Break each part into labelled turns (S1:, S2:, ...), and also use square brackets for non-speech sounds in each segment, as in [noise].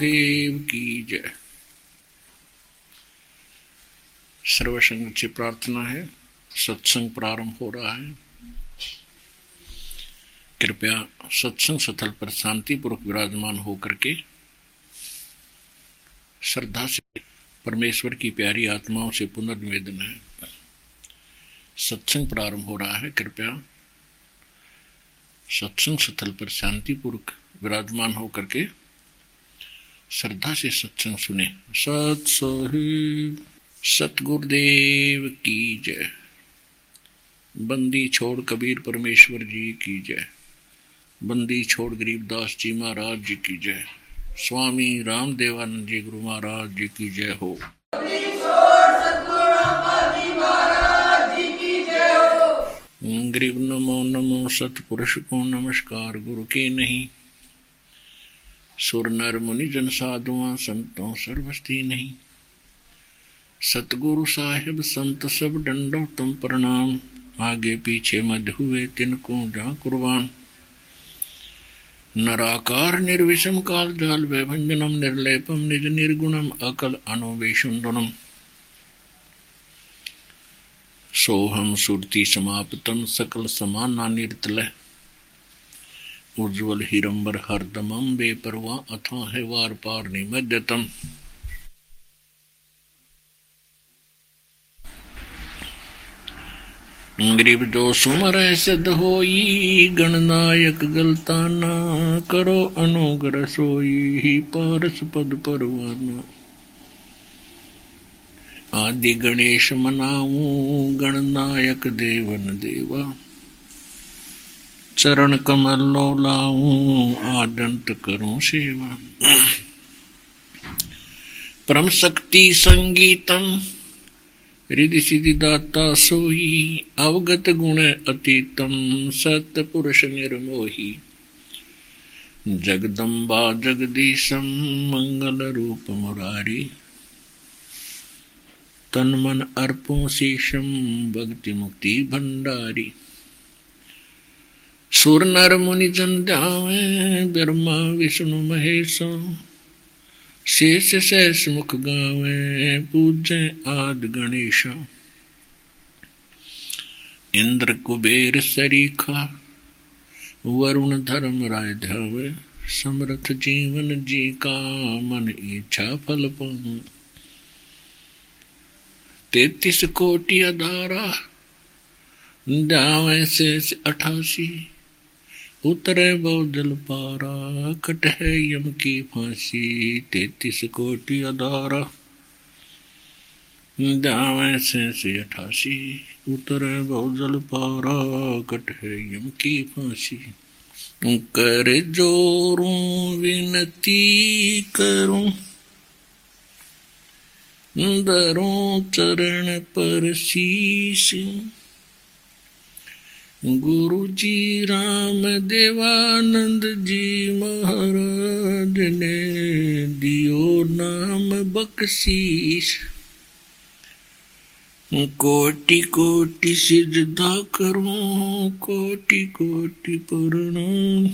S1: सतगुरुदेव की जय। सर्वसंग से प्रार्थना है, सत्संग प्रारंभ हो रहा है। कृपया सत्संग स्थल पर शांतिपूर्वक विराजमान होकर के श्रद्धा से, परमेश्वर की प्यारी आत्माओं से पुनर्निवेदन है। सत्संग प्रारंभ हो रहा है, कृपया सत्संग स्थल पर शांतिपूर्वक विराजमान होकर के श्रद्धा से सत्संग सुने। सत सतगुरुदेव की जय। बंदी छोड़ कबीर परमेश्वर जी की जय। बंदी छोड़ गरीबदास जी महाराज जी की जय। स्वामी राम देवानंद जी गुरु महाराज जी की जय हो। गरीब नमो नमो सतपुरुष को नमस्कार, गुरु के नहीं। सुर नर मुनि जन साधुआ संतों सर्वस्ती नहीं। सतगुरु साहिब संत सब डंडो तुम प्रणाम आगे पीछे मध्य हुए तिनको जा कुर्बान। नराकार निर्विषम काल जाल वैभंजनम, निर्लेपम निज निर्गुणम, अकल अनुवेशुंडनम सोहम सुरति समाप्तम, सकल समाना निर्तलय उज्ज्वल हिरंबर हरदमम बेपरवा अथा है वार पार निमद्यतम गरीब जो सुमर सिद्ध होई गणनायक गलताना करो अनुग्रह सोई ही पारस पद परवाना। आदि गणेश मनाऊ गणनायक देवन देवा। चरण कमल लो लाऊं आदंत करूँ सेवा परम शक्ति संगीतम, हृदय सिद्धि दाता सोही, अवगत गुण अतीतम सत पुरुष निर्मोही। जगदम्बा जगदीशम मंगल रूप मुरारी। तन मन अर्पो शीशम भक्ति मुक्ति भंडारी। सुर नर मुनि जन ध्यावे ब्रह्मा विष्णु महेश शेष शेष मुख गावे पूजे आद गणेश इंद्र कुबेर सरीखा वरुण धर्म राय ध्यावे समर्थ जीवन जी का मन इच्छा फल पाऊँ तैतीस कोटि अधारा दावे से अठासी उतरे बहुदल पारा, कट है यम की फांसी, तैतीस कोटि अदारा दावे से से अठासी, उतरे पारा, कट यम की फांसी। कर जोरू, विनती करूँ। दरों चरण पर शीश। गुरु जी राम देवानंद जी महाराज ने दियो नाम बख्शीश। कोटि कोटि सिजदा करो, कोटि कोटि प्रणाम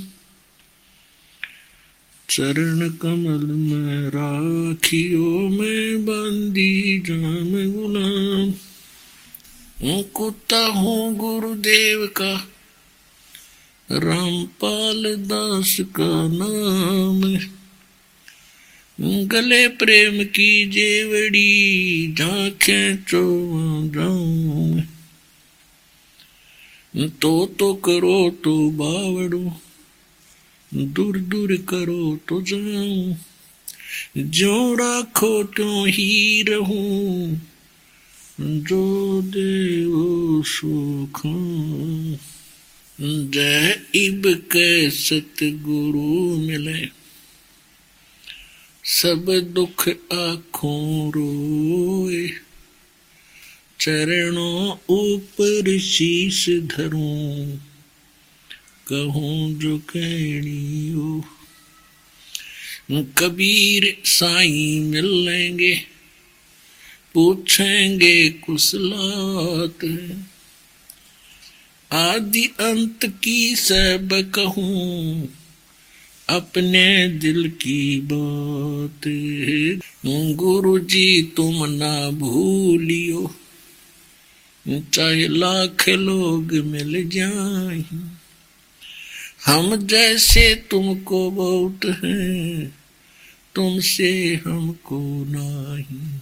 S1: चरण कमल में राखियो में बंदी जाम गुलाम। कुत्ता हूँ गुरुदेव का। रामपाल दास का नाम गले प्रेम की जेवड़ी, झांखे चो जाऊँ तो तो करो तो बावड़ो, दूर दूर करो तो जाऊँ। जो राखो तो ही रहूँ। जो देव सुख, जय इब के सतगुरु मिले। सब दुख आखों रोए, चरणों ऊपर शीश धरूं। कहूँ जो कहनी हो, कबीर साई मिल लेंगे पूछेंगे कुशलात आदि अंत की सब कहूँ, अपने दिल की बात। गुरु जी तुम ना भूलियो, चाहे लाख लोग मिल जाए। हम जैसे तुमको बहुत हैं, तुमसे हमको नहीं।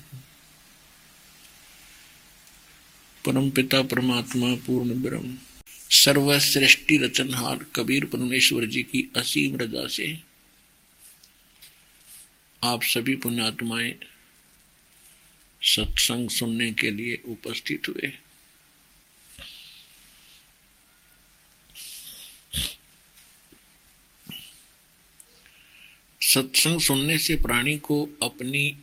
S1: परम पिता, परमात्मा, पूर्ण ब्रह्म, सर्वश्रेष्ठी रचनहार कबीर परमेश्वर जी की असीम रजा से आप सभी पुण्यात्माएँ सत्संग सुनने के लिए उपस्थित हुए। सत्संग सुनने से प्राणी को अपनी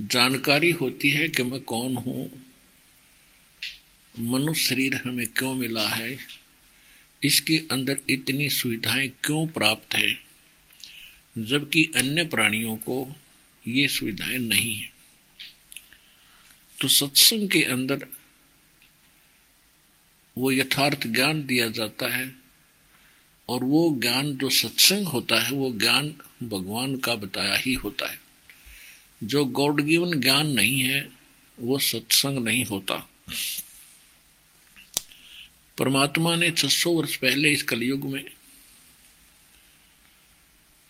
S1: जानकारी होती है कि मैं कौन हूँ। मनुष्य शरीर हमें क्यों मिला है? इसके अंदर इतनी सुविधाएँ क्यों प्राप्त है? जबकि अन्य प्राणियों को ये सुविधाएँ नहीं है। तो सत्संग के अंदर वो यथार्थ ज्ञान दिया जाता है और वो ज्ञान जो सत्संग होता है, वो ज्ञान भगवान का बताया ही होता है। जो गॉड गिवन ज्ञान नहीं है, वो सत्संग नहीं होता। परमात्मा ने 600 वर्ष पहले इस कलयुग में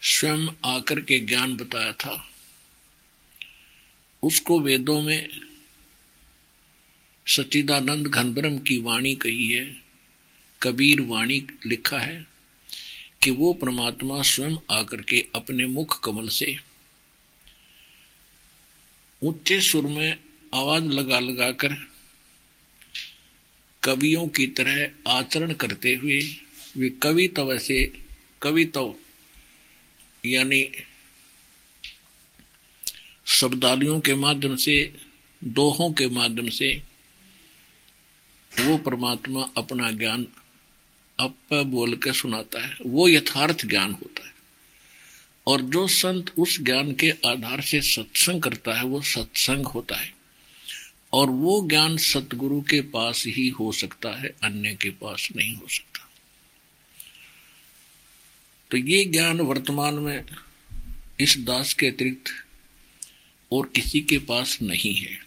S1: स्वयं आकर के ज्ञान बताया था। उसको वेदों में सच्चिदानंद घनब्रह्म की वाणी कही है, कबीर वाणी लिखा है कि वो परमात्मा स्वयं आकर के अपने मुख कमल से ऊँचे सुर में आवाज़ लगा लगा कर कवियों की तरह आचरण करते हुए वे कवित्व से कवित्व यानी शब्दालियों के माध्यम से, दोहों के माध्यम से वो परमात्मा अपना ज्ञान अप बोल के सुनाता है। वो यथार्थ ज्ञान होता है। और जो संत उस ज्ञान के आधार से सत्संग करता है, वो सत्संग होता है। और वो ज्ञान सतगुरु के पास ही हो सकता है, अन्य के पास नहीं हो सकता। तो ये ज्ञान वर्तमान में इस दास के अतिरिक्त और किसी के पास नहीं है।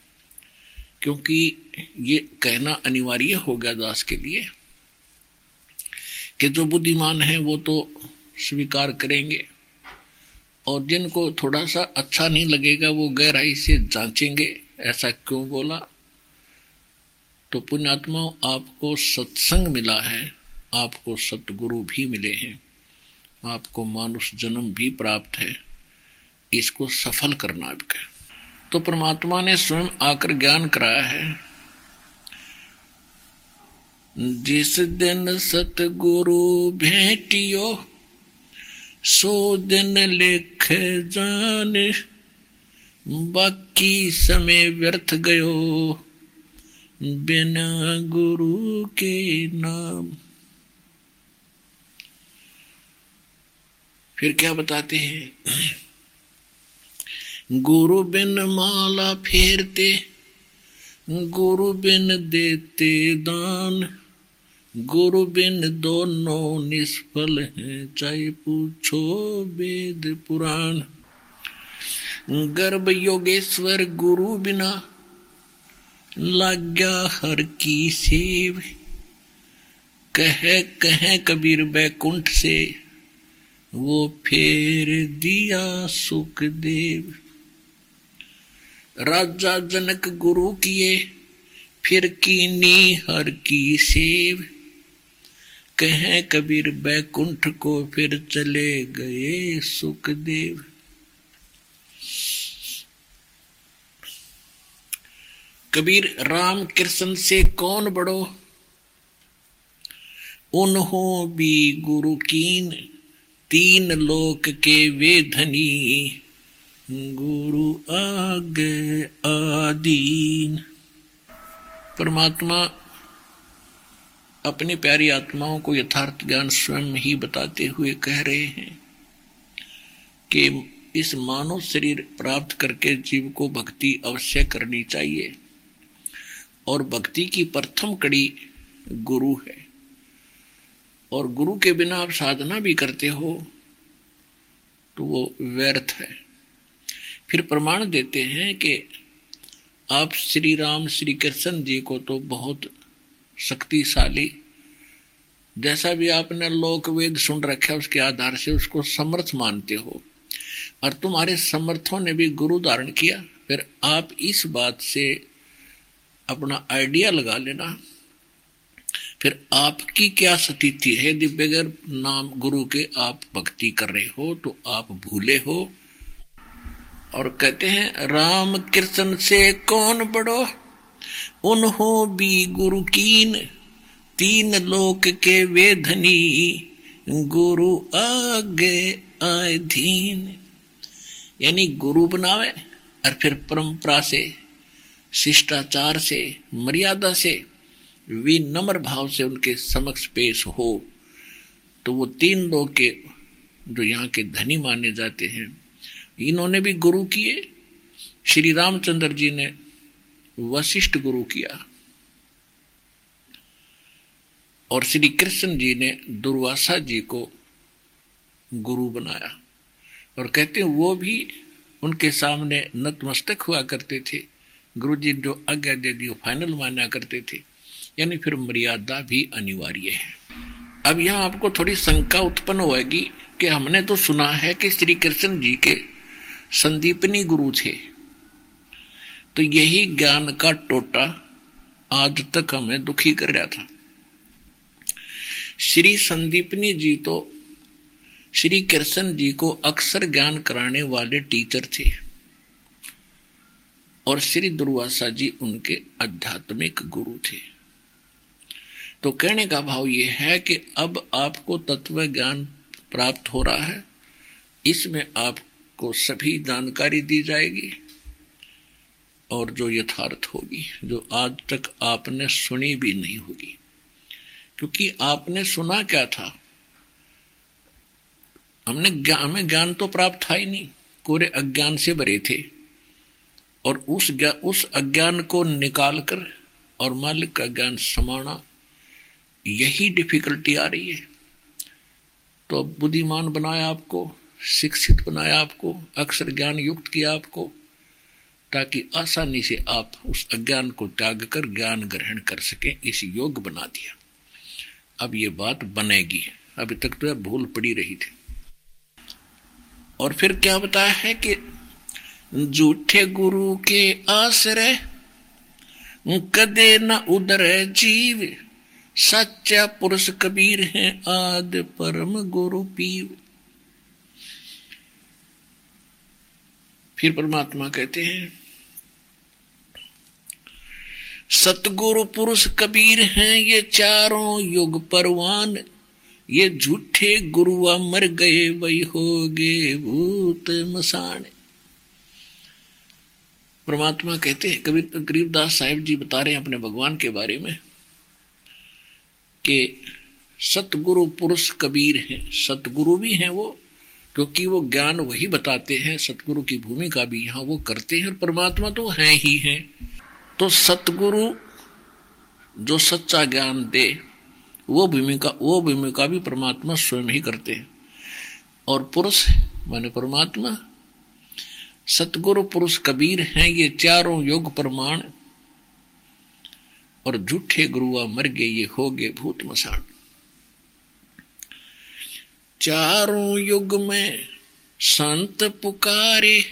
S1: क्योंकि ये कहना अनिवार्य हो गया दास के लिए कि जो बुद्धिमान है, वो तो स्वीकार करेंगे। और जिनको थोड़ा सा अच्छा नहीं लगेगा, वो गहराई से जांचेंगे। ऐसा क्यों बोला? तो पुण्यात्मा आपको सत्संग मिला है, आपको सतगुरु भी मिले हैं, आपको मानुष जन्म भी प्राप्त है, इसको सफल करना आपका तो परमात्मा ने स्वयं आकर ज्ञान कराया है। जिस दिन सतगुरु भेटियो सो दिन लिख जान। बाकी समय व्यर्थ गयो। बिना गुरु के नाम। फिर क्या बताते हैं? गुरु बिन माला फेरते, गुरु बिन देते दान। गुरु बिन दोनों निष्फल हैं। चाहे पूछो वेद पुराण। गर्भ योगेश्वर गुरु बिना लाग्या हर की सेव कह कह कबीर बैकुंठ से, वो फेर दिया सुख देव राजा जनक गुरु किए, फिर कीनी हर की सेव। कहें कबीर बैकुंठ को फिर चले गए सुखदेव। कबीर राम कृष्ण से कौन बड़ो? उन्हों भी गुरु कीन, तीन लोक के वे धनी गुरु आगे आदीन। परमात्मा अपनी प्यारी आत्माओं को यथार्थ ज्ञान स्वयं ही बताते हुए कह रहे हैं कि इस मानव शरीर प्राप्त करके जीव को भक्ति अवश्य करनी चाहिए। और भक्ति की प्रथम कड़ी गुरु है। और गुरु के बिना आप साधना भी करते हो तो वो व्यर्थ है। फिर प्रमाण देते हैं कि आप श्री राम, श्री कृष्ण जी को तो बहुत शक्तिशाली। जैसा भी आपने लोक वेद सुन रखा उसके आधार से उसको समर्थ मानते हो। और तुम्हारे समर्थों ने भी गुरु धारण किया। फिर आप इस बात से अपना आइडिया लगा लेना। फिर आपकी क्या स्थिति है? यदि बगैर नाम गुरु के आप भक्ति कर रहे हो तो आप भूले हो। और कहते हैं राम कृष्ण से कौन बड़ो? उन्हों भी गुरु कीन, तीन लोक के वे धनी गुरु आगे आधीन यानी गुरु बनावे और फिर परंपरा से, शिष्टाचार से, मर्यादा से, विनम्र भाव से उनके समक्ष पेश हो तो वो तीन लोग के, जो यहाँ के धनी माने जाते हैं, इन्होंने भी गुरु किए। श्री रामचंद्र जी ने वशिष्ठ गुरु किया। और श्री कृष्ण जी ने दुर्वासा जी को गुरु बनाया। और कहते हैं, वो भी उनके सामने नतमस्तक हुआ करते थे। गुरु जी जो आज्ञा दे दी फाइनल माना करते थे। यानी फिर मर्यादा भी अनिवार्य है। अब यहाँ आपको थोड़ी शंका उत्पन्न होगी कि हमने तो सुना है कि श्री कृष्ण जी के संदीपनी गुरु थे। तो यही ज्ञान का टोटा आज तक हमें दुखी कर रहा था। श्री संदीपनी जी तो श्री कृष्ण जी को अक्सर ज्ञान कराने वाले टीचर थे। और श्री दुर्वासा जी उनके आध्यात्मिक गुरु थे। तो कहने का भाव यह है कि अब आपको तत्व ज्ञान प्राप्त हो रहा है, इसमें आपको सभी जानकारी दी जाएगी। और जो यथार्थ होगी, जो आज तक आपने सुनी भी नहीं होगी। क्योंकि आपने सुना क्या था? हमने ज्ञान हमें ज्ञान तो प्राप्त था ही नहीं। कोरे अज्ञान से भरे थे। और उस उस अज्ञान को निकालकर और मालिक का ज्ञान समाना, यही डिफिकल्टी आ रही है। तो बुद्धिमान बनाया आपको, शिक्षित बनाया आपको, अक्सर ज्ञान युक्त किया आपको। ताकि आसानी से आप उस अज्ञान को त्याग कर ज्ञान ग्रहण कर सके, इस योग बना दिया। अब ये बात बनेगी। अभी तक तो भूल पड़ी रही थी। और फिर क्या बताया है कि झूठे गुरु के आश्रय, कदे न उदर जीव, सच्चा पुरुष कबीर है आद परम गुरु पीव फिर परमात्मा कहते हैं सतगुरु पुरुष कबीर हैं ये चारों युग परवान। ये झूठे गुरुआ मर गए, वही हो गए भूत मसान। परमात्मा कहते हैं, कबीर गरीबदास साहिब जी बता रहे हैं अपने भगवान के बारे में कि सतगुरु पुरुष कबीर हैं। सतगुरु भी हैं वो, क्योंकि वो ज्ञान वही बताते हैं, सतगुरु की भूमिका भी यहाँ वो करते हैं और परमात्मा तो हैं ही हैं। तो सतगुरु जो सच्चा ज्ञान दे, वो भूमिका वो भूमिका भी परमात्मा स्वयं ही करते हैं। और पुरुष, माने परमात्मा, सतगुरु, पुरुष कबीर हैं, ये चारों योग प्रमाण। और झूठे गुरुआ मर गए, ये हो गए भूत मसान। चारों युग में संत पुकारे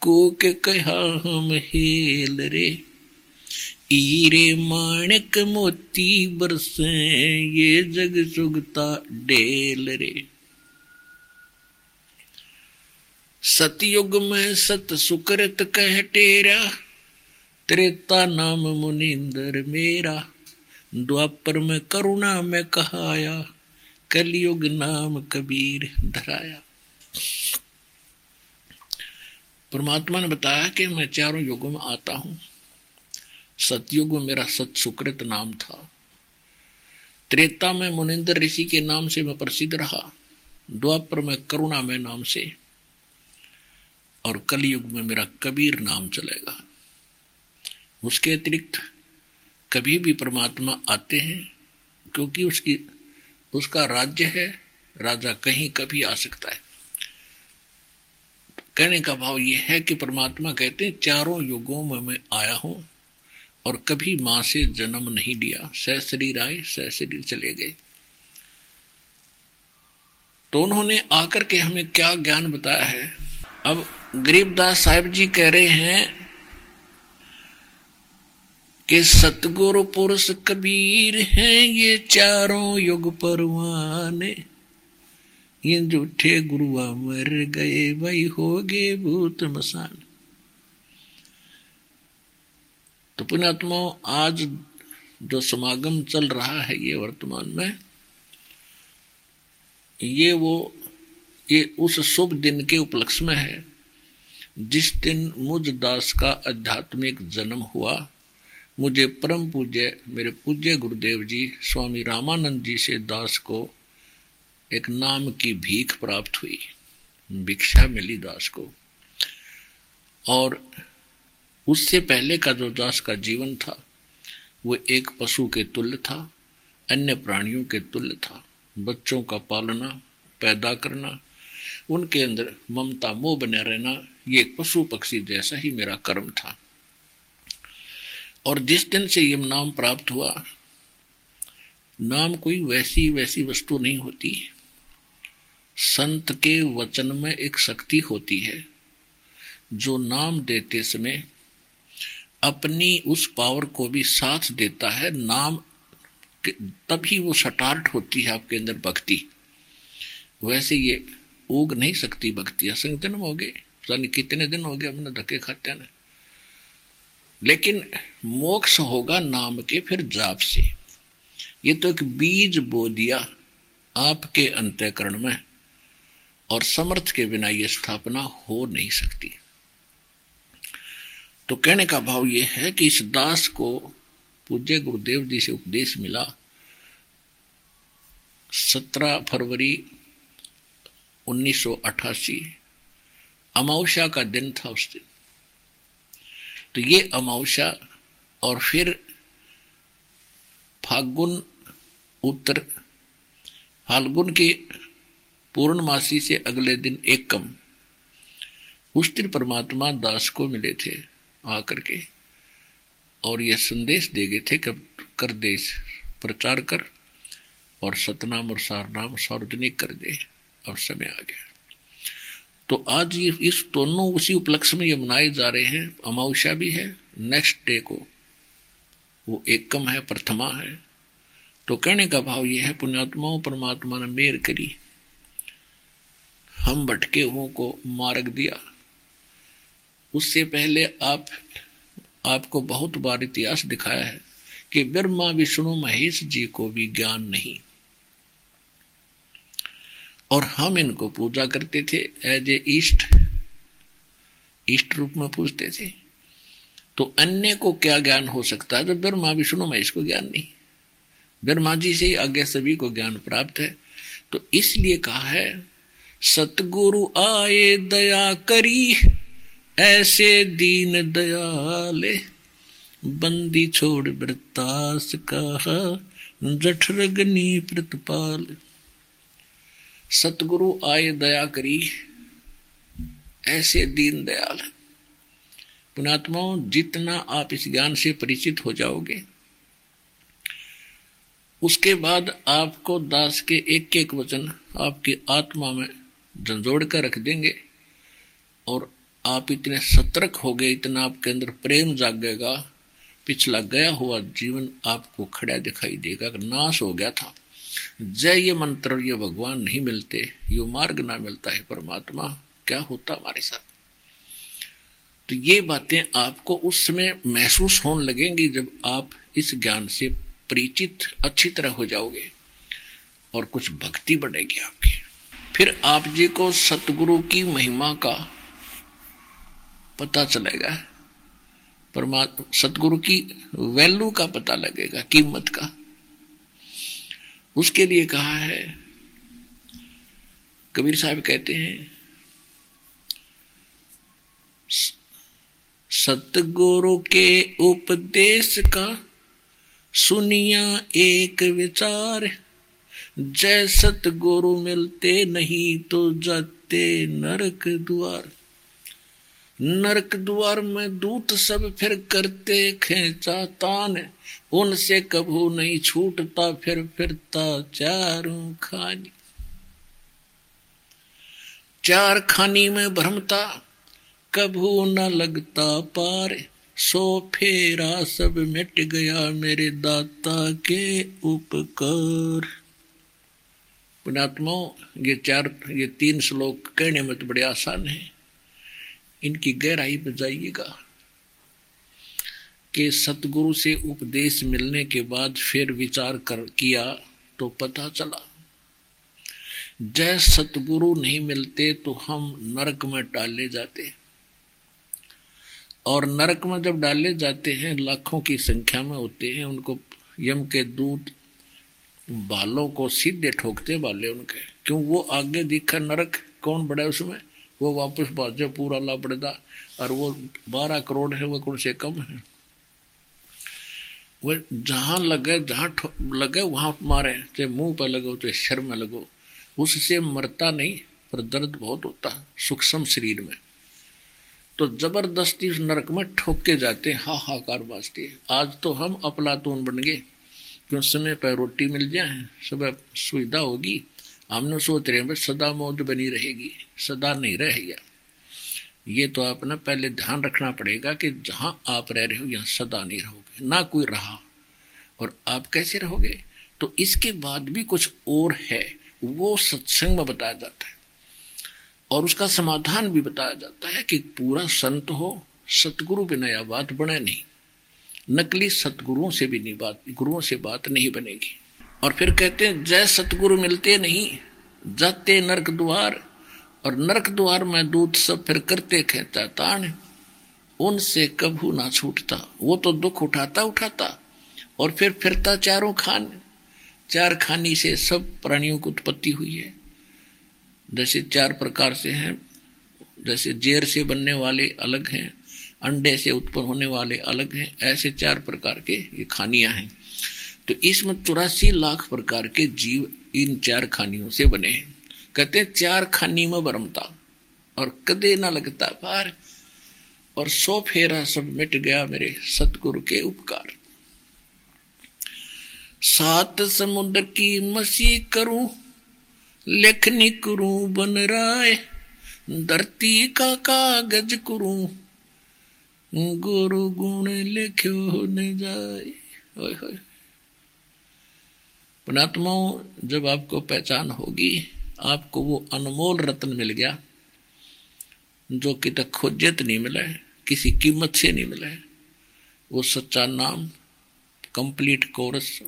S1: को के कहा हम हेल रे। ईरे माणक मोती बरसे, ये जग सुगता डेल रे। सतयुग में सत सुकृत कह टेरा, त्रेता नाम मुनिंदर मेरा। द्वापर में करुणा में कहाया, कलयुग नाम कबीर धराया। परमात्मा ने बताया कि मैं चारों युगों में आता हूँ। सतयुग में मेरा सत सुकृत नाम था। त्रेता में मुनिंदर ऋषि के नाम से मैं प्रसिद्ध रहा। द्वापर में करुणा में नाम से। और कलयुग में मेरा कबीर नाम चलेगा। उसके अतिरिक्त कभी भी परमात्मा आते हैं, क्योंकि उसकी, उसका राज्य है, राजा कहीं कभी आ सकता है। कहने का भाव यह है कि परमात्मा कहते हैं, चारों युगों में मैं आया हूँ और कभी माँ से जन्म नहीं लिया। सह शरीर आए सह शरीर चले गए। तो उन्होंने आकर के हमें क्या ज्ञान बताया है? अब गरीबदास साहिब जी कह रहे हैं कि सतगुरु पुरुष कबीर हैं ये चारों युग परवाने ये झूठे गुरुआ मर गए भाई हो गए भूत मसान। तो पुणात्मा आज जो समागम चल रहा है ये वर्तमान में, ये वो, ये उस शुभ दिन के उपलक्ष्य में है, जिस दिन मुझ दास का आध्यात्मिक जन्म हुआ। मुझे परम पूज्य, मेरे पूज्य गुरुदेव जी, स्वामी रामानंद जी से दास को एक नाम की भीख प्राप्त हुई, भिक्षा मिली दास को। और उससे पहले का जो दास का जीवन था। वो एक पशु के तुल्य था, अन्य प्राणियों के तुल्य था। बच्चों का पालना, पैदा करना, उनके अंदर ममता, मोह बने रहना, ये एक पशु पक्षी जैसा ही मेरा कर्म था। और जिस दिन से ये नाम प्राप्त हुआ, नाम कोई वैसी वैसी वस्तु नहीं होती। संत के वचन में एक शक्ति होती है, जो नाम देते समय अपनी उस पावर को भी साथ देता है, नाम तभी वो स्टार्ट होती है आपके अंदर भक्ति। वैसे ये उग नहीं सकती भक्ति। असंग दिन हो गए। कितने दिन हो गए हमने धक्के खाते ने। लेकिन मोक्ष होगा नाम के फिर जाप से। ये तो एक बीज बो दिया आपके अंत्यकरण में और समर्थ के बिना यह स्थापना हो नहीं सकती। तो कहने का भाव यह है कि इस दास को पूज्य गुरुदेव जी से उपदेश मिला। सत्रह फरवरी 1988 अमावस्या का दिन था उस दिन। तो ये अमावस्या और फिर फागुन उत्तर, फाल्गुन के पूर्णमासी से अगले दिन एक कम उस दिन परमात्मा दास को मिले थे। आकर के और यह संदेश दे गए थे कब कर दे प्रचार कर और सतनाम और सारनाम सार्वजनिक कर दे और समय आ गया। तो आज ये इस दोनों उसी उपलक्ष्य में ये मनाए जा रहे हैं। अमावस्या भी है नेक्स्ट डे को वो एकम है, प्रथमा है। तो कहने का भाव ये है, पुण्यात्माओं, परमात्मा ने मेर करी। हम भटके हुओं को मार्ग दिया। उससे पहले आप, आपको बहुत बार इतिहास दिखाया है कि ब्रह्मा, विष्णु, महेश जी को भी ज्ञान नहीं। और हम इनको पूजा करते थे एज ए ईस्ट ईस्ट रूप में पूजते थे। तो अन्य को क्या ज्ञान हो सकता है? तो ब्रह्मा, विष्णु, महेश को ज्ञान नहीं। ब्रह्मा जी से ही आगे सभी को ज्ञान प्राप्त है। तो इसलिए कहा है, सतगुरु आए, दया करी। ऐसे दीन दयाले, बंदी छोड़ वृतास कहा जठरगनी प्रतिपाल। सतगुरु आए दया करी, ऐसे दीन दयाल। पुणात्माओं, जितना आप इस ज्ञान से परिचित हो जाओगे, उसके बाद आपको दास के एक एक वचन आपकी आत्मा में झंझोड़ कर रख देंगे और आप इतने सतर्क हो गए, इतना आपके अंदर प्रेम जागेगा, पिछला गया हुआ जीवन आपको खड़ा दिखाई देगा नाश हो गया था। जय ये मंत्र ये भगवान नहीं मिलते, ये मार्ग ना मिलता है परमात्मा, क्या होता हमारे साथ? तो ये बातें आपको उस समय महसूस होने लगेंगी जब आप इस ज्ञान से परिचित, अच्छी तरह हो जाओगे और कुछ भक्ति बढ़ेगी आपकी। फिर आप जी को सतगुरु की महिमा का पता चलेगा। परमात्मा सतगुरु की वैल्यू का पता लगेगा, कीमत का। उसके लिए कहा है, कबीर साहब कहते हैं सतगुरु के उपदेश का सुनिया एक विचार जय सतगुरु मिलते नहीं तो जाते नरक द्वार। नरक द्वार में दूत सब फिर करते खेचा तान। उनसे कभू नहीं छूटता, फिर फिरता चारों खानी। चार खानी में भ्रमता कभू न लगता पार। सो फेरा सब मिट गया मेरे दाता के उपकार। पुणात्मा ये चार, ये तीन श्लोक कहने में तो बड़े आसान है। इनकी गहराई में जाइएगा कि सतगुरु से उपदेश मिलने के बाद फिर विचार कर किया तो पता चला। जय सतगुरु नहीं मिलते तो हम नरक में डाले जाते। और नरक में जब डाले जाते हैं, लाखों की संख्या में होते हैं, उनको यम के दूत बालों को सीधे ठोकते बाले उनके। क्यों? वो आगे दिखा नरक, कौन बड़ा उसमें? वो वापस भाजे पूरा ला पड़ेगा और वो बारह करोड़ है, वो कौन से कम है? वो जहाँ लगे जहाँ लगे, वहाँ मारे, चाहे मुँह पे लगो चाहे शर में लगो उससे मरता नहीं, पर दर्द बहुत होता सूक्ष्म शरीर में। तो ज़बरदस्ती उस नरक में ठोक के जाते हाहाकार बाजते आज तो हम अपलातून बन गए, क्यों समय पर रोटी मिल जाए, सुबह सुविधा होगी हमने सोच रहे हैं सदा मौज बनी रहेगी, सदा नहीं रहेगा। ये तो आपने पहले ध्यान रखना पड़ेगा कि जहाँ आप रह रहे हो, यहाँ सदा नहीं रहोगे, ना कोई रहा। और आप कैसे रहोगे? तो इसके बाद भी कुछ और है, वो सत्संग में बताया जाता है। और उसका समाधान भी बताया जाता है कि पूरा संत हो, सतगुरु भी नया बात बने नहीं। नकली सतगुरुओं से भी नहीं बात, गुरुओं से बात नहीं बनेगी। और फिर कहते हैं, जय सतगुरु मिलते नहीं, जाते नरक द्वार, और नरक द्वार में दूत सब फिर करते कहता ताण, उनसे कभू ना छूटता। वो तो दुख उठाता उठाता, और फिर फिरता चारों खान। चार खानी से सब प्राणियों की उत्पत्ति हुई है। जैसे चार प्रकार से हैं, जैसे जेर से बनने वाले अलग हैं, अंडे से उत्पन्न होने वाले अलग हैं, ऐसे चार प्रकार के ये खानियाँ हैं। तो इसमें चौरासी लाख प्रकार के जीव इन चार खानियों से बने हैं। कहते हैं, चार खानी में बरमता और कदे ना लगता पार। और सो फेरा सब मिट गया मेरे सतगुरु के उपकार। सात समुद्र की मसी करूँ, लेखनी करूँ बन राय। धरती का कागज़ करूँ, गुरु गुण लिखो न जाए। ओए होए पुणात्माओं, जब आपको पहचान होगी, आपको वो अनमोल रत्न मिल गया, जो कि तक खोजत नहीं मिला है, किसी कीमत से नहीं मिला है, वो सच्चा नाम कंप्लीट कोर्स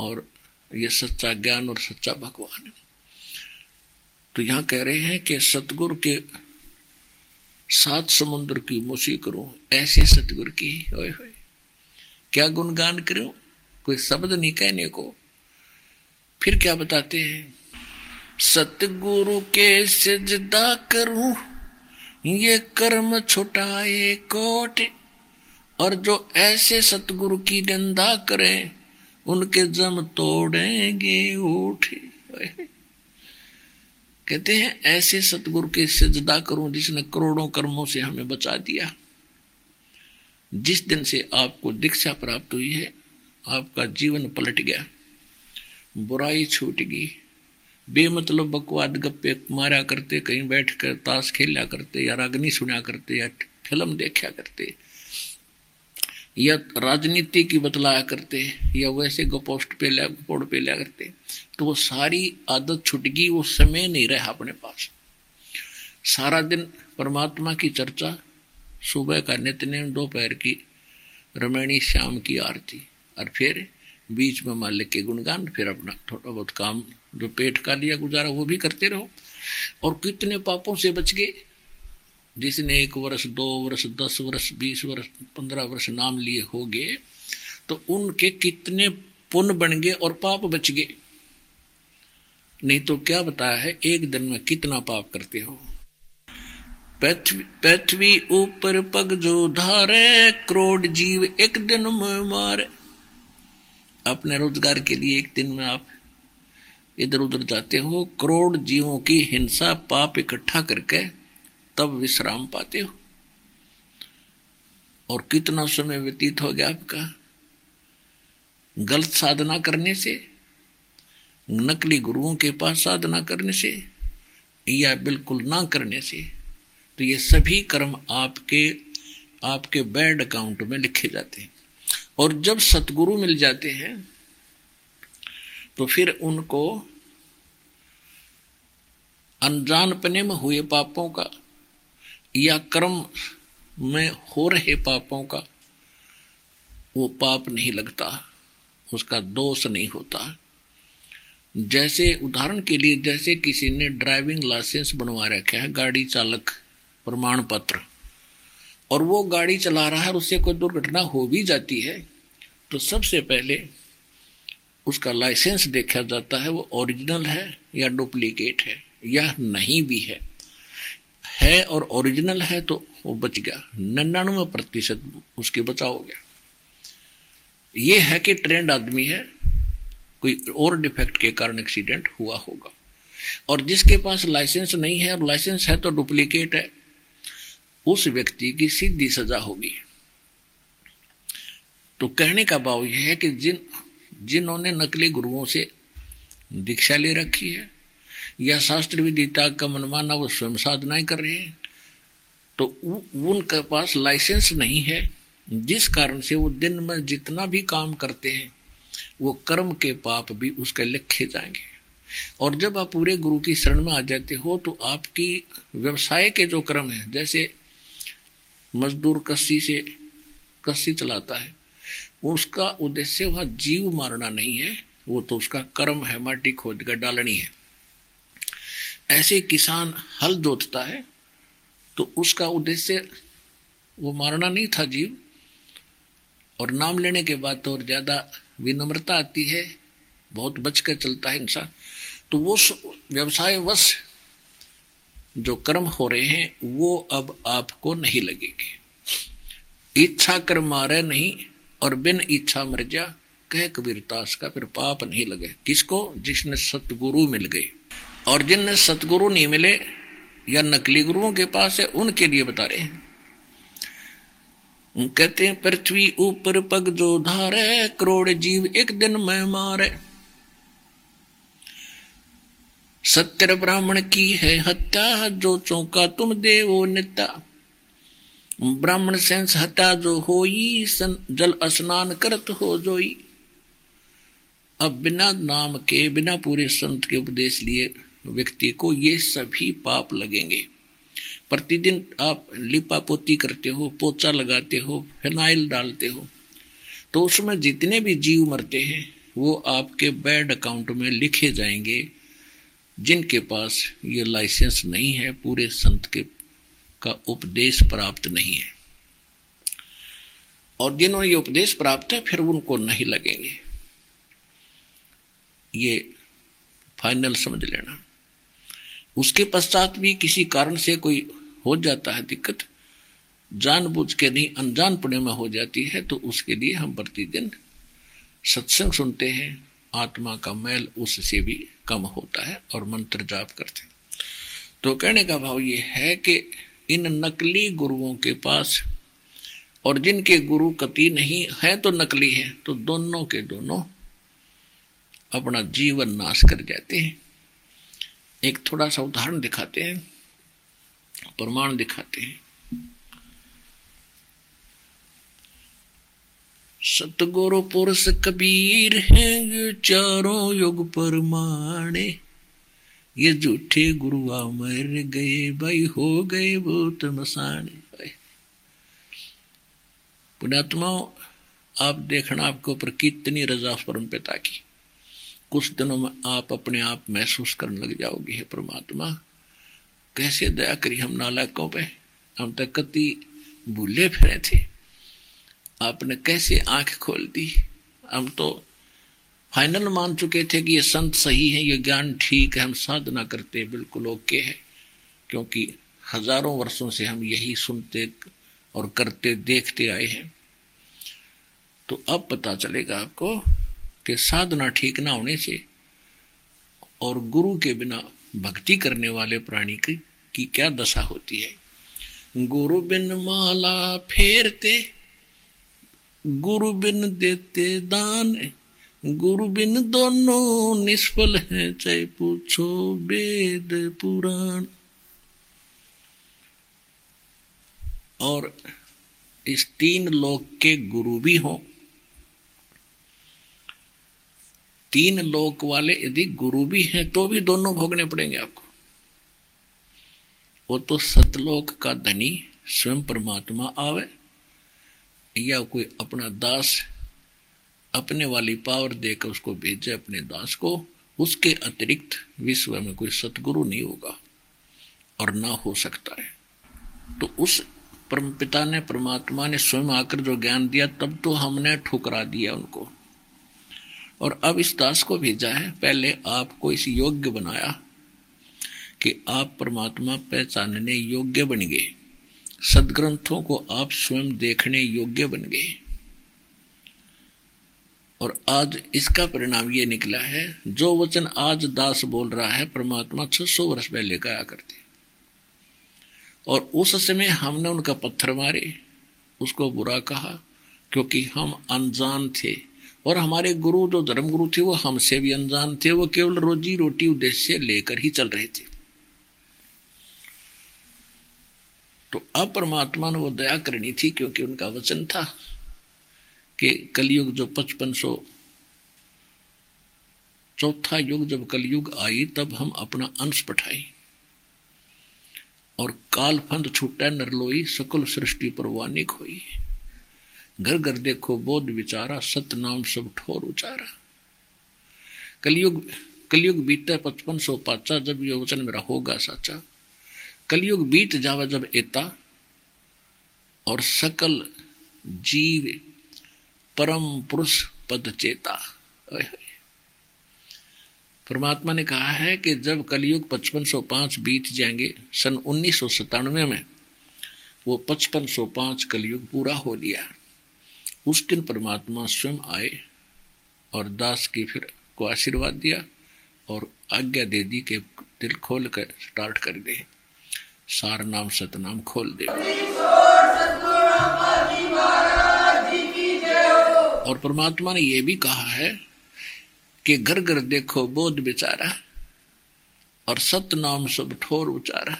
S1: और ये सच्चा ज्ञान और सच्चा भगवान तो यहाँ कह रहे हैं कि सतगुरु के सात समुद्र की मुसी करूँ ऐसे सतगुरु की ओए होए। क्या गुणगान करूँ? कोई शब्द नहीं कहने को। फिर क्या बताते हैं? सतगुरु के सिजदा करूँ ये कर्म छुटाए कोट। और जो ऐसे सतगुरु की निंदा करें, उनके जम तोड़ेंगे उठे कहते हैं, ऐसे सतगुरु के सिजदा करूँ जिसने करोड़ों कर्मों से हमें बचा दिया। जिस दिन से आपको दीक्षा प्राप्त हुई है आपका जीवन पलट गया। बुराई छूट गई। बेमतलब बकवाद गप्पे मारा करते, कहीं बैठ कर ताश खेला करते या रागनी सुना करते या फ़िल्म देखा करते, या राजनीति की बतलाया करते, या वैसे गोपोस्ट पे लिया गोपोड़ पे लिया करते तो वो सारी आदत छुट गई, वो समय नहीं रहा अपने पास। सारा दिन परमात्मा की चर्चा, सुबह का नित्य दोपहर की रमणी श्याम की आरती। और फिर बीच में मालिक के गुणगान, फिर अपना थोड़ा बहुत काम जो पेट का लिया गुजारा, वो भी करते रहो। और कितने पापों से बच गए। जिसने एक वर्ष, दो वर्ष, दस वर्ष, बीस वर्ष, पंद्रह वर्ष नाम लिए हो गए तो उनके कितने पुण्य बन गए और पाप बच गए। नहीं तो क्या बताया है, एक दिन में कितना पाप करते हो। पृथ्वी ऊपर पग जो धारे करोड़ जीव एक दिन में मारे। अपने रोज़गार के लिए एक दिन में आप इधर उधर जाते हो, करोड़ जीवों की हिंसा, पाप इकट्ठा करके तब विश्राम पाते हो। और कितना समय व्यतीत हो गया आपका? गलत साधना करने से, नकली गुरुओं के पास साधना करने से, या बिल्कुल ना करने से तो ये सभी कर्म आपके आपके बैड अकाउंट में लिखे जाते हैं। और जब सतगुरु मिल जाते हैं तो फिर उनको अनजानपने में हुए पापों का या कर्म में हो रहे पापों का वो पाप नहीं लगता, उसका दोष नहीं होता। जैसे उदाहरण के लिए, जैसे किसी ने ड्राइविंग लाइसेंस बनवा रखा है, गाड़ी चालक प्रमाण पत्र। और वो गाड़ी चला रहा है उससे कोई दुर्घटना हो भी जाती है तो सबसे पहले उसका लाइसेंस देखा जाता है, वो ओरिजिनल है या डुप्लीकेट है, या नहीं भी है। है और ओरिजिनल है तो वो बच गया। निन्यानवे प्रतिशत उसके बचाव हो गया। ये है कि ट्रेंड आदमी है, कोई और डिफेक्ट के कारण एक्सीडेंट हुआ होगा। और जिसके पास लाइसेंस नहीं है, और लाइसेंस है तो डुप्लीकेट है। उस व्यक्ति की सीधी सजा होगी। तो कहने का भाव यह है कि जिन, जिन्होंने नकली गुरुओं से दीक्षा ले रखी है, या शास्त्र त्याग का मनमाना वो स्वयं साधनाएँ कर रहे हैं तो उनके पास लाइसेंस नहीं है, जिस कारण से वो दिन में जितना भी काम करते हैं, वो कर्म के पाप भी उसके लिखे जाएँगे। और जब आप पूरे गुरु की शरण में आ जाते हो तो आपकी व्यवसाय के जो कर्म है, जैसे मजदूर कस्सी से कस्सी चलाता है। उसका उद्देश्य वह जीव मारना नहीं है, वो तो उसका कर्म है, माटी खोद कर डालनी है। ऐसे किसान हल जोतता है तो उसका उद्देश्य वो मारना नहीं था जीव। और नाम लेने के बाद तो और ज़्यादा विनम्रता आती है, बहुत बचकर चलता है इंसान। तो वो व्यवसाय वश जो कर्म हो रहे हैं, वो अब आपको नहीं लगेंगे। इच्छा कर मारे नहीं और बिन इच्छा मर जा, कह कबीरदास का फिर पाप नहीं लगे। किसको? जिसने सतगुरु मिल गए। और जिनने सतगुरु नहीं मिले या नकली गुरुओं के पास है, उनके लिए बता रहे हैं। कहते हैं, पृथ्वी ऊपर पग जो धारे, करोड़ जीव एक दिन में मारे। सत्य ब्राह्मण की है हत्या, जो चौका तुम देवो नित्या। ब्राह्मण सेंस हत्या जो होई जल स्नान करत हो जोई। अब बिना नाम के, बिना पूरे संत के उपदेश लिए व्यक्ति को ये सभी पाप लगेंगे। प्रतिदिन आप लिपा पोती करते हो, पोचा लगाते हो, फिनाइल डालते हो। तो उसमें जितने भी जीव मरते हैं, वो आपके बैड अकाउंट में लिखे जाएँगे। जिनके पास ये लाइसेंस नहीं है, पूरे संत के का उपदेश प्राप्त नहीं है। और जिन्होंने ये उपदेश प्राप्त है, फिर उनको नहीं लगेंगे। ये फाइनल समझ लेना। उसके पश्चात भी किसी कारण से कोई हो जाता है दिक्कत, जानबूझ के नहीं, अनजान पुण्य में हो जाती है तो उसके लिए हम प्रतिदिन सत्संग सुनते हैं आत्मा का मैल उससे भी कम होता है और मंत्र जाप करते हैं। तो कहने का भाव ये है कि इन नकली गुरुओं के पास और जिनके गुरु कति नहीं है तो नकली है तो दोनों के दोनों अपना जीवन नाश कर जाते हैं। एक थोड़ा सा उदाहरण दिखाते हैं, प्रमाण दिखाते हैं। सतगुरु पुरुष कबीर हैं चारों युग परमाणे ये झूठे गुरुआ मर गए, भाई, हो गए वो तमसाने पुण्यात्माओं, आप देखना आपके ऊपर कितनी रजा परम पिता की कुछ दिनों में आप अपने आप महसूस करने लग जाओगे, हे परमात्मा। कैसे दया करी हम नालायकों पे? हम तक कति भूले फिरे थे। आपने कैसे आँख खोल दी? हम तो फाइनल मान चुके थे कि ये संत सही है ये ज्ञान ठीक है हम साधना करते बिल्कुल ओके है। क्योंकि हज़ारों वर्षों से हम यही सुनते और करते देखते आए हैं। तो अब पता चलेगा आपको कि साधना ठीक ना होने से और गुरु के बिना भक्ति करने वाले प्राणी की, की क्या दशा होती है? गुरु बिन माला फेरते गुरु बिन देते दान गुरु बिन दोनों निष्फल है। चाहे पूछो वेद पुराण। और इस तीन लोक के गुरु भी हो। तीन लोक वाले यदि गुरु भी हैं तो भी दोनों भोगने पड़ेंगे आपको। वो तो सतलोक का धनी स्वयं परमात्मा आवे। या कोई अपना दास अपने वाली पावर देकर उसको भेजे अपने दास को, उसके अतिरिक्त विश्व में कोई सतगुरु नहीं होगा और ना हो सकता है। तो उस परम पिता ने, परमात्मा ने स्वयं आकर जो ज्ञान दिया, तब तो हमने ठुकरा दिया उनको। और अब इस दास को भेजा है। पहले आपको इस योग्य बनाया कि आप परमात्मा पहचानने योग्य बन गए। सदग्रंथों को आप स्वयं देखने योग्य बन गए। और आज इसका परिणाम ये निकला है, जो वचन आज दास बोल रहा है, परमात्मा 600 वर्ष पहले कहा करते। और उस समय हमने उनका पत्थर मारे, उसको बुरा कहा, क्योंकि हम अनजान थे। और हमारे गुरु, जो धर्म गुरु थे, वो हमसे भी अनजान थे, वो केवल रोजी रोटी उद्देश्य लेकर ही चल रहे थे। तो अब परमात्मा ने वो दया करनी थी क्योंकि उनका वचन था कि कलयुग जो पचपन सौ चौथा युग जब कलयुग आई, तब हम अपना अंश पठाई और काल फंद छूटा, नरलोई, सकल सृष्टि पर वानिक हुई। घर घर देखो, बोध विचारा सत नाम सब ठोर उचारा। कलयुग कलयुग बीता पचपन सौ पाचा, जब ये वचन मेरा होगा साचा। कलयुग बीत जावा जब एता, और सकल जीव परम पुरुष पद चेता। परमात्मा ने कहा है कि जब कलयुग पचपन सौ पाँच बीत जाएँगे, सन उन्नीस सौ सतानवे में, वो पचपन सौ पाँच कलयुग पूरा हो लिया। उस दिन परमात्मा स्वयं आए और दास की फिर को आशीर्वाद दिया और आज्ञा दे दी कि दिल खोल कर स्टार्ट कर दे। सार नाम सतनाम खोल दे। और परमात्मा ने यह भी कहा है कि घर घर देखो, बोध बेचारा, और सत नाम सब ठोर उचारा।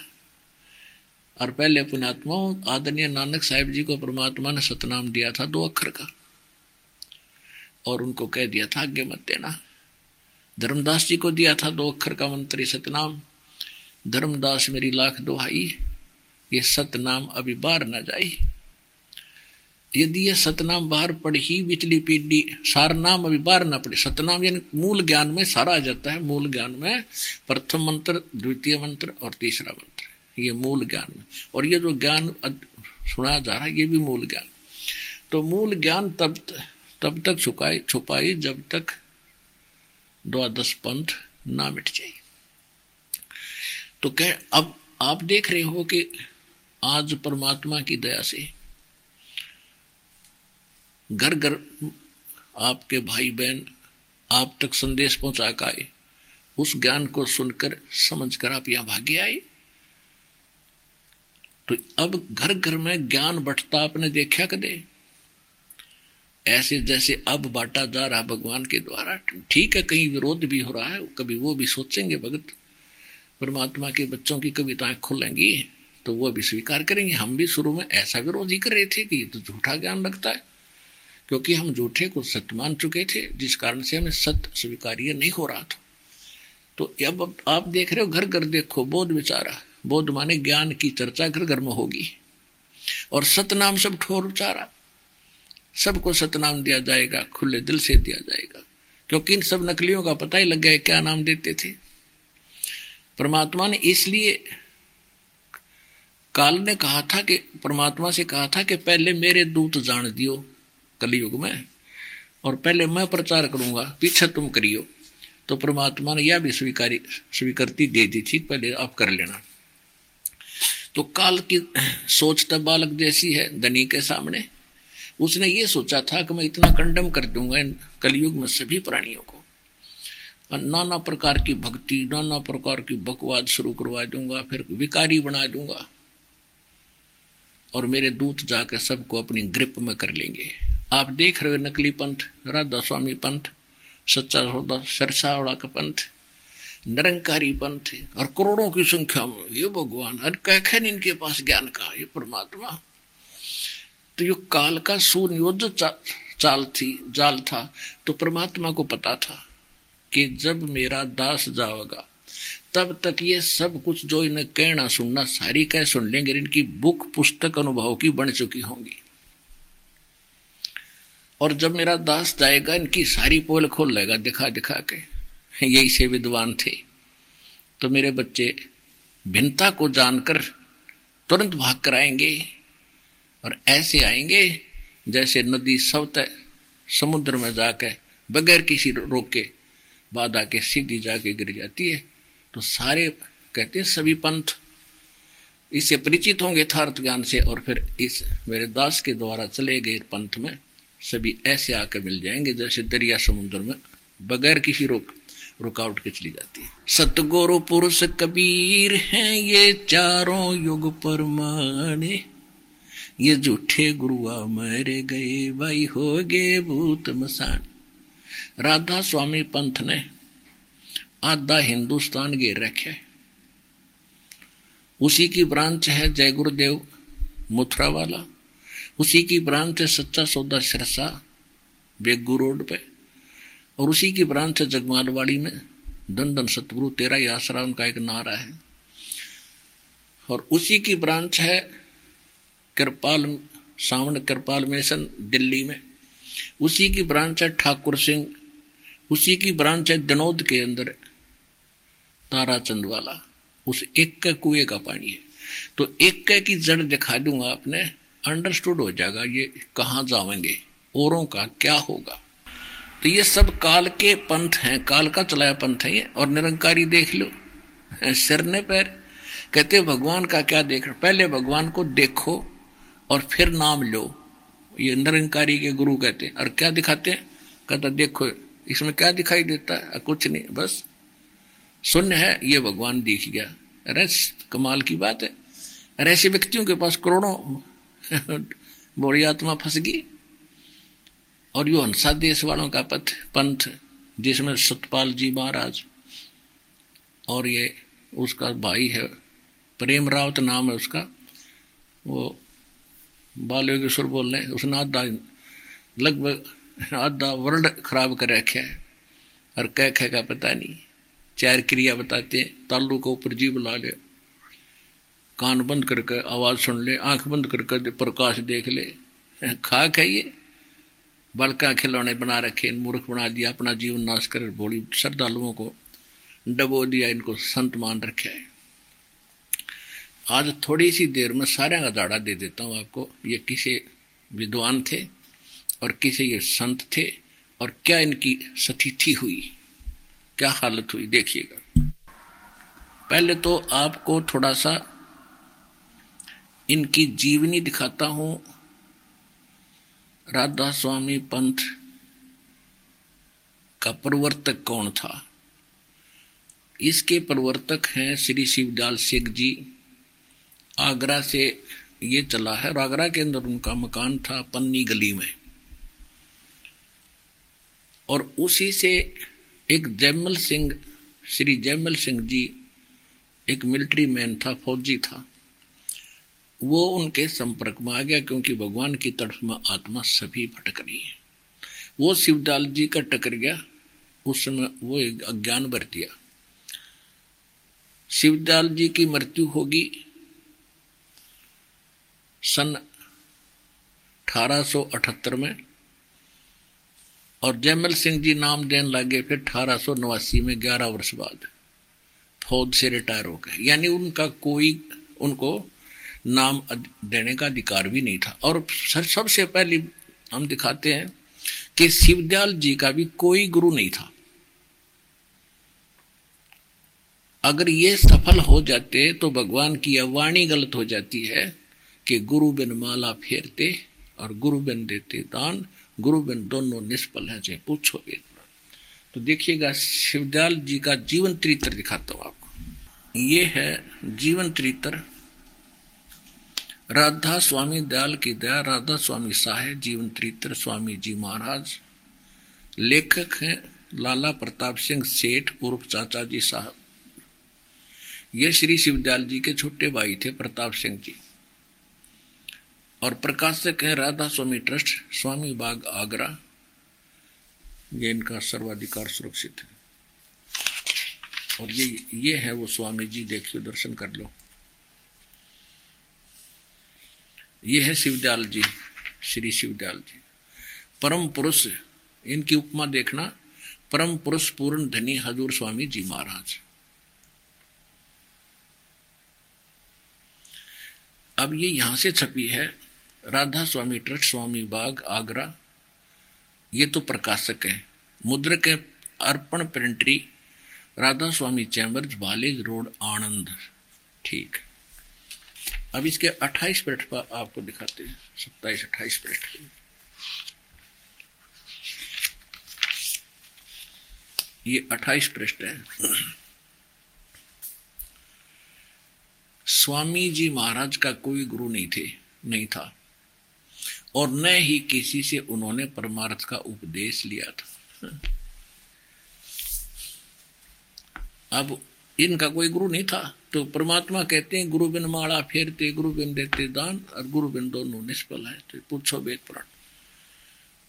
S1: और पहले पुण्यात्मा आदरणीय नानक साहिब जी को परमात्मा ने सतनाम दिया था दो अक्षर का। और उनको कह दिया था आगे मत देना। धर्मदास जी को दिया था दो अक्षर का मंत्री सतनाम। धर्मदास मेरी लाख दोहाई, ये सतनाम अभी बाहर ना जाए यदि ये सतनाम बाहर पड़ी ही बिचली पीढ़ी, सार नाम अभी बाहर ना पड़े। सतनाम यानी मूल ज्ञान में सारा आ जाता है, मूल ज्ञान में प्रथम मंत्र, द्वितीय मंत्र और तीसरा मंत्र। ये मूल ज्ञान में। और ये जो ज्ञान सुनाया जा रहा है, ये भी मूल ज्ञान। तो मूल ज्ञान तब तब तक छुपाई छुपाई जब तक द्वादश पंथ ना मिट जाए तो कह, अब आप देख रहे हो कि आज परमात्मा की दया से घर घर आपके भाई बहन आप तक संदेश पहुँचा आए। उस ज्ञान को सुनकर, समझकर आप यहाँ भागे आए। तो अब घर घर में ज्ञान बटता आपने देखा कदे? ऐसे जैसे अब बांटा जा रहा भगवान के द्वारा, ठीक है, कहीं विरोध भी हो रहा है, कभी वो भी सोचेंगे भगत। परमात्मा के बच्चों की कविताएँ खुलेंगी तो वो भी स्वीकार करेंगे। हम भी शुरू में ऐसा विरोध ही कर रहे थे कि ये तो झूठा ज्ञान लगता है, क्योंकि हम झूठे को सत्य मान चुके थे, जिस कारण से हमें सत्य स्वीकार्य नहीं हो रहा था। तो अब आप देख रहे हो, घर घर देखो, बोध विचारा, बोध माने ज्ञान की चर्चा घर घर में होगी। और सतनाम सब ठोर उचारा सबको सतनाम दिया जाएगा, खुले दिल से दिया जाएगा, क्योंकि इन सब नकलियों का पता ही लग गया क्या नाम देते थे? परमात्मा ने इसलिए काल ने कहा था कि, परमात्मा से कहा था कि पहले मेरे दूत जान दियो कलयुग में, और पहले मैं प्रचार करूँगा, पीछे तुम करियो। तो परमात्मा ने यह भी स्वीकारी, स्वीकृति दे दी थी, पहले आप कर लेना। तो काल की सोच तब बालक जैसी है, धनी के सामने। उसने ये सोचा था कि मैं इतना कंडम कर दूँगा इन कलयुग में सभी प्राणियों को। नाना प्रकार की भक्ति नाना प्रकार की बकवाद शुरू करवा दूँगा फिर विकारी बना दूँगा। और मेरे दूत जाकर सबको अपनी ग्रिप में कर लेंगे। आप देख रहे हो नकली पंथ राधा स्वामी पंथ सच्चा सौदा सरसावड़ा का पंथ निरंकारी पंथ और करोड़ों की संख्या में। ये भगवान हर कह इनके पास ज्ञान का ये परमात्मा। तो ये काल का सुनियोजित चा, चाल थी जाल था तो परमात्मा को पता था। कि जब मेरा दास जाओगा तब तक ये सब कुछ जो इन्हें कहना सुनना सारी कह सुन लेंगे इनकी बुक पुस्तक अनुभव की बन चुकी होंगी। और जब मेरा दास जाएगा, इनकी सारी पोल खोल लेगा दिखा दिखा के, यही से विद्वान थे। तो मेरे बच्चे भिन्नता को जानकर तुरंत भाग कर आएँगे, और ऐसे आएँगे जैसे नदी सवत समुद्र में जाकर बगैर किसी रोक बाद आके सीधी जाके गिर जाती है। तो सारे कहते सभी पंथ इससे परिचित होंगे यथार्थ ज्ञान से और फिर इस मेरे दास के द्वारा चले गए पंथ में सभी ऐसे आकर मिल जाएँगे, जैसे दरिया समुद्र में बगैर किसी रोक, रुकावट के चली जाती है। सतगुरु पुरुष कबीर हैं ये चारों युग परमाने ये झूठे गुरुआ मरे गए, भाई हो गए भूत मसान। राधा स्वामी पंथ ने आधा हिंदुस्तान घेर रखे। उसी की ब्रांच है जय गुरुदेव मुथरा वाला उसी की ब्रांच है सच्चा सौदा सिरसा बेगू रोड पे। और उसी की ब्रांच है जगमालवाड़ी में दन सतगुरु तेरा ही आसरा, उनका एक नारा है। और उसी की ब्रांच है कृपाल, सावन कृपाल मिशन दिल्ली में। उसी की ब्रांच है ठाकुर सिंह, उसी की ब्रांच है दिनोद के अंदर ताराचंद वाला, उस एक का कुएँ का पानी है। तो एक का की जड़ दिखा दूँगा आपने अंडरस्टूड हो जाएगा ये कहाँ जाएँगे औरों का क्या होगा। तो ये सब काल के पंथ हैं, काल का चलाया पंथ है ये, और निरंकारी देख लो सिर ने पैर। कहते भगवान का क्या देख पहले भगवान को देखो और फिर नाम लो। ये निरंकारी के गुरु कहते हैं। और क्या दिखाते हैं? कहता, देखो, इसमें क्या दिखाई देता है? कुछ नहीं, बस। शून्य है, ये भगवान दिख गया। अरे कमाल की बात है। अरे ऐसे व्यक्तियों के पास करोड़ों [laughs] बोरी आत्मा फंस गई। और यो हंसा देश वालों का पथ, पंथ, जिसमें सतपाल जी महाराज और ये उसका भाई है प्रेम रावत नाम है उसका। वो बाल योगेश्वर बोल रहे उसने आधा, लगभग आधा वर्ल्ड खराब कर रखे है, और कह कह का पता नहीं। चार क्रिया बताते हैं, तालू को ऊपर जीव ला ले, कान बंद करके आवाज़ सुन ले, आँख बंद करके प्रकाश देख ले। खाक है ये बड़का खिलौने बना रखे, मूर्ख बना दिया, अपना जीवन नाश कर बोली श्रद्धालुओं को डबो दिया, इनको संत मान रखे है। आज थोड़ी सी देर में सारे का दाड़ा दे देता हूँ आपको, ये किसे विद्वान थे और किसे ये संत थे और क्या इनकी सतिथि हुई, क्या हालत हुई, देखिएगा। पहले तो आपको थोड़ा सा इनकी जीवनी दिखाता हूँ। राधा स्वामी पंथ का प्रवर्तक कौन था? इसके प्रवर्तक हैं श्री शिवदाल सिंह जी। आगरा से ये चला है और आगरा के अंदर उनका मकान था पन्नी गली में। और उसी से एक जयमल सिंह, श्री जयमल सिंह जी, एक मिलिट्री मैन था, फौजी था। वो उनके संपर्क में आ गया क्योंकि भगवान की तरफ़ में आत्मा सभी भटक रही है। वो शिवदाल जी का टकर गया। उस समय वो अज्ञान बर दिया शिवदयाल जी की मृत्यु होगी। सन 1878 में, और जयमल सिंह जी नाम देने लगे, फिर अठारह में, ग्यारह वर्ष बाद। फौज से रिटायर हो गए। यानी उनका कोई, उनको नाम देने का अधिकार भी नहीं था। और सबसे पहले हम दिखाते हैं कि शिवदयाल जी का भी कोई गुरु नहीं था। अगर ये सफल हो जाते तो भगवान की वाणी गलत हो जाती है कि गुरु बिन माला फेरते और गुरु बिन देते दान गुरु बिन दोनों निष्फल हैं चाहे पूछो वेद तो देखिएगा, शिवदयाल जी का जीवन त्रितर दिखाता हूँ आपको। ये है जीवन त्रितर। राधा स्वामी दयाल की दया, राधा स्वामी साहे जीवन त्रितर स्वामी जी महाराज। लेखक हैं लाला प्रताप सिंह सेठ, उर्फ़ चाचा जी साहब। ये श्री शिवदयाल जी के छोटे भाई थे प्रताप सिंह जी। और प्रकाशक है राधा स्वामी ट्रस्ट, स्वामी बाग आगरा, ये इनका सर्वाधिकार सुरक्षित है। और ये ये है वो स्वामी जी, देखिए, दर्शन कर लो। ये है शिवदयाल जी, श्री शिवदयाल जी। परम पुरुष, इनकी उपमा देखना, परम पुरुष पूर्ण धनी हजूर स्वामी जी महाराज। अब ये यहाँ से छपी है राधा स्वामी ट्रस्ट स्वामी, बाग, आगरा, ये तो प्रकाशक है। मुद्रक है, Arpan printery Radha Swami chambers, Balej road, Anand. ठीक। अब इसके 28 पृष्ठ पर आपको दिखाते हैं। सत्ताईस, अट्ठाईस पृष्ठ ये 28 पृष्ठ है। स्वामी जी महाराज का कोई गुरु नहीं थे, नहीं था। और न ही किसी से उन्होंने परमार्थ का उपदेश लिया था। अब इनका कोई गुरु नहीं था तो परमात्मा कहते हैं, गुरु बिन माला फेरते, गुरु बिन देते दान, और गुरु बिन दोनों निष्फल है तो पूछो वेद पुराण।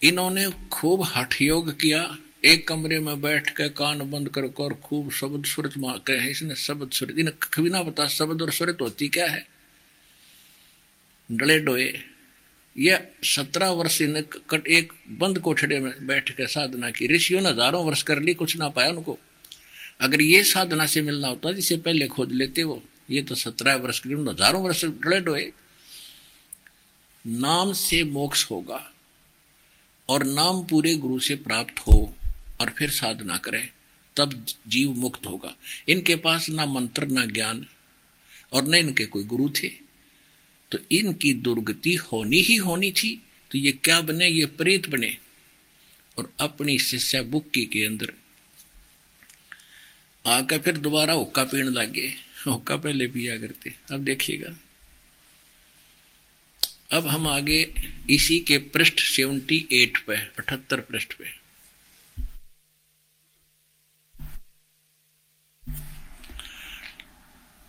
S1: इन्होंने खूब हठ योग किया, एक कमरे में बैठ के कान बंद कर और खूब शब्द सुरत कहे, इसने शब्द सुरत, इन्हें कभी ना बता शब्द और सुरत होती क्या है? डले डोए। ये सत्रह वर्ष इन्हें कट, एक बंद कोठड़े में बैठ कर साधना की। ऋषियों ने हज़ारों वर्ष कर ली, कुछ ना पाया उनको। अगर ये साधना से मिलना होता, जिसे पहले खोज लेते वो, ये तो सत्रह वर्ष के हज़ारों वर्ष डले डोए नाम से मोक्ष होगा और नाम पूरे गुरु से प्राप्त हो और फिर साधना करे, तब जीव मुक्त होगा। इनके पास ना मंत्र, ना ज्ञान और न इनके कोई गुरु थे। तो इनकी दुर्गति होनी ही होनी थी तो ये क्या बने? ये प्रेत बने। और अपनी शिष्या बुक्की के अंदर आकर फिर दोबारा हुक्का पीने गए हुक्का पहले पिया करते, अब देखिएगा। अब हम आगे इसी के पृष्ठ सेवेंटी एट पे, अठहत्तर पृष्ठ पे।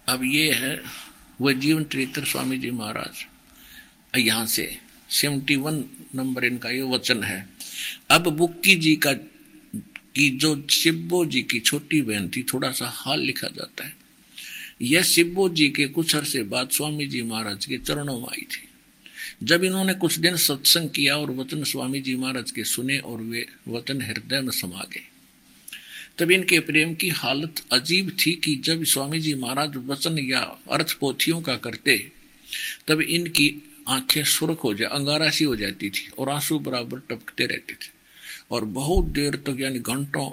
S1: अब ये है वह जीवन चरित्र स्वामी जी महाराज यहाँ से सेवेंटी वन नंबर इनका ये वचन है। अब बुक्की जी का, कि जो शिब्बो जी की छोटी बहन थी थोड़ा सा हाल लिखा जाता है। यह शिब्बो जी के कुछ अरसे बाद स्वामी जी महाराज के चरणों में आई थी। जब इन्होंने कुछ दिन सत्संग किया और वचन स्वामी जी महाराज के सुने और वे वचन हृदय में समा गए। तब इनके प्रेम की हालत अजीब थी कि जब स्वामी जी महाराज वचन या अर्थ पोथियों का करते, तब इनकी आँखें सुरख हो जाए अंगारासी हो जाती थी और आँसू बराबर टपकते रहते थे। और बहुत देर तक तो यानी घंटों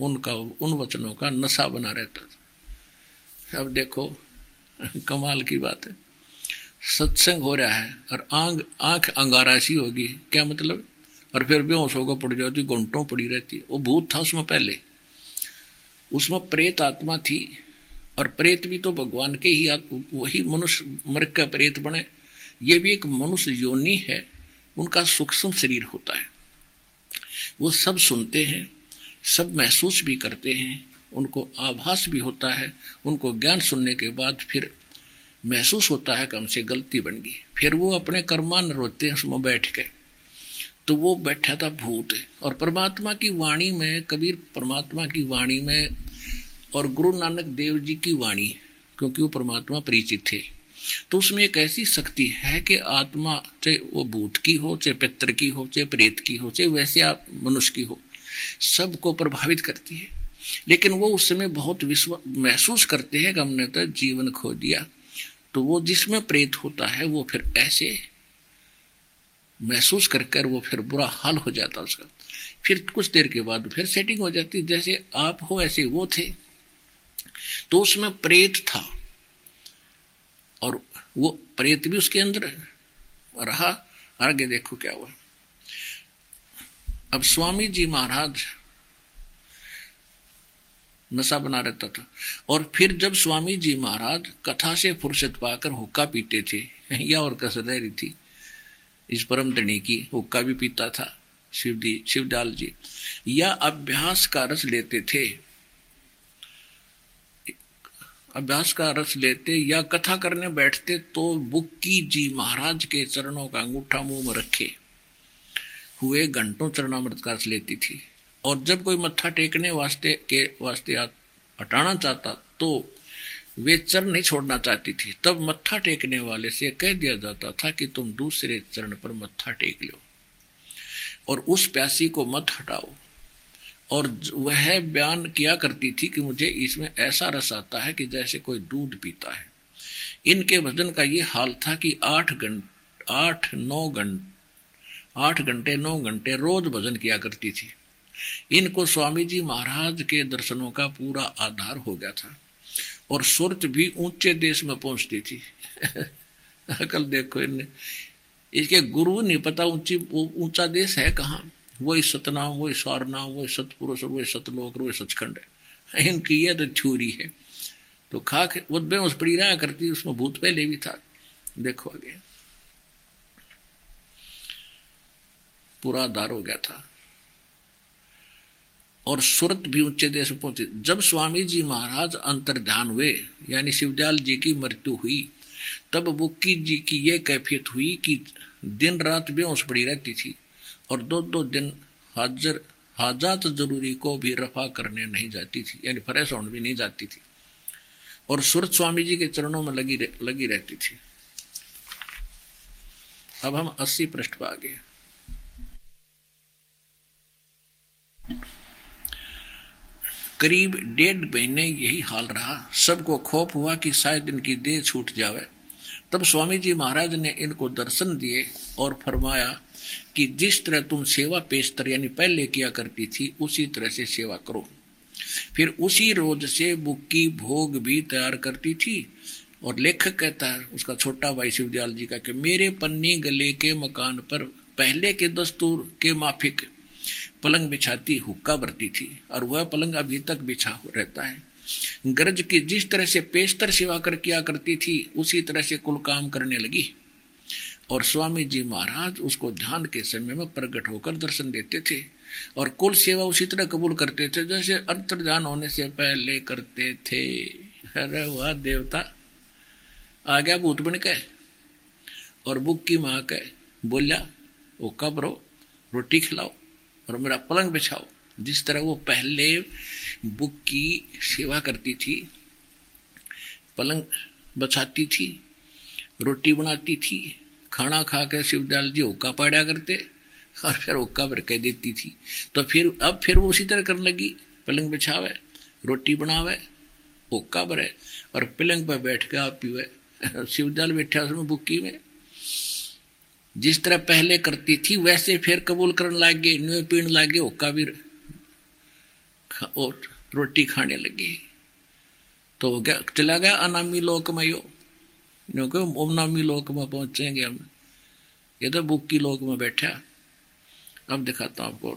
S1: उनका, उन वचनों का नशा बना रहता था। अब देखो, कमाल की बात है। सत्संग हो रहा है और आंग, आँख अंगारा सी होगी, क्या मतलब? और फिर बेहोश होकर पड़ जाती, घंटों पड़ी रहती। है वो भूत था उसमें पहले। उसमें प्रेत आत्मा थी और प्रेत भी तो भगवान के ही वही मनुष्य, मृग का प्रेत बने। ये भी एक मनुष्य योनि है, उनका सूक्ष्म शरीर होता है। वो सब सुनते हैं, सब महसूस भी करते हैं, उनको आभास भी होता है, उनको ज्ञान सुनने के बाद फिर महसूस होता है कि हमसे गलती बन गई। फिर वो अपने कर्मान रोते हैं उसमें बैठ के तो वो बैठा था भूत। और परमात्मा की वाणी में, कबीर परमात्मा की वाणी में और गुरु नानक देव जी की वाणी, क्योंकि वो परमात्मा परिचित थे। तो उसमें एक ऐसी शक्ति है कि आत्मा चाहे वो भूत की हो, चाहे पित्र की हो, चाहे प्रेत की हो, चाहे वैसे आप मनुष्य की हो, सबको प्रभावित करती है। लेकिन वो उस समय बहुत विश्व, महसूस करते हैं कि हमने तो जीवन खो दिया। तो वो जिसमें प्रेत होता है, वो फिर ऐसे महसूस कर कर वो फिर बुरा हाल हो जाता उसका। फिर कुछ देर के बाद फिर सेटिंग हो जाती, जैसे आप हो ऐसे वो थे। तो उसमें प्रेत था। और वो प्रेत भी उसके अंदर रहा। आगे देखो क्या हुआ। अब स्वामी जी महाराज नशा बना रहता था। और फिर जब स्वामी जी महाराज कथा से फुर्सत पाकर हुक्का पीते थे, या और कसर रह थी इस परम तणी की हुक्का भी पीता था शिवदी शिवदाल जी। या अभ्यास का रस लेते थे, अभ्यास का रस लेते या कथा करने बैठते तो बुक्की जी महाराज के चरणों का अंगूठा मुँह में रखे। हुए घंटों चरणामृत का रस लेती थी। और जब कोई मत्था टेकने वास्ते के, वास्ते हटाना चाहता तो वे चरण नहीं छोड़ना चाहती थी। तब मत्था टेकने वाले से कह दिया जाता था कि तुम दूसरे चरण पर मत्था टेक लो और उस प्यासी को मत हटाओ। और वह बयान किया करती थी कि मुझे इसमें ऐसा रस आता है कि जैसे कोई दूध पीता है। इनके भजन का ये हाल था कि आठ घंटे आठ, नौ घंटे आठ घंटे, नौ घंटे रोज भजन किया करती थी। इनको स्वामी जी महाराज के दर्शनों का पूरा आधार हो गया था। और सुरत भी ऊँचे देश में पहुँचती थी। कल देखो इनने। इसके गुरु नहीं पता ऊँची ऊँचा देश है कहाँ? वही सतनाम, वही सारनाम, वही सतपुरुष, वही सतलोक, वही सचखंड है। इनकी यह तो थ्योरी है। तो खाक वो उस पड़ी करती, उसमें भूत पहले भी था। देखो आगे। पूरा आधार हो गया था। और सुरत भी ऊँचे देश पहुँचे। जब स्वामी जी महाराज अंतर ध्यान हुए यानी शिवदयाल जी की मृत्यु हुई तब बुक्की जी की यह कैफियत हुई कि दिन रात बेहोश पड़ी रहती थी और दो दो दिन हाजर हाजात ज़रूरी को भी रफा करने नहीं जाती थी यानी फ्रेश होने भी नहीं जाती थी। और सुरत स्वामी जी के चरणों में लगी रह, लगी रहती थी। अब हम अस्सी पृष्ठ पर आ गए करीब डेढ़ महीने यही हाल रहा। सबको खोप हुआ कि शायद इनकी देह छूट जावे। तब स्वामी जी महाराज ने इनको दर्शन दिए और फरमाया कि जिस तरह तुम सेवा पेशतर यानी पहले किया करती थी, उसी तरह से सेवा करो। फिर उसी रोज से बुक्की भोग भी तैयार करती थी और लेखक कहता है, उसका छोटा भाई शिवदयाल जी का, कि मेरे पन्नी गले के मकान पर, पहले के दस्तूर के माफिक पलंग बिछाती हुक्का बरती थी और वह पलंग अभी तक बिछा रहता है। गरज की जिस तरह से पेशतर सेवा कर किया करती थी, उसी तरह से कुल काम करने लगी। और स्वामी जी महाराज उसको ध्यान के समय में प्रकट होकर दर्शन देते थे और कुल सेवा उसी तरह कबूल करते थे जैसे अंतर्ध्यान होने से पहले करते थे। अरे वाह, देवता। आ गया भूत बन के और बुक की माँ के बोलिया वो कब रो रोटी खिलाओ। और मेरा पलंग बिछाओ। जिस तरह वो पहले बुक की सेवा करती थी, पलंग बचाती थी, रोटी बनाती थी, खाना खा कर शिवदयाल जी हुक्का पाड़ा करते और फिर हुक्का पर कह देती थी। तो फिर, अब फिर वो उसी तरह करने लगी। पलंग बिछावे, रोटी बनावे, हुक्का भरे और पलंग पर बैठ के आप पीवे। [laughs] शिवदयाल बैठा उसमें बुक्की में। जिस तरह पहले करती थी वैसे फिर कबूल करने लग गए न्यू पीने लग गए हुक्का भी और रोटी खाने लगी। तो गया चला गया अनामी लोक में यो। क्योंकि ओमनामी लोक में पहुँचेंगे हम ये तो बुक्की लोक में बैठा। अब दिखाता हूँ आपको।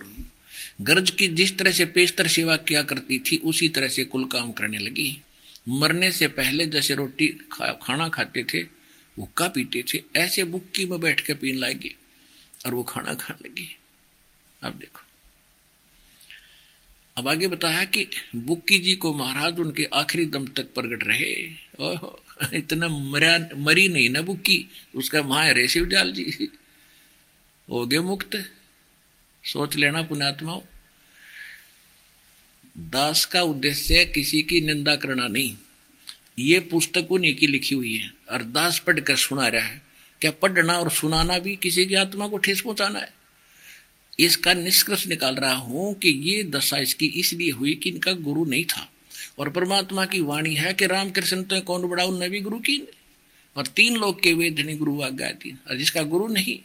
S1: गर्ज की जिस तरह से पेशतर सेवा किया करती थी उसी तरह से कुल काम करने लगी। मरने से पहले जैसे रोटी खा, खाना खाते थे हुक्का पीते थे, ऐसे बुक्की में बैठ के पीने लगी और वो खाना खाने लगी। अब देखो। अब आगे बताया कि बुक्की जी को महाराज उनके आखिरी दम तक प्रकट रहे। ओहो, इतना मरा, मरी नहीं ना बुक्की, उसका माँ है शिवजाल जी। हो गए मुक्त। सोच लेना पुण्यात्माओं। दास का उद्देश्य किसी की निंदा करना नहीं। ये पुस्तक उन्हीं की लिखी हुई है। और दास पढ़कर सुना रहा है। क्या पढ़ना और सुनाना भी किसी की आत्मा को ठेस पहुंचाना है? इसका निष्कर्ष निकाल रहा हूँ कि ये दशा इसकी इसलिए हुई कि इनका गुरु नहीं था। और परमात्मा की वाणी है कि रामकृष्ण तो कौन बड़ा उन भी गुरु की? और तीन लोग के वेद ने गुरु आज्ञा थी और जिसका गुरु नहीं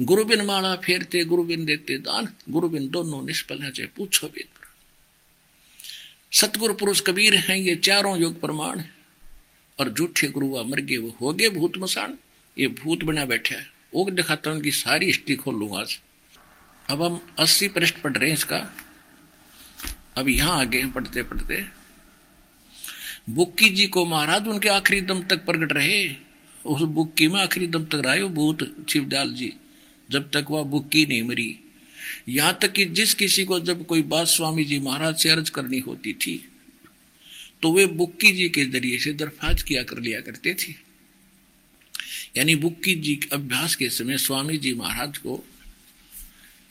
S1: गुरु बिन माला फेरते गुरु बिन देते दान गुरु बिन दोनों निष्फल है पूछो पर सतगुरु पुरुष कबीर हैं, ये चारों योग प्रमाण और झूठे गुरु मर गए वो हो गए भूत मसान। ये भूत बना बैठा है। वो दिखाता उनकी सारी हिस्ट्री खोल लूँगा आज। अब हम अस्सी पृष्ठ पढ़ रहे हैं इसका। अब यहाँ आगे पढ़ते पढ़ते। बुक्की जी को महाराज, उनके आखिरी दम तक प्रकट रहे। उस बुक्की में आखिरी दम तक रहे वो भूत शिवदयाल जी। जब तक वह बुक्की नहीं मरी। यहाँ तक कि जिस किसी को जब कोई बात स्वामी जी महाराज से अर्ज़ करनी होती थी तो वे बुक्की जी के ज़रिए से दरफाज किया कर लिया करते थे। यानी बुक्की जी के अभ्यास के समय स्वामी जी महाराज को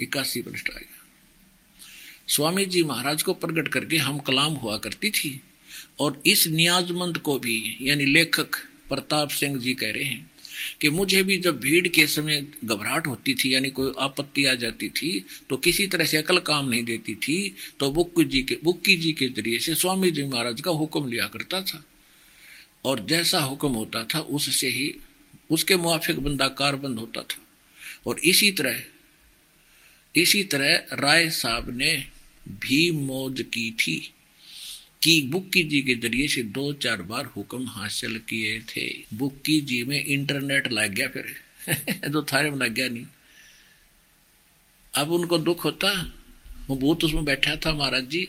S1: इक्यासी पृष्ठ आएगा स्वामी जी महाराज को प्रकट करके हम कलाम हुआ करती थी और इस नियाजमंद को भी, यानी लेखक प्रताप सिंह जी कह रहे हैं कि मुझे भी जब भीड़ के समय घबराहट होती थी, यानी कोई आपत्ति आ जाती थी तो किसी तरह से अकल काम नहीं देती थी तो बुक्की जी के, बुक्की जी के ज़रिए से स्वामी जी महाराज का हुक्म लिया करता था। और जैसा हुक्म होता था, उससे ही, उसके मुआफिक बंदा कारबंद होता था। और इसी तरह इसी तरह राय साहब ने भी मौज की थी। कि बुक्की जी के ज़रिए से दो चार बार हुक्म हासिल किए थे। बुक्की जी में इंटरनेट लग गया फिर। [laughs] तो थारे में लग गया नहीं। अब उनको दुख होता। वो भूत उसमें बैठा था, महाराज जी।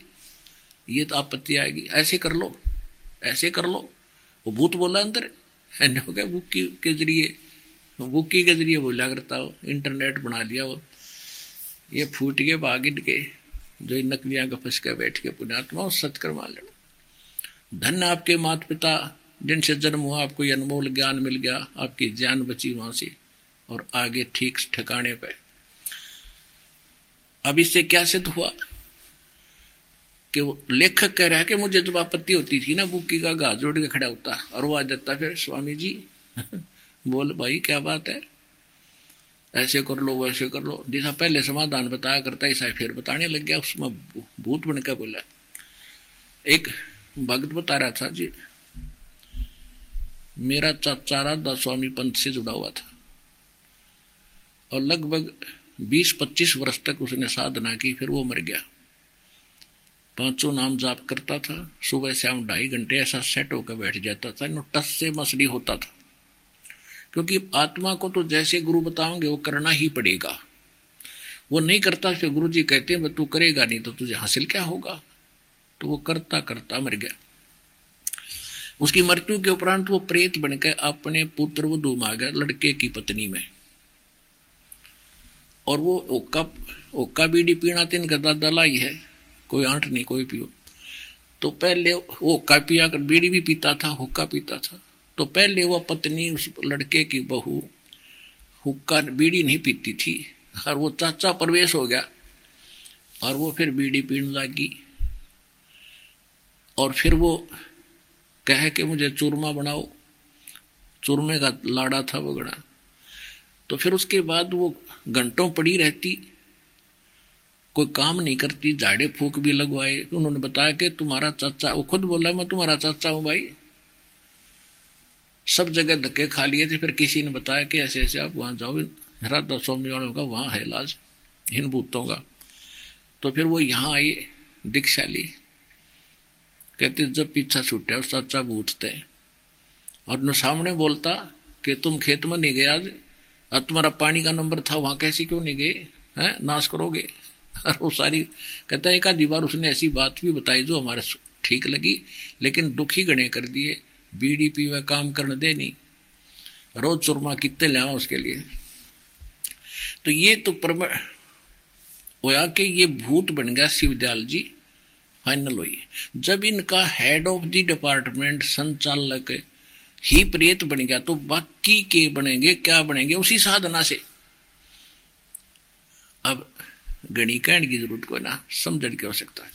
S1: ये तो आपत्ति आएगी। ऐसे कर लो। ऐसे कर लो। वो भूत बोला अंदर। हो गया बुक्की के ज़रिए। बुक्की के ज़रिए बोला करता हो इंटरनेट बना लिया वो। ये फूट के बागिन के जो नकलियाँ का फंस के बैठ के पुण्यात्मा सत्कर मान लेना धन्य आपके माता पिता जिनसे जन्म हुआ, आपको ये अनमोल ज्ञान मिल गया, आपकी जान बची वहाँ से और आगे ठीक ठिकाने पे। अब इससे क्या सिद्ध हुआ? कि वो लेखक कह रहा है कि मुझे जब आपत्ति होती थी ना, बुक्की का घा जोड़ के खड़ा होता, और वो आ जाता फिर, स्वामी जी, [laughs] बोल भाई, क्या बात है? ऐसे कर लो, वैसे कर लो। जैसा पहले समाधान बताया करता ऐसा फिर बताने लग गया, उसमें भूत बन के बोला। एक भक्त बता रहा था जी, मेरा चाचा राधा स्वामी पंथ से जुड़ा हुआ था। और लगभग 20-25 वर्ष तक उसने साधना की, फिर वो मर गया। पाँचों नाम जाप करता था, सुबह शाम ढाई घंटे ऐसा सेट होकर बैठ जाता था टस से मसली होता था। क्योंकि आत्मा को तो जैसे गुरु बताओगे, वो करना ही पड़ेगा। वो नहीं करता, फिर गुरु जी कहते हैं तू करेगा नहीं तो तुझे हासिल क्या होगा? तो वो करता करता मर गया। उसकी मृत्यु के उपरांत वो प्रेत बनकर अपने पुत्र वो में आ गया, लड़के की पत्नी में। और वो ओका ओका बीड़ी पीना तीन का दादा लाई है, कोई आंट नहीं, कोई पियो। तो पहले वो ओका पिया कर बीड़ी भी पीता था हुक्का पीता था। तो पहले वह पत्नी उस लड़के की बहू हुक्का बीड़ी नहीं पीती थी। और वो चाचा प्रवेश हो गया। और वो फिर बीड़ी पीने लगी। और फिर वो कहे कि मुझे चूरमा बनाओ। चूरमे का लाड़ा था वो गड़ा तो फिर उसके बाद वो घंटों पड़ी रहती। कोई काम नहीं करती, झाड़े फूक भी लगवाए। उन्होंने बताया कि तुम्हारा चाचा, वो खुद बोला, मैं तुम्हारा चाचा हूँ भाई। सब जगह धक्के खा लिए थे, फिर किसी ने बताया कि ऐसे ऐसे आप वहाँ जाओ राधा स्वामी वालों का वहाँ है इलाज, इन भूतों का। तो फिर वो यहाँ आई, दीक्षा ली। कहते, जब पीछा छूटे और सच्चा भूतते और न सामने बोलता कि, तुम खेत में नहीं गए आज? और तुम्हारा पानी का नंबर था, वहाँ कैसे क्यों नहीं गए? हैं? नाश करोगे? [laughs] और वो सारी, कहता है, एक आधी बार उसने ऐसी बात भी बताई जो हमारे ठीक लगी, लेकिन दुखी गणे कर दिए। बीड़ी में काम करने दे नहीं। रोज चुरमा कितने ले उसके लिए? तो ये तो परम होया कि ये भूत बन गया शिवदयाल जी, फाइनल हुई। जब इनका हेड ऑफ़ द डिपार्टमेंट संचालक ही प्रेत बन गया तो बाकी के बनेंगे, क्या बनेंगे? उसी साधना से। अब गणी कहने की ज़रूरत कोई ना, समझने की आवश्यकता है।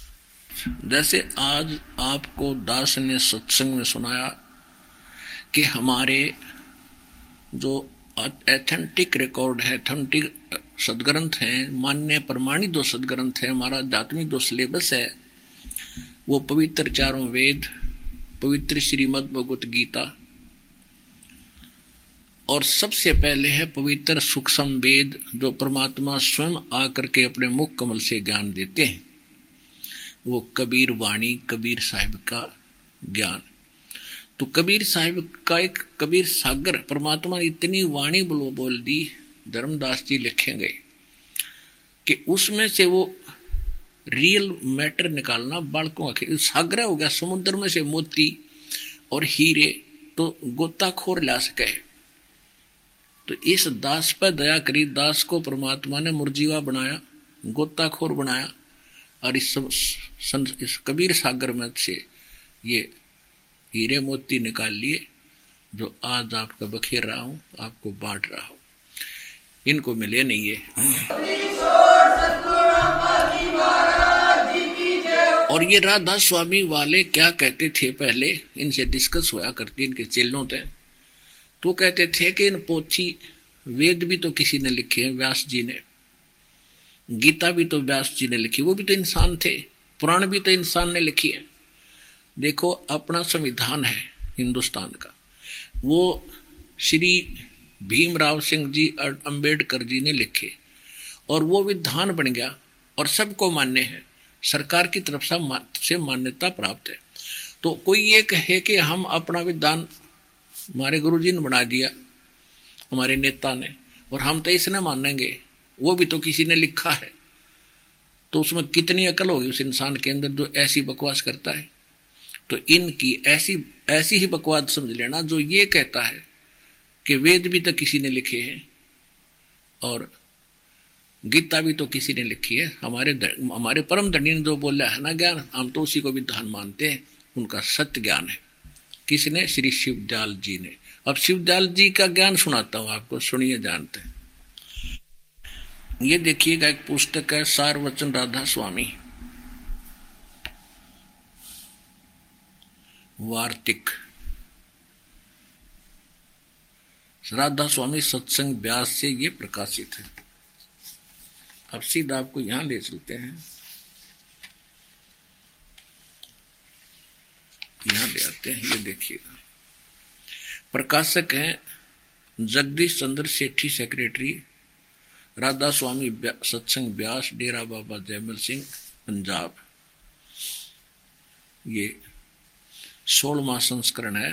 S1: जैसे आज आपको दास ने सत्संग में सुनाया कि हमारे जो एथेंटिक रिकॉर्ड है एथेंटिक सदग्रंथ हैं, मान्य प्रमाणित जो सदग्रंथ है, हमारा आध्यात्मिक जो सिलेबस है, वो पवित्र चारों वेद, पवित्र श्रीमद भगवत गीता, और सबसे पहले है पवित्र सूक्ष्म वेद, जो परमात्मा स्वयं आकर के अपने मुख कमल से ज्ञान देते हैं। वो कबीर वाणी, कबीर साहिब का ज्ञान। तो कबीर साहिब का एक कबीर सागर परमात्मा ने इतनी वाणी बोलो बोल दी धर्मदास जी लिखे गए कि उसमें से वो रियल मैटर निकालना बालकों का सागर हो गया समुद्र में से मोती और हीरे तो गोताखोर ला सके। तो इस दास पर दया करी दास को परमात्मा ने मुर्जीवा बनाया गोताखोर बनाया और इस, इस कबीर सागर में से ये हीरे मोती निकाल लिए, जो आज आपका बखेर रहा हूँ, आपको बांट रहा हूँ। इनको मिले नहीं है और ये राधा स्वामी वाले क्या कहते थे पहले? इनसे डिस्कस होया करती, इनके चेलों थे तो कहते थे कि इन पोथी, वेद भी तो किसी ने लिखे हैं, व्यास जी ने। गीता भी तो व्यास जी ने लिखी, वो भी तो इंसान थे। पुराण भी तो इंसान ने लिखी है। देखो, अपना संविधान है हिंदुस्तान का। वो श्री भीमराव सिंह जी अंबेडकर जी ने लिखे और वो विधान बन गया और सबको मान्य है। सरकार की तरफ़ से मान्यता प्राप्त है। तो कोई ये कहे कि हम अपना विधान हमारे गुरु जी ने बना दिया, हमारे नेता ने, और हम तो इसने मानेंगे, वो भी तो किसी ने लिखा है। तो उसमें कितनी अकल होगी उस इंसान के अंदर जो ऐसी बकवास करता है? तो इनकी ऐसी ऐसी ही बकवाद समझ लेना जो ये कहता है कि वेद भी तो किसी ने लिखे हैं और गीता भी तो किसी ने लिखी है। हमारे हमारे परम धनी ने जो बोला है ना ज्ञान, हम तो उसी को भी धन मानते हैं, उनका सत्य ज्ञान है। किसने? श्री शिवदयाल जी ने। अब शिवदयाल जी का ज्ञान सुनाता हूँ आपको, सुनिए, जानते हैं। ये देखिएगा, एक पुस्तक है सार वचन राधा स्वामी वार्तिक। राधा स्वामी सत्संग व्यास से ये प्रकाशित है। अब सीधा आपको यहाँ ले चलते हैं। यहाँ ले आते हैं, ये देखिएगा। प्रकाशक हैं जगदीश चंद्र सेठी सेक्रेटरी राधा स्वामी सत्संग व्यास, डेरा बाबा जयमल सिंह, पंजाब। ये सोलवा संस्करण है।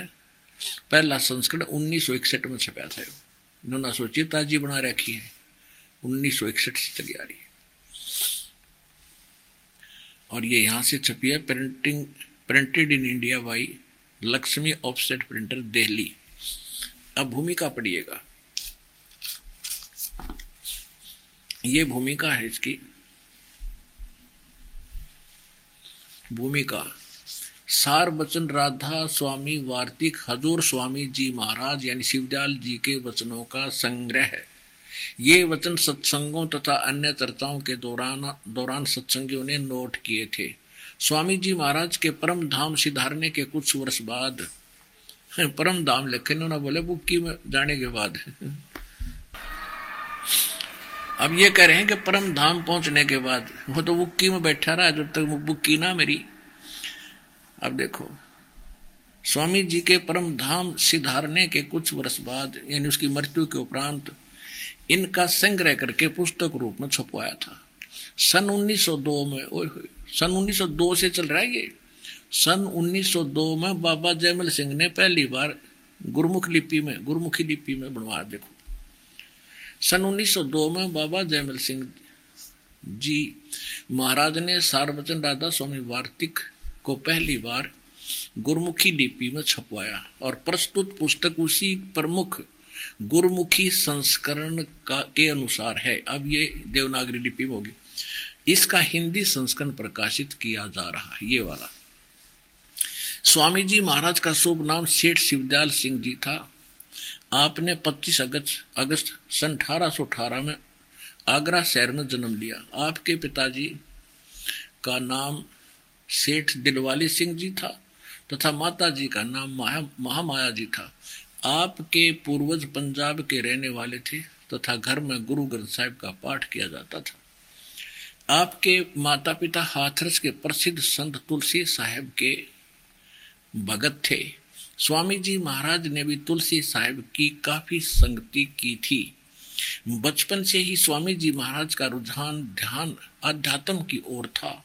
S1: पहला संस्करण उन्नीस सौ इकसठ में छपा था। इन्होंने सोची ताजी बना रखी है। उन्नीस सौ इकसठ से चली आ रही है। और ये यहाँ से छपी है printing printed in India by Lakshmi offset printer Delhi अब भूमिका पढ़िएगा। ये भूमिका है इसकी। भूमिका सार वचन राधा स्वामी वार्तिक हजूर स्वामी जी महाराज, यानी शिवदयाल जी के वचनों का संग्रह है। ये वचन सत्संगों तथा अन्य चर्चाओं के दौरान दौरान सत्संगियों ने नोट किए थे। स्वामी जी महाराज के परम धाम सिधारने के कुछ वर्ष बाद, परम धाम लिखे उन्होंने बोले बुक्की में जाने के बाद। अब ये कह रहे हैं कि परम धाम पहुँचने के बाद, वो तो बुक्की में बैठा रहा जब तक बुक्की ना मेरी। अब देखो, स्वामी जी के परम धाम सिधारने के कुछ वर्ष बाद, यानी उसकी मृत्यु के उपरांत, इनका संग्रह करके पुस्तक रूप में छपवाया था। सन 1902 में, ओए सन 1902 से चल रहा है ये? सन 1902 में बाबा जयमल सिंह ने पहली बार गुरमुख लिपि में, गुरुमुखी लिपि में बनवाया, देखो। सन 1902 में बाबा जयमल सिंह जी महाराज ने सार्वजन राधा स्वामी वार्तिक को पहली बार गुरमुखी लिपि में छपवाया और प्रस्तुत पुस्तक उसी प्रमुख गुरमुखी संस्करण का के अनुसार है। अब ये देवनागरी लिपि होगी। इसका हिंदी संस्करण प्रकाशित किया जा रहा है। ये वाला। स्वामी जी महाराज का शुभ नाम सेठ शिवदयाल सिंह जी था। आपने 25 अगस्त अगस्त सन 1818 में आगरा शहर में जन्म लिया। आपके पिताजी का नाम सेठ दिलवाली सिंह जी था तथा माता जी का नाम महामाया जी था। आपके पूर्वज पंजाब के रहने वाले थे तथा घर में गुरु ग्रंथ साहिब का पाठ किया जाता था। आपके माता पिता हाथरस के प्रसिद्ध संत तुलसी साहेब के भगत थे। स्वामी जी महाराज ने भी तुलसी साहेब की काफ़ी संगति की थी। बचपन से ही स्वामी जी महाराज का रुझान ध्यान, अध्यात्म की ओर था।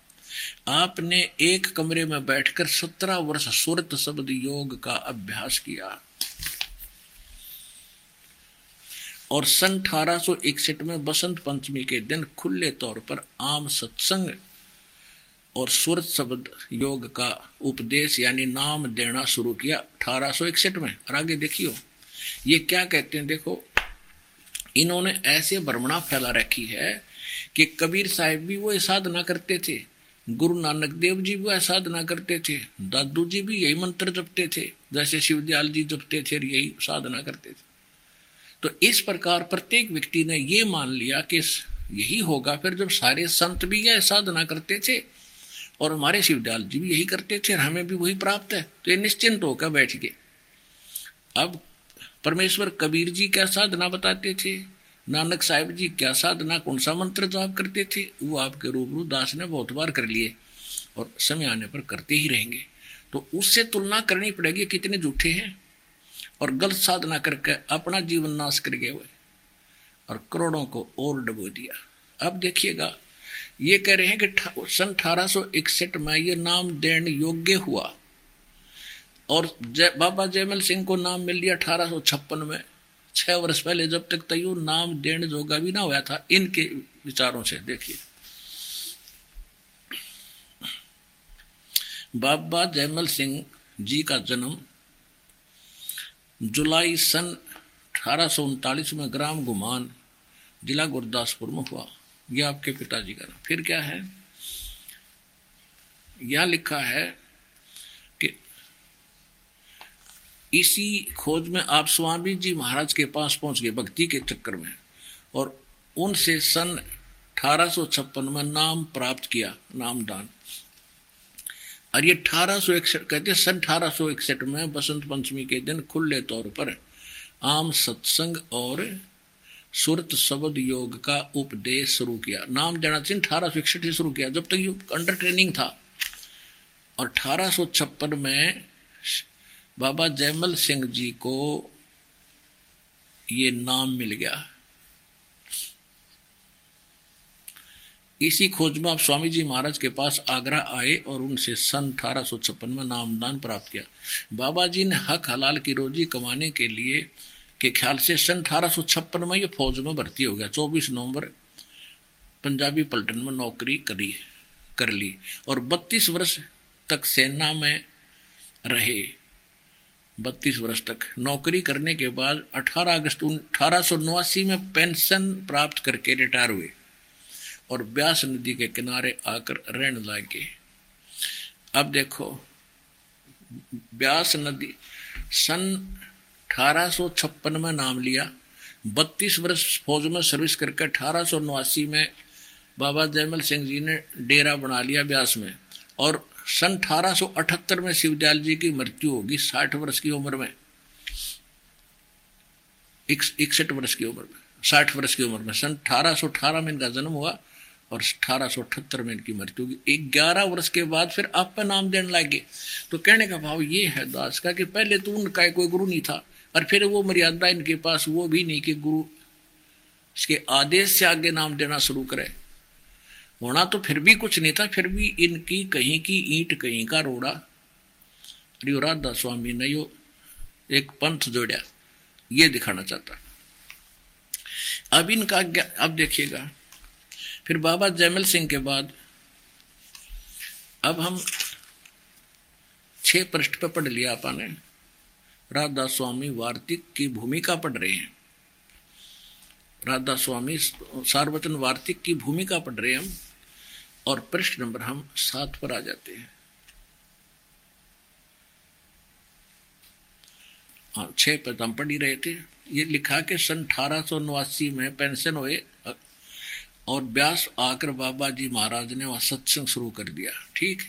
S1: आपने एक कमरे में बैठकर सत्रह वर्ष सुरत शब्द योग का अभ्यास किया। और सन अठारह में बसंत पंचमी के दिन खुले तौर पर आम सत्संग और सुरत शब्द योग का उपदेश यानी नाम देना शुरू किया अठारह में। और आगे देखियो, ये क्या कहते हैं देखो, इन्होंने ऐसे भ्रमणा फैला रखी है कि कबीर साहिब भी वो साधना करते थे। गुरु नानक देव जी भी साधना करते थे, दादू जी भी यही मंत्र जपते थे, जैसे शिवदयाल जी जपते थे यही साधना करते थे। तो इस प्रकार प्रत्येक व्यक्ति ने ये मान लिया कि यही होगा। फिर जब सारे संत भी यह साधना करते थे और हमारे शिवदयाल जी भी यही करते थे और हमें भी वही प्राप्त है तो ये निश्चिंत होकर बैठ गए। अब परमेश्वर कबीर जी क्या साधना बताते थे? नानक साहब जी, क्या साधना, कौन सा मंत्र जाप करते थे? वो आपके रूबरू दास ने बहुत बार कर लिए और समय आने पर करते ही रहेंगे। तो उससे तुलना करनी पड़ेगी कितने झूठे हैं और गलत साधना करके अपना जीवन नाश कर गए हुए और करोड़ों को और डबो दिया। अब देखिएगा, ये कह रहे हैं कि सन अठारह में ये नाम देने योग्य हुआ और जय, बाबा जयमल सिंह को नाम मिल लिया अठारह में। छह वर्ष पहले जब तक तयू नाम देने जोगा भी ना हुआ था, इनके विचारों से देखिए। बाबा जयमल सिंह जी का जन्म जुलाई सन अठारह में ग्राम गुमान जिला गुरदासपुर में हुआ। यह आपके पिताजी का फिर क्या है? यह लिखा है कि इसी खोज में आप स्वामी जी महाराज के पास पहुँच गए, भक्ति के चक्कर में। और उनसे सन अठारह में नाम प्राप्त किया नामदान और ये अठारह सौ इकसठ, कहते सन अठारह सौ इकसठ में बसंत पंचमी के दिन खुले तौर पर आम सत्संग और सुरत शब्द योग का उपदेश शुरू किया। नाम देना सिंह अठारह सौ इकसठ से शुरू किया, जब तक ये अंडर ट्रेनिंग था। और अठारह सौ छप्पन में बाबा जयमल सिंह जी को ये नाम मिल गया। इसी खोज में आप स्वामी जी महाराज के पास आगरा आए और उनसे सन अठारह में नामदान प्राप्त किया। बाबा जी ने हक हलाल की रोजी कमाने के लिए के ख्याल से सन अठारह में ये फौज में भर्ती हो गया। 24 नवंबर पंजाबी पलटन में नौकरी करी, कर ली और 32 वर्ष तक सेना में रहे। 32 वर्ष तक। नौकरी करने के बाद 18 अगस्त अठारह में पेंशन प्राप्त करके रिटायर हुए और ब्यास नदी के किनारे आकर रहने लगे। अब देखो, ब्यास नदी सन अठारह में नाम लिया। बत्तीस वर्ष फौज में सर्विस करके अठारह में बाबा जयमल सिंह जी ने डेरा बना लिया ब्यास में। और सन अठारह में शिवदयाल जी की मृत्यु होगी, साठ वर्ष की उम्र में। इकसठ वर्ष की उम्र में, साठ वर्ष की उम्र में। सन अठारह में इनका जन्म हुआ और अठारह में इनकी मृत्यु होगी। ग्यारह वर्ष के बाद फिर आप पर नाम देने लगे तो कहने का भाव ये है दास का कि पहले तो उनका कोई गुरु नहीं था और फिर वो मर्यादा इनके पास वो भी नहीं कि गुरु इसके आदेश से आगे नाम देना शुरू करे। होना तो फिर भी कुछ नहीं था, फिर भी इनकी कहीं की ईंट कहीं का रोड़ा। राधा स्वामी ने यो एक पंथ जोड़ा ये दिखाना चाहता। अब इनका अब देखिएगा। फिर बाबा जयमल सिंह के बाद, अब हम छह पृष्ठ पर पढ़ लिया आपने राधा स्वामी वार्तिक की भूमिका पढ़ रहे हैं। राधा स्वामी सार्वजन वार्तिक की भूमिका पढ़ रहे हैं हम। और प्रश्न नंबर हम सात पर आ जाते हैं। हाँ छह पर तो हम पढ़ ही रहे थे। ये लिखा के सन अठारह में पेंशन हुए और ब्यास आकर बाबा जी महाराज ने वहाँ सत्संग शुरू कर दिया। ठीक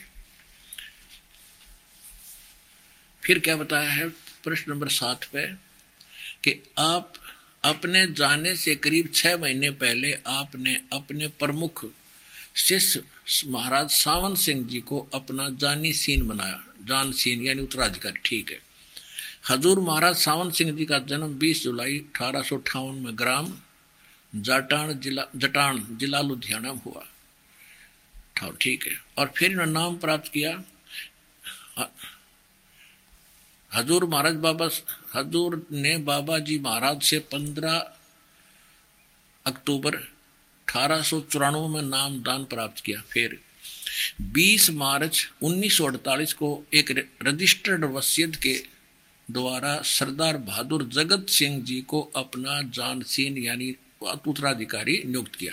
S1: फिर क्या बताया है प्रश्न नंबर सात पे? कि आप अपने जाने से करीब छह महीने पहले आपने अपने प्रमुख शिष्य महाराज सावन सिंह जी को अपना जानी सीन बनाया। जान सीन यानी उत्तराधिकारी, ठीक है। हजूर महाराज सावन सिंह जी का जन्म 20 जुलाई अठारह में ग्राम जाटान जिला, जटान जिला लुधियाना में हुआ। ठीक है। और फिर इन्होंने नाम प्राप्त किया। हजूर महाराज बाबा, हजूर ने बाबा जी महाराज से 15 अक्टूबर अठारह में नाम दान प्राप्त किया। फिर 20 मार्च 1948 को एक रजिस्टर्ड वसीयत के द्वारा सरदार बहादुर जगत सिंह जी को अपना जानसीन यानी उत्तराधिकारी नियुक्त किया।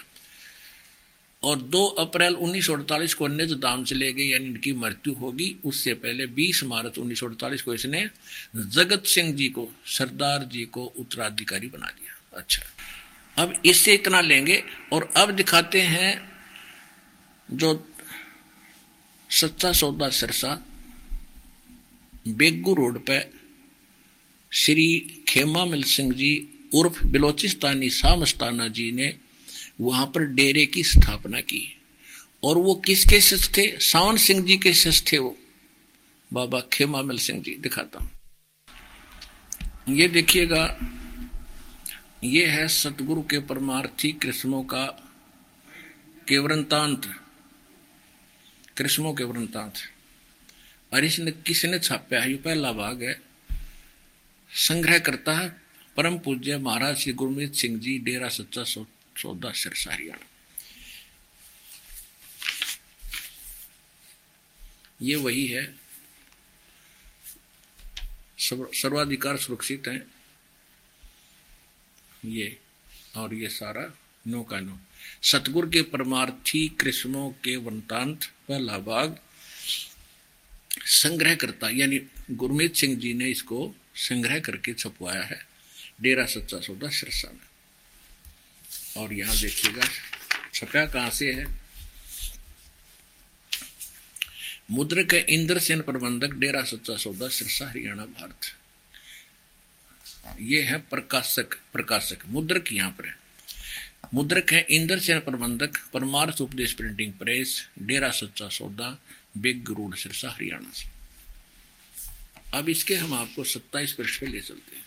S1: और 2 अप्रैल 1948 को निज दाम चले गए यानी इनकी मृत्यु होगी। उससे पहले 20 मार्च 1948 को इसने जगत सिंह जी को, सरदार जी को उत्तराधिकारी बना दिया। अच्छा। अब इससे इतना लेंगे और अब दिखाते हैं जो सच्चा सौदा सिरसा बेगू रोड पे श्री खेमा मिल सिंह जी उर्फ़ बिलोचिस्तानी सामस्ताना जी ने वहाँ पर डेरे की स्थापना की। और वो किसके शिष्य थे? सावन सिंह जी के शिष्य थे वो। बाबा खेमामल सिंह जी, दिखाता हूँ। ये देखिएगा ये है सतगुरु के परमार्थी कृष्णों का केवरंतांत। कृष्णों के वृंतांत और इसने किसने छापा है? ये पहला भाग है। संग्रह करता है परम पूज्य महाराज श्री गुरमीत सिंह जी, डेरा सच्चा सौदा सिरसा हरियाणा ये वही है। सर्वाधिकार सुरक्षित है। ये और ये सारा नो का नो सतगुर के परमार्थी कृष्णों के वृंतांत पहला भाग संग्रह करता यानी गुरमीत सिंह जी ने इसको संग्रह करके छपवाया है। डेरा सच्चा सौदा सिरसा में। और यहाँ देखिएगा छपा कहाँ से है? मुद्रक है इंद्र सेन प्रबंधक, डेरा सच्चा सौदा सिरसा, हरियाणा, भारत। ये है प्रकाशक प्रकाशक। मुद्रक यहाँ पर है। मुद्रक है इंद्र सेन प्रबंधक, परमार्थ उपदेश प्रिंटिंग प्रेस डेरा सच्चा सौदा, बिग रोड सिरसा, हरियाणा से। अब इसके हम आपको सत्ताईस पृष्ठ पे ले चलते हैं।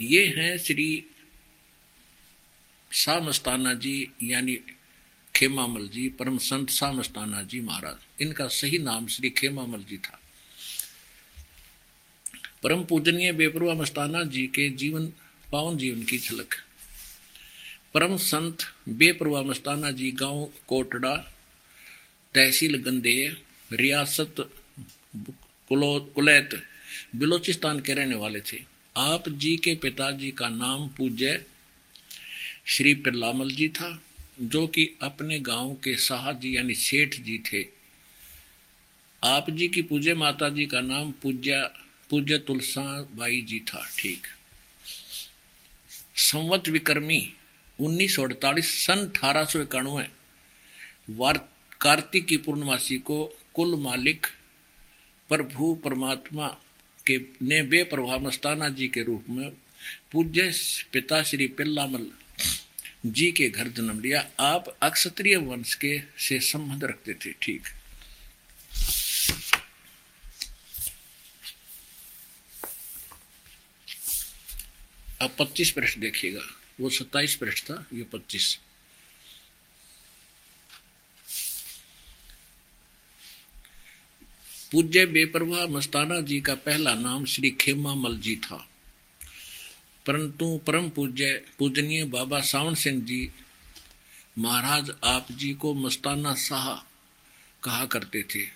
S1: ये हैं श्री सामस्ताना जी, यानी खेमामल जी परम संत सामस्ताना जी महाराज। इनका सही नाम श्री खेमामल जी था। परम पूजनीय बेपरवा मस्ताना जी के जीवन, पावन जीवन की झलक। परम संत बेपरवा मस्ताना जी गाँव कोटड़ा, तहसील गंदे रियासत कुलैत, बिलोचिस्तान के रहने वाले थे। आप जी के पिताजी का नाम पूज्य श्री पिल्लामल जी था, जो कि अपने गाँव के शाह जी यानी सेठ जी थे। आप जी की पूज्य माता जी का नाम पूज्य पूज्य तुलसा बाई जी था, ठीक। संवत विक्रमी उन्नीस सन अठारह सौ इक्यानवे कार्तिक की पूर्णमासी को कुल मालिक प्रभु परमात्मा के ने बेप्रभा मस्ताना जी के रूप में पूज्य पिता श्री पिल्लामल जी के घर जन्म लिया। आप अक्षत्रिय वंश के से संबंध रखते थे, ठीक। अब 25 पृष्ठ देखिएगा। वो 27 पृष्ठ था, ये 25 पूज्य बेपरवाह मस्ताना जी का पहला नाम श्री खेमा मल जी था। परंतु परम पूज्य, पूजनीय बाबा सावन सिंह जी महाराज आप जी को मस्ताना शाह कहा करते थे।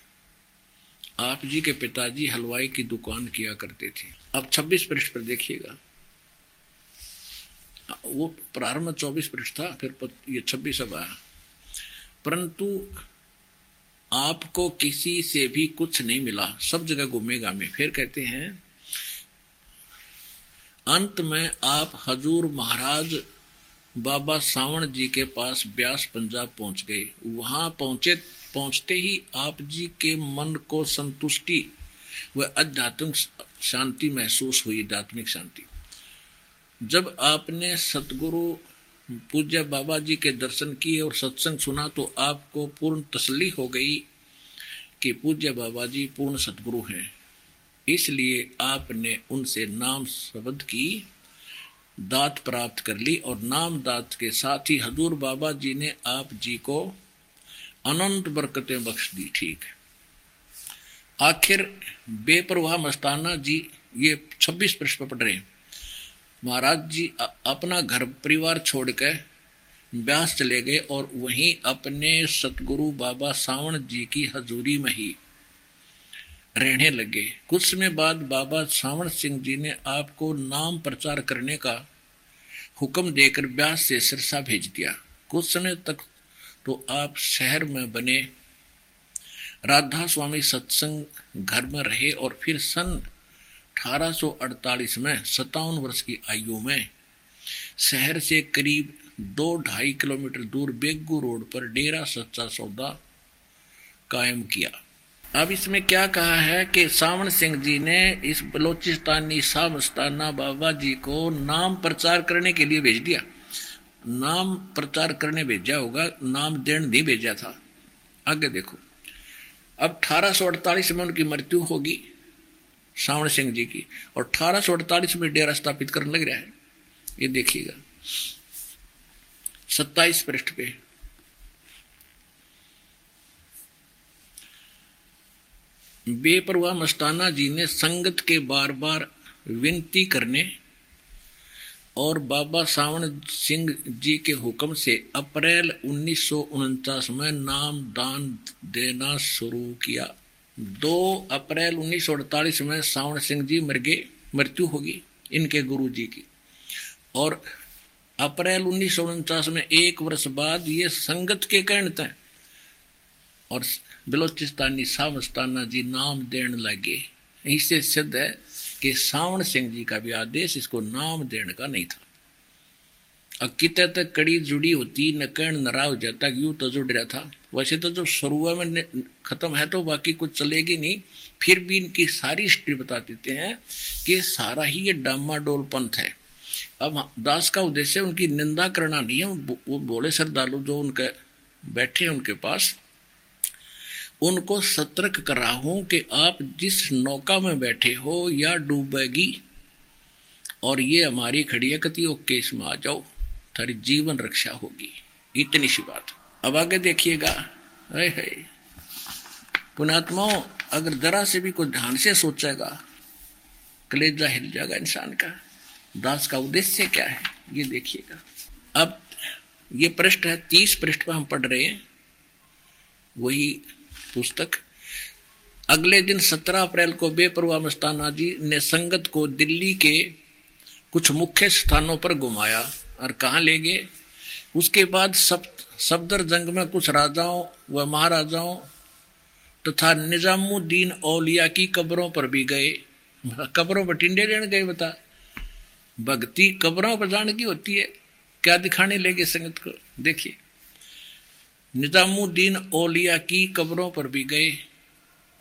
S1: आप जी के पिताजी हलवाई की दुकान किया करते थे। अब 26 पृष्ठ पर देखिएगा। वो प्रारंभ चौबीस पृष्ठ था, फिर ये छब्बीस अब आया। परंतु आपको किसी से भी कुछ नहीं मिला। सब जगह घूमेगा में फिर कहते हैं, अंत में आप हजूर महाराज बाबा सावण जी के पास ब्यास पंजाब पहुँच गए। वहाँ पहुँचे, पहुँचते ही आप जी के मन को संतुष्टि व आध्यात्मिक शांति महसूस हुई, आध्यात्मिक शांति। जब आपने सतगुरु पूज्य बाबा जी के दर्शन किए और सत्संग सुना तो आपको पूर्ण तसल्ली हो गई कि पूज्य बाबा जी पूर्ण सतगुरु हैं। इसलिए आपने उनसे नाम शब्द की, दात प्राप्त कर ली और नाम दात के साथ ही हजूर बाबा जी ने आप जी को अनंत बरकतें बख्श दी, ठीक आखिर बेपरवाह मस्ताना जी, ये 26 प्रश्न पढ़ रहे हैं। महाराज जी अपना घर परिवार छोड़कर ब्यास चले गए और वहीं अपने सतगुरु बाबा सावण जी की हजूरी में ही रहने लगे। कुछ समय बाद बाबा सावण सिंह जी ने आपको नाम प्रचार करने का हुक्म देकर ब्यास से सिरसा भेज दिया। कुछ समय तक तो आप शहर में बने राधा स्वामी सत्संग घर में रहे और फिर सन 1848 में सत्तावन वर्ष की आयु में शहर से करीब दो ढाई किलोमीटर दूर बेगू रोड पर डेरा सच्चा सौदा कायम किया। अब इसमें क्या कहा है कि सावन सिंह जी ने इस बलोचिस्तानी सामस्ताना बाबा जी को नाम प्रचार करने के लिए भेज दिया। नाम प्रचार करने भेजा होगा, नाम देन नहीं भेजा था। आगे देखो। अब 1848 में उनकी मृत्यु होगी। श्रावण सिंह जी की और अठारह सौ अड़तालीस में डेरा स्थापित करने लग रहा है। ये देखिएगा। सत्ताईस पृष्ठ पे। बेपरवाह मस्ताना जी ने संगत के बार बार विनती करने और बाबा सावण सिंह जी के हुक्म से अप्रैल उन्नीस सौ उनचास में नाम दान देना शुरू किया। दो अप्रैल उन्नीस सौ अड़तालीस में सावण सिंह जी मर गए, मृत्यु होगी इनके गुरु जी की। और अप्रैल उन्नीस सौ उनचास में एक वर्ष बाद ये संगत के कहन तय और बलोचिस्तानी सावस्ताना जी नाम देने लगे। इससे सिद्ध है कि सावण सिंह जी का भी आदेश इसको नाम देने का नहीं था। अब तक कड़ी जुड़ी होती, न कर्ण नरा हो जाता यूँ तो जुड़ रहा था। वैसे तो जब शुरुआत में खत्म है तो बाकी कुछ चलेगी नहीं। फिर भी इनकी सारी हिस्ट्री बता देते हैं कि सारा ही ये डामाडोल पंथ है। अब दास का उद्देश्य उनकी निंदा करना नहीं है। वो बोले श्रद्धालु जो उनके बैठे हैं उनके पास, उनको सतर्क कर हूँ कि आप जिस नौका में बैठे हो, या डूबेगी, और ये हमारी खड़ी है कति, ओके, इसमें आ जाओ। थारी जीवन रक्षा होगी। इतनी सी बात। अब आगे देखिएगा। पुणात्माओं अगर जरा से भी कुछ ध्यान से सोचेगा, कलेजा हिल जाएगा इंसान का। दास का उद्देश्य क्या है? ये देखिएगा। अब ये पृष्ठ है, तीस पृष्ठ पर हम पढ़ रहे हैं। वही पुस्तक। अगले दिन सत्रह अप्रैल को बेपरवा मस्ताना जी ने संगत को दिल्ली के कुछ मुख्य स्थानों पर घुमाया। और कहा ले गए? उसके बाद सब, सफदर जंग में कुछ राजाओं व महाराजाओं तथा तो निजामुद्दीन औलिया की कब्रों पर भी गए। कब्रों पर टिंडे लेने गए बता। भक्ति कब्रों पर जाने की होती है। क्या दिखाने लगे संगत को? देखिए। निजामुद्दीन औलिया की कब्रों पर भी गए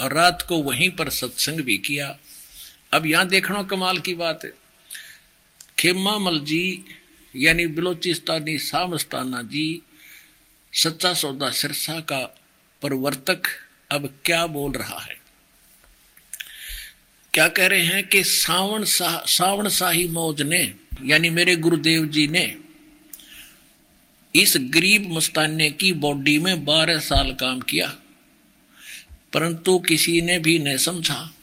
S1: और रात को वहीं पर सत्संग भी किया। अब यहाँ देखना कमाल की बात है। खेमा मल जी यानी बिलोचिस्तानी सामस्ताना जी सच्चा सौदा सिरसा का प्रवर्तक अब क्या बोल रहा है? क्या कह रहे हैं कि सावन सा, सावन शाही मौज ने यानी मेरे गुरुदेव जी ने इस गरीब मस्ताने की बॉडी में बारह साल काम किया परंतु किसी ने भी नहीं समझा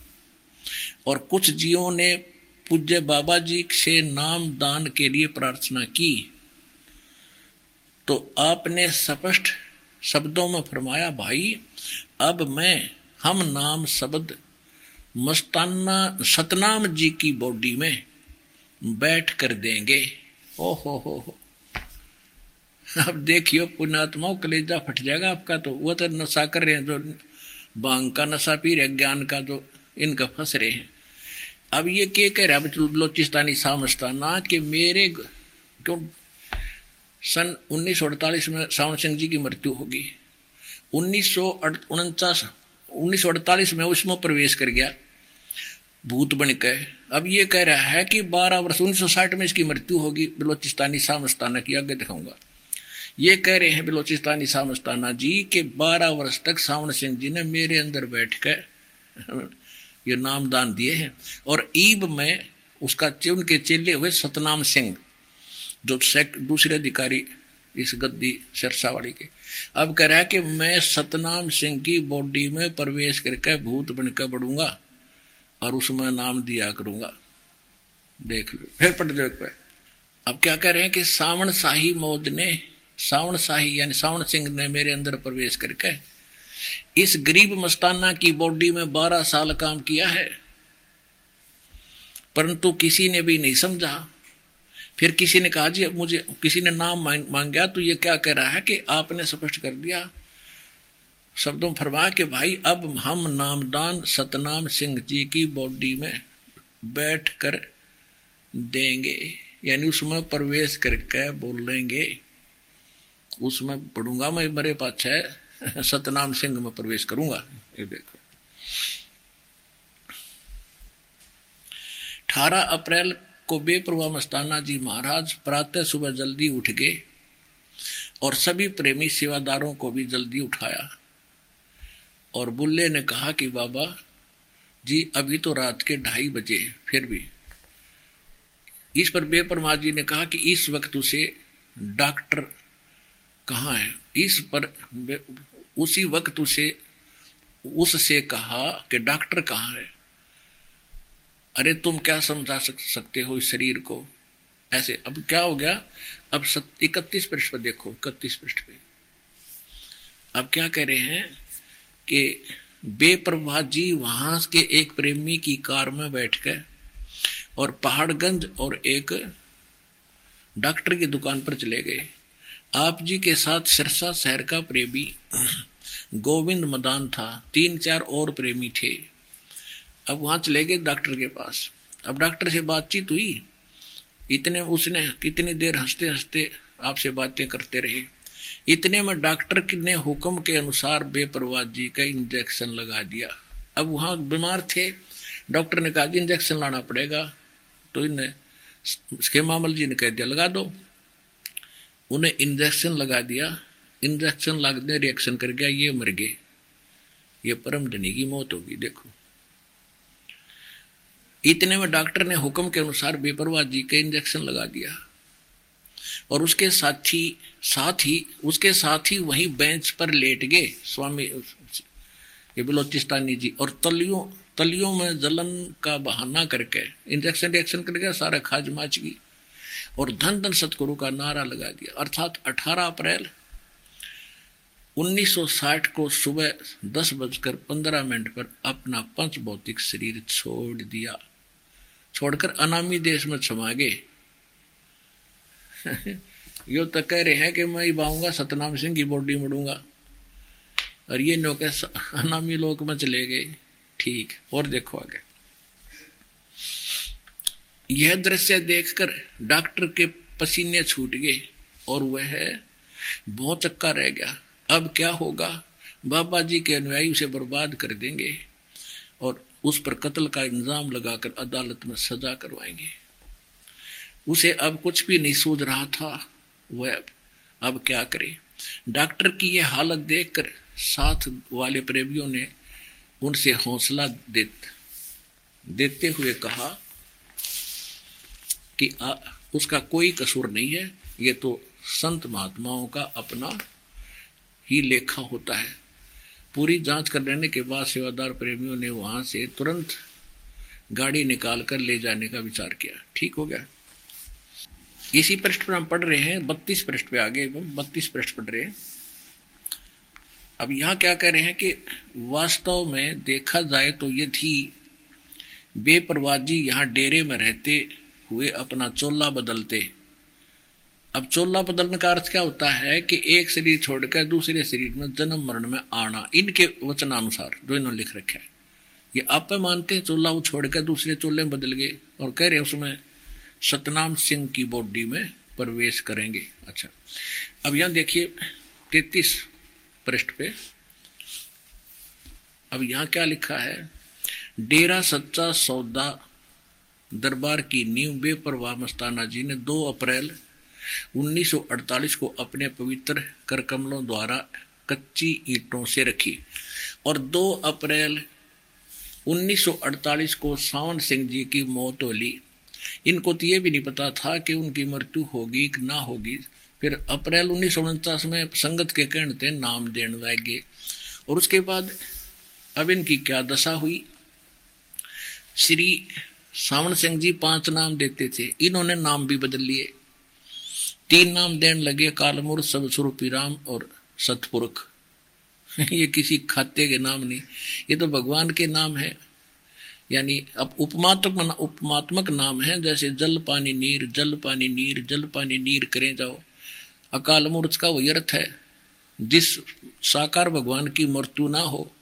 S1: और कुछ जीवों ने पूज्य बाबा जी से नाम दान के लिए प्रार्थना की। तो आपने स्पष्ट शब्दों में फरमाया, भाई, अब मैं, हम नाम शब्द मस्ताना, सतनाम जी की बॉडी में बैठ कर देंगे। ओ हो हो हो। अब देखियो पुणात्माओं कलेजा फट जाएगा आपका तो वो तो नशा कर रहे हैं, जो बांग का नशा पी रहे ज्ञान का, जो इनका फंस रहे हैं। अब ये क्या कह रहा है? बलोचिस्तानी सामस्ताना कि मेरे क्यों? सन उन्नीस में सावन सिंह जी की मृत्यु होगी। उन्नीस सौ उनचास में उसमें प्रवेश कर गया। भूत बन के। अब ये कह रहा है कि बारह वर्ष, उन्नीस सौ साठ में इसकी मृत्यु होगी। बलोचिस्तानी सामस्ताना की आगे दिखाऊँगा। ये कह रहे हैं बलोचिस्तानी सामस्ताना जी के बारह वर्ष तक सावन सिंह जी ने मेरे अंदर बैठ कर ये नाम दान दिए हैं। और ईब में उसका उनके चेले हुए सतनाम सिंह, जो दूसरे अधिकारी इस गद्दी सरसावाड़ी के। अब कह रहा है कि मैं सतनाम सिंह की बॉडी में प्रवेश करके भूत बनकर बढ़ूँगा और उसमें नाम दिया करूँगा। देख लो। फिर पढ़ दो पे। अब क्या कह रहे हैं कि सावन शाही मौद ने सावन शाही यानी सावन सिंह ने मेरे अंदर प्रवेश करके इस गरीब मस्ताना की बॉडी में बारह साल काम किया है। परंतु किसी ने भी नहीं समझा। फिर किसी ने कहा, जी, मुझे, किसी ने नाम मांग तो ये क्या कह रहा है कि आपने स्पष्ट कर दिया? शब्दों फरमा के, भाई, अब हम नामदान सतनाम सिंह जी की बॉडी में बैठ कर देंगे। यानी उसमें प्रवेश करके बोलेंगे। उसमें पढ़ूँगा मैं, मेरे पास है सतनाम सिंह में प्रवेश करूँगा। ये देखो। अठारह अप्रैल को बेप्रवा मस्ताना जी महाराज प्रातः सुबह जल्दी उठ गए और सभी प्रेमी सेवादारों को भी जल्दी उठाया और बुल्ले ने कहा कि, बाबा, जी, अभी तो रात के ढाई बजे फिर भी। इस पर बेपरमा जी ने कहा कि, इस वक्त उसे डॉक्टर कहाँ है? इस पर उसी वक्त उसे, उससे कहा कि डॉक्टर कहाँ है? अरे, तुम क्या समझा सकते हो इस शरीर को? ऐसे, अब क्या हो गया? अब इकतीस पृष्ठ पर देखो, इकतीस पृष्ठ पे। अब क्या कह रहे हैं कि बेप्रभा जी वहाँ के एक प्रेमी की कार में बैठ कर और पहाड़गंज और एक डॉक्टर की दुकान पर चले गए। आप जी के साथ सिरसा शहर का प्रेमी, गोविंद मदान था। तीन चार और प्रेमी थे। अब वहाँ चले गए डॉक्टर के पास। अब डॉक्टर से बातचीत हुई। इतने उसने कितनी देर हँसते हँसते आपसे बातें करते रहे। इतने में डॉक्टर ने हुक्म के अनुसार बेपरवाह जी का इंजेक्शन लगा दिया। अब वहाँ बीमार थे। डॉक्टर ने कहा इंजेक्शन लाना पड़ेगा। तो इन्हें खेमामल जी ने कह दिया, लगा दो। उन्हें इंजेक्शन लगा दिया। इंजेक्शन लगने रिएक्शन कर गया, ये मर गए। ये परम धनी की मौत होगी, देखो। इतने में डॉक्टर ने हुक्म के अनुसार बेपरवाह जी के इंजेक्शन लगा दिया। और उसके साथ ही साथ ही, उसके साथ ही वहीं बेंच पर लेट गए स्वामी, ये बलोचिस्तानी जी। और तलियों तलियों में जलन का बहाना करके इंजेक्शन रिएक्शन करके सारा खाज माच गई। और धन धन सतगुरु का नारा लगा दिया। अर्थात 18 अप्रैल 1960 को सुबह दस बजकर पंद्रह मिनट पर अपना पंच भौतिक शरीर छोड़ दिया। छोड़कर अनामी देश में छमा गए। [laughs] यो तो कह रहे हैं कि मैं बाऊँगा, सतनाम सिंह की बॉडी मरूँगा और ये नो के अनामी लोक में चले गए। ठीक, और देखो आगे। यह दृश्य देखकर डॉक्टर के पसीने छूट गए और वह बहुत चक्का रह गया। अब क्या होगा? बाबा जी के अनुयायी उसे बर्बाद कर देंगे और उस पर कत्ल का इंजाम लगाकर अदालत में सजा करवाएँगे। उसे अब कुछ भी नहीं सूझ रहा था। वह अब क्या करे? डॉक्टर की यह हालत देखकर साथ वाले प्रेमियों ने उनसे हौसला दे, देते हुए कहा कि आ, उसका कोई कसूर नहीं है। ये तो संत महात्माओं का अपना ही लेखा होता है। पूरी जाँच कर लेने के बाद सेवादार प्रेमियों ने वहाँ से तुरंत गाड़ी निकाल कर ले जाने का विचार किया। ठीक हो गया। इसी पृष्ठ पर हम पढ़ रहे हैं बत्तीस पृष्ठ पे आगे बत्तीस पृष्ठ पढ़ रहे हैं। अब यहाँ क्या कह रहे हैं कि वास्तव में देखा जाए तो ये थी बेपरवाजी यहाँ डेरे में रहते हुए अपना चोला बदलते। अब चोला बदलने का अर्थ क्या होता है कि एक शरीर छोड़कर दूसरे शरीर में जन्म, मरण में आना, इनके वचनानुसार जो इन्होंने लिख रखा है। ये आप मानते हैं, चोला वो छोड़ कर दूसरे चोले में बदल गए और कह रहे उसमें सतनाम सिंह की बॉडी में प्रवेश करेंगे। अच्छा अब यहाँ देखिए तैतीस पृष्ठ पे। अब यहाँ क्या लिखा है? डेरा सच्चा सौदा दरबार की नींव बेपरवाह मस्ताना जी ने 2 अप्रैल 1948 को अपने पवित्र कर कमलों द्वारा कच्ची ईंटों से रखी और 2 अप्रैल 1948 को सावन सिंह जी की मौत हो ली इनको तो ये भी नहीं पता था कि उनकी मृत्यु होगी कि ना होगी। फिर अप्रैल उन्नीस में संगत के कहने थे नाम देने लगे और उसके बाद अब इनकी क्या दशा हुई? श्री सावन सिंह जी पाँच नाम देते थे। इन्होंने नाम भी बदल लिए। तीन नाम देने लगे कालमूर सब स्वरूपी राम और सतपुरख। [laughs] ये किसी खाते के नाम नहीं। ये तो भगवान के नाम है। यानी अब उपमात्मक उपमात्मक नाम है, जैसे जल पानी नीर, जल पानी नीर, जल पानी नीर करें जाओ। अकाल मूर्त का वही अर्थ है। जिस साकार भगवान की मृत्यु ना हो,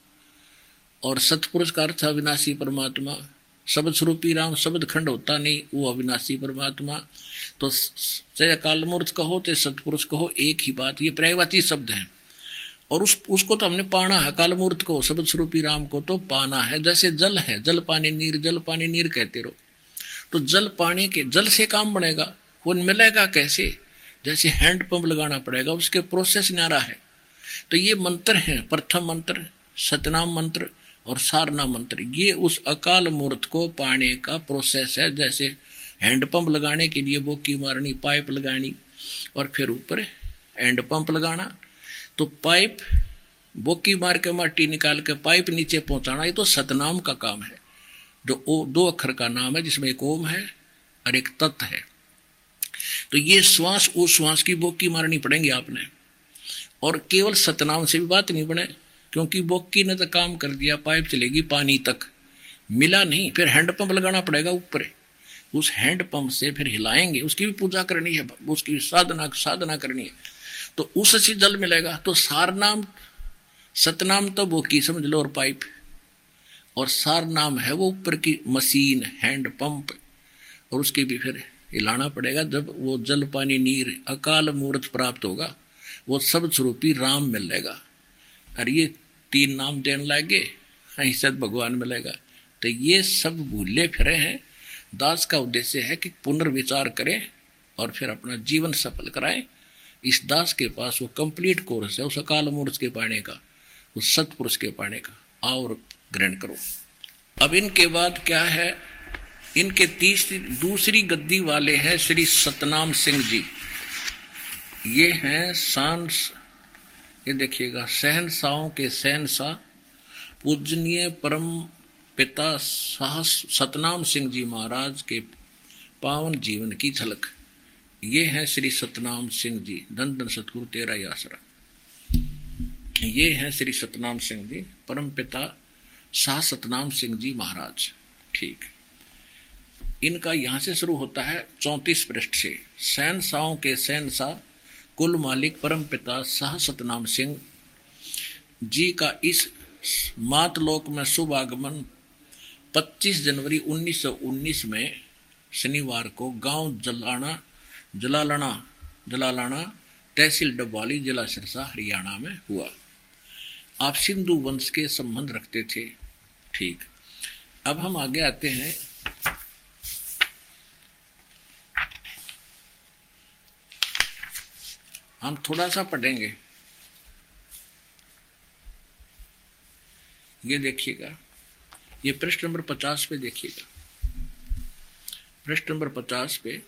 S1: और सतपुरुष का अर्थ अविनाशी परमात्मा शब्द स्वरूपी राम शब्द खंड होता नहीं, वो अविनाशी परमात्मा। तो चाहे अकाल मूर्त कहो, चाहे सतपुरुष कहो, एक ही बात, ये पर्यायवाची शब्द है। और उस, उसको तो हमने पाना है काल मूर्त को, शब्द स्वरूपी राम को तो पाना है। जैसे जल है, जल पानी नीर, जल पानी नीर कहते रहो। तो जल पानी के, जल से काम बनेगा, वो मिलेगा कैसे? जैसे हैंड पंप लगाना पड़ेगा, उसके प्रोसेस न्यारा है। तो ये मंत्र है, प्रथम मंत्र, सतनाम मंत्र और सारना मंत्र। ये उस अकाल मूर्त को पाने का प्रोसेस है, जैसे हैंड पंप लगाने के लिए बोकी मारनी पाइप लगानी और फिर ऊपर हैंड पंप लगाना। तो पाइप बोकी मार के माटी निकाल के पाइप नीचे पहुंचाना, ये तो सतनाम का काम है। जो ओ, दो अक्षर का नाम है, जिसमें एक ओम है और एक तत्व है। तो ये श्वास, उस श्वास की बोकी मारनी पड़ेगी आपने। और केवल सतनाम से भी बात नहीं बने। क्योंकि बोकी ने तो काम कर दिया, पाइप चलेगी पानी तक। मिला नहीं, फिर हैंडपंप लगाना पड़ेगा ऊपर। उस हैंडपंप से फिर हिलाएँगे, उसकी भी पूजा करनी है, उसकी साधना साधना करनी है। तो उससे जल मिलेगा तो सार नाम सतनाम तो वो की, समझ लो, और पाइप। और सार नाम है वो ऊपर की मशीन हैंड पंप और उसकी भी फिर हिलाना पड़ेगा, जब वो जल, पानी, नीर, अकाल, मूर्त प्राप्त होगा, वो सब स्वरूपी राम मिलेगा। और ये तीन नाम देने लगे ऐसा भगवान मिलेगा। तो ये सब भूले फिरे हैं। दास का उद्देश्य है कि पुनर्विचार करें और फिर अपना जीवन सफल कराएँ। इस दास के पास वो कंप्लीट कोर्स है, उस अकाल मूर्त के पाने का, उस सतपुरुष के पाने का। और ग्रहण करो। अब इनके बाद क्या है? इनके तीसरी, दूसरी गद्दी वाले हैं श्री सतनाम सिंह जी। ये हैं सांस ये देखिएगा सहनसाओं के सहनसा पूजनीय परम पिता साहस सतनाम सिंह जी महाराज के पावन जीवन की झलक। ये हैं श्री सतनाम सिंह जी, धन धन सतगुरु तेरा यासरा ये हैं श्री सतनाम सिंह जी, परम पिता शाह सतनाम सिंह जी महाराज। ठीक। इनका यहाँ से शुरू होता है चौतीस पृष्ठ से। सैन साओं के सैन सा कुल मालिक परम पिता शाह सतनाम सिंह जी का इस मातलोक में शुभ आगमन 25 जनवरी 1919 में शनिवार को गाँव जलाना, जलालना, जलालाना तहसील डब्वाली जिला सिरसा, हरियाणा में हुआ। आप सिंधु वंश के संबंध रखते थे। ठीक। अब हम आगे आते हैं। हम थोड़ा सा पढ़ेंगे। ये देखिएगा। ये प्रश्न नंबर पचास पे देखिएगा। पृष्ठ नंबर पचास पे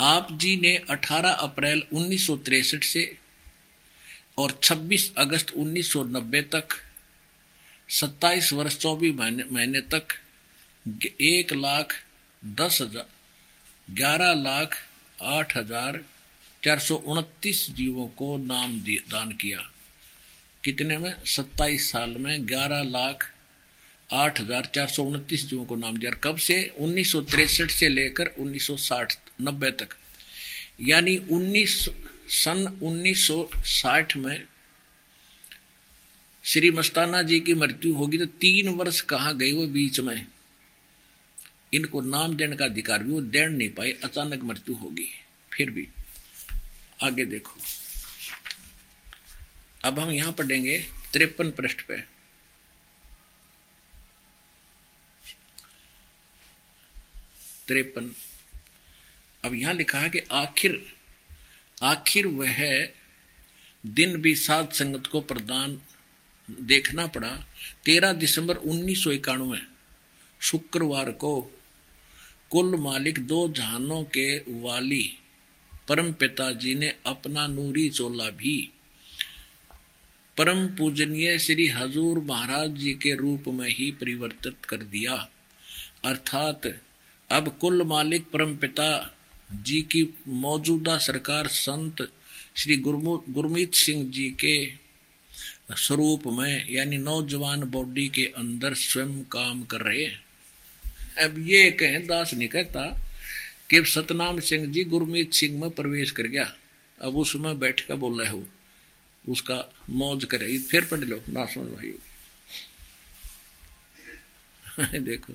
S1: आप जी ने 18 अप्रैल उन्नीस से और 26 अगस्त 1990 तक 27 वर्ष 24 महीने महीने तक, एक लाख दस हज़ार ग्यारह लाख आठ हज़ार चार सौ उनतीस जीवों को नाम दान किया। कितने में? सत्ताईस साल में ग्यारह लाख आठ हज़ार चार सौ उनतीस जीवों को नाम दिया। कब से? उन्नीस सौ तिरसठ से लेकर उन्नीस सौ साठ, नब्बे तक। यानी उन्नीस सन 1960 में श्री मस्ताना जी की मृत्यु होगी तो तीन वर्ष कहा गए वो बीच में? इनको नाम देने का अधिकार भी वो दे नहीं पाए, अचानक मृत्यु होगी फिर भी, आगे देखो। अब हम यहाँ पढ़ेंगे तिरपन पृष्ठ पे। तिरपन। अब यहाँ लिखा है कि आखिर आखिर वह दिन भी सात संगत को प्रदान देखना पड़ा। तेरह दिसंबर उन्नीस सौ इक्यानवे, शुक्रवार को कुल मालिक दो जहानों के वाली परम पिताजी ने अपना नूरी चोला भी। परम पूजनीय श्री हजूर महाराज जी के रूप में ही परिवर्तित कर दिया। अर्थात अब कुल मालिक परम पिता जी की मौजूदा सरकार संत श्री गुरमीत सिंह जी के स्वरूप में, यानी नौजवान बॉडी के अंदर स्वयं काम कर रहे हैं। अब ये कहें, दास नहीं कहता कि सतनाम सिंह जी गुरमीत सिंह में प्रवेश कर गया। अब उसमें बैठ कर बोल रहे हो, उसका मौज करे। फिर पढ़ लो ना सुन भाई [laughs] देखो,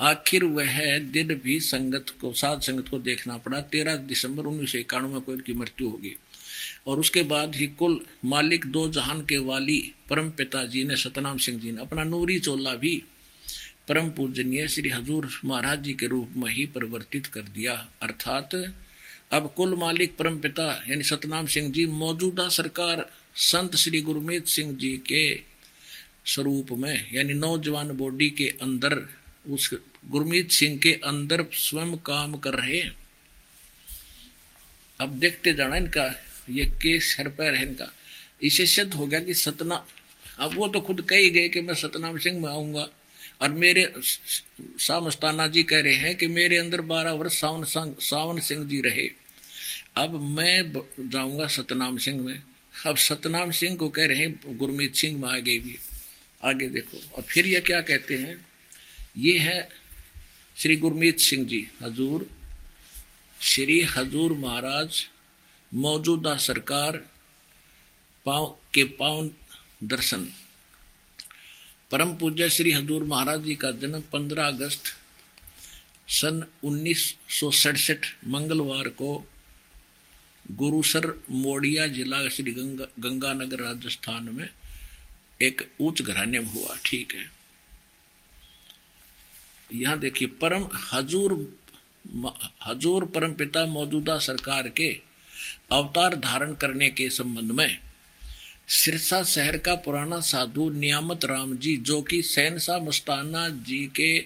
S1: आखिर वह दिन भी संगत को सात संगत को देखना पड़ा। तेरह दिसंबर उन्नीस सौ इक्यानवे को इनकी मृत्यु होगी। और उसके बाद ही कुल मालिक दो जहान के वाली परम पिताजी ने सतनाम सिंह जी ने अपना नूरी चोला भी परम पूजनीय श्री हजूर महाराज जी के रूप में ही परिवर्तित कर दिया, अर्थात अब कुल मालिक परम पिता यानी सतनाम सिंह जी मौजूदा सरकार संत श्री गुरमीत सिंह जी के स्वरूप में, यानी नौजवान बॉडी के अंदर, उस गुरमीत सिंह के अंदर स्वयं काम कर रहे अब देखते जाना इनका, ये केस सर पैर है इनका। इसे सिद्ध हो गया कि सतना, अब वो तो खुद कह गए कि मैं सतनाम सिंह में आऊँगा। और मेरे सामस्ताना जी कह रहे हैं कि मेरे अंदर बारह वर्ष सावन सावन सिंह जी रहे। अब मैं जाऊँगा सतनाम सिंह में। अब सतनाम सिंह को कह रहे हैं, गुरमीत सिंह में आगे भी, आगे देखो। और फिर ये क्या कहते हैं? ये है श्री गुरमीत सिंह जी, हजूर। श्री हजूर महाराज, मौजूदा सरकार, पाव के पावन दर्शन। परम पूज्य श्री हजूर महाराज जी का जन्म 15 अगस्त सन उन्नीस मंगलवार को गुरुसर मोड़िया जिला श्री गंगा, गंगानगर राजस्थान में एक उच्च घराने में हुआ, ठीक है। यहाँ देखिए, परम हजूर हजूर परम पिता मौजूदा सरकार के अवतार धारण करने के संबंध में सिरसा शहर का पुराना साधु नियामत राम जी, जो कि सैनसा मस्ताना जी के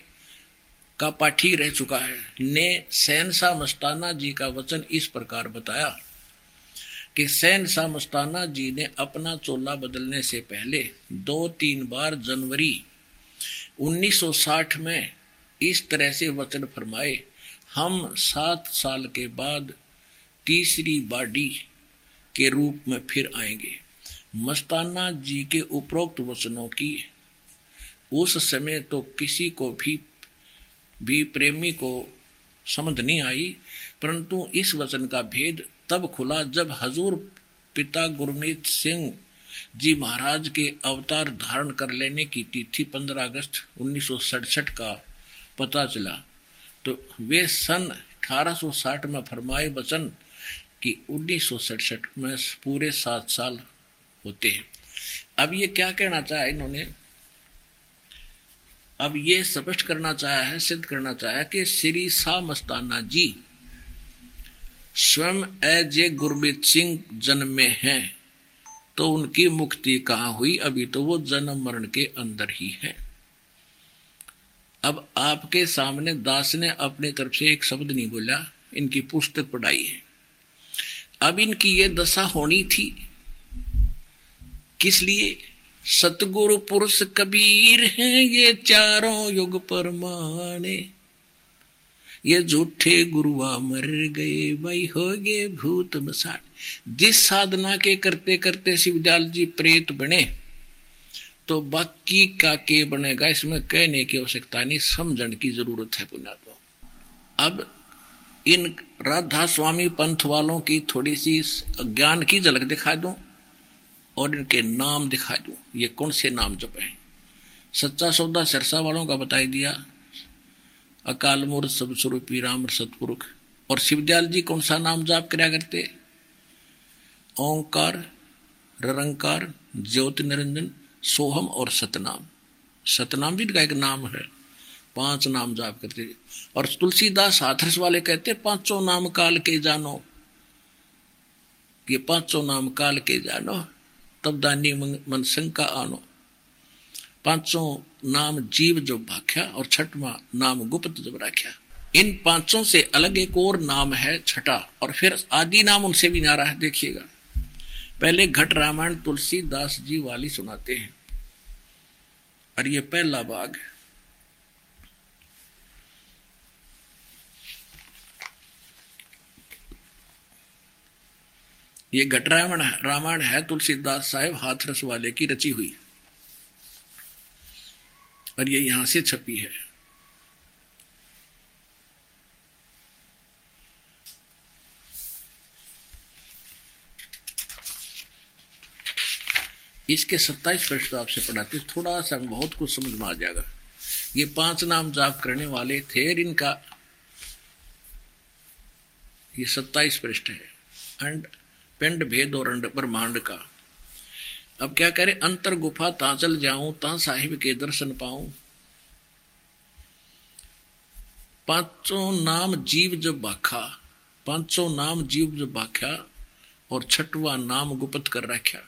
S1: का पाठी रह चुका है, ने सैनसा मस्ताना जी का वचन इस प्रकार बताया कि सैन शाह मस्ताना जी ने अपना चोला बदलने से पहले दो तीन बार जनवरी 1960 में इस तरह से वचन फरमाए, हम सात साल के बाद तीसरी बाडी के रूप में फिर आएँगे। मस्ताना जी के उपरोक्त वचनों की, उस समय तो किसी को भी भी प्रेमी को समझ नहीं आई, परंतु इस वचन का भेद तब खुला जब हजूर पिता गुरमीत सिंह जी महाराज के अवतार धारण कर लेने की तिथि 15 अगस्त उन्नीस सौ सड़सठ का पता चला। तो वे सन 1860 में फरमाए वचन कि उन्नीस सौ सड़सठ में पूरे सात साल होते हैं। अब ये क्या कहना चाहा इन्होंने? अब ये स्पष्ट करना चाहा है, सिद्ध करना चाहा कि श्री शाह मस्ताना जी स्वयं एज ए गुरमीत सिंह जन्म में हैं तो उनकी मुक्ति कहाँ हुई? अभी तो वो जन्म मरण के अंदर ही है। अब आपके सामने दास ने अपने तरफ़ से एक शब्द नहीं बोला, इनकी पुस्तक पढ़ाई है। अब इनकी ये दशा होनी थी किस लिए? सतगुरु पुरुष कबीर हैं ये चारों युग परमाने ये झूठे गुरुआ मर गए भाई हो गए भूत मसाट जिस साधना के करते करते शिवदयाल जी प्रेत बने तो बाकी का के बनेगा, इसमें कहने की आवश्यकता नहीं समझण की ज़रूरत है पुनः तो अब इन राधा स्वामी पंथ वालों की थोड़ी सी ज्ञान की झलक दिखा दूँ। और इनके नाम दिखा दू। ये कौन से नाम जप हैं? सच्चा सौदा सिरसा वालों का बताई दिया। अकाल मूर्त सब स्वरूपी राम सतपुरुख और शिवदयाल जी कौन सा नाम जाप कराया करते? ओंकार रंकार ज्योति निरंजन, सोहम और सतनाम। सतनाम भी का एक नाम है। पाँच नाम जाप करते। और तुलसीदास हाथरस वाले कहते पाँचों नाम काल के जानो। ये पाँचों नाम काल के जानो। तब दानी मन शंका आनो। पाँचों नाम जीव जो भाख्या और छठवा नाम गुप्त जब राख्या। इन पाँचों से अलग एक और नाम है छठा और फिर आदि नाम उनसे भी नारा है, देखिएगा। पहले घट रामायण तुलसी दास जी वाली सुनाते हैं। और ये पहला भाग ये घट रामायण रामायण है, तुलसीदास साहेब हाथरस वाले की रची हुई। और ये यहाँ से छपी है। इसके सत्ताईस प्रश्न तो आपसे पढ़ाते, थोड़ा सा बहुत कुछ समझ में आ जाएगा। ये पाँच नाम जाप करने वाले थे इनका ये सत्ताईस पृष्ठ है। अंड पिंड भेद और अंड ब्रह्मांड का। अब क्या करे? अंतर गुफा ता चल जाऊँ, ता साहिब के दर्शन पाऊँ। पाँचों नाम जीव जब बाखा, पाँचों नाम जीव जब बाख्या, और छठवा नाम गुप्त कर रखा।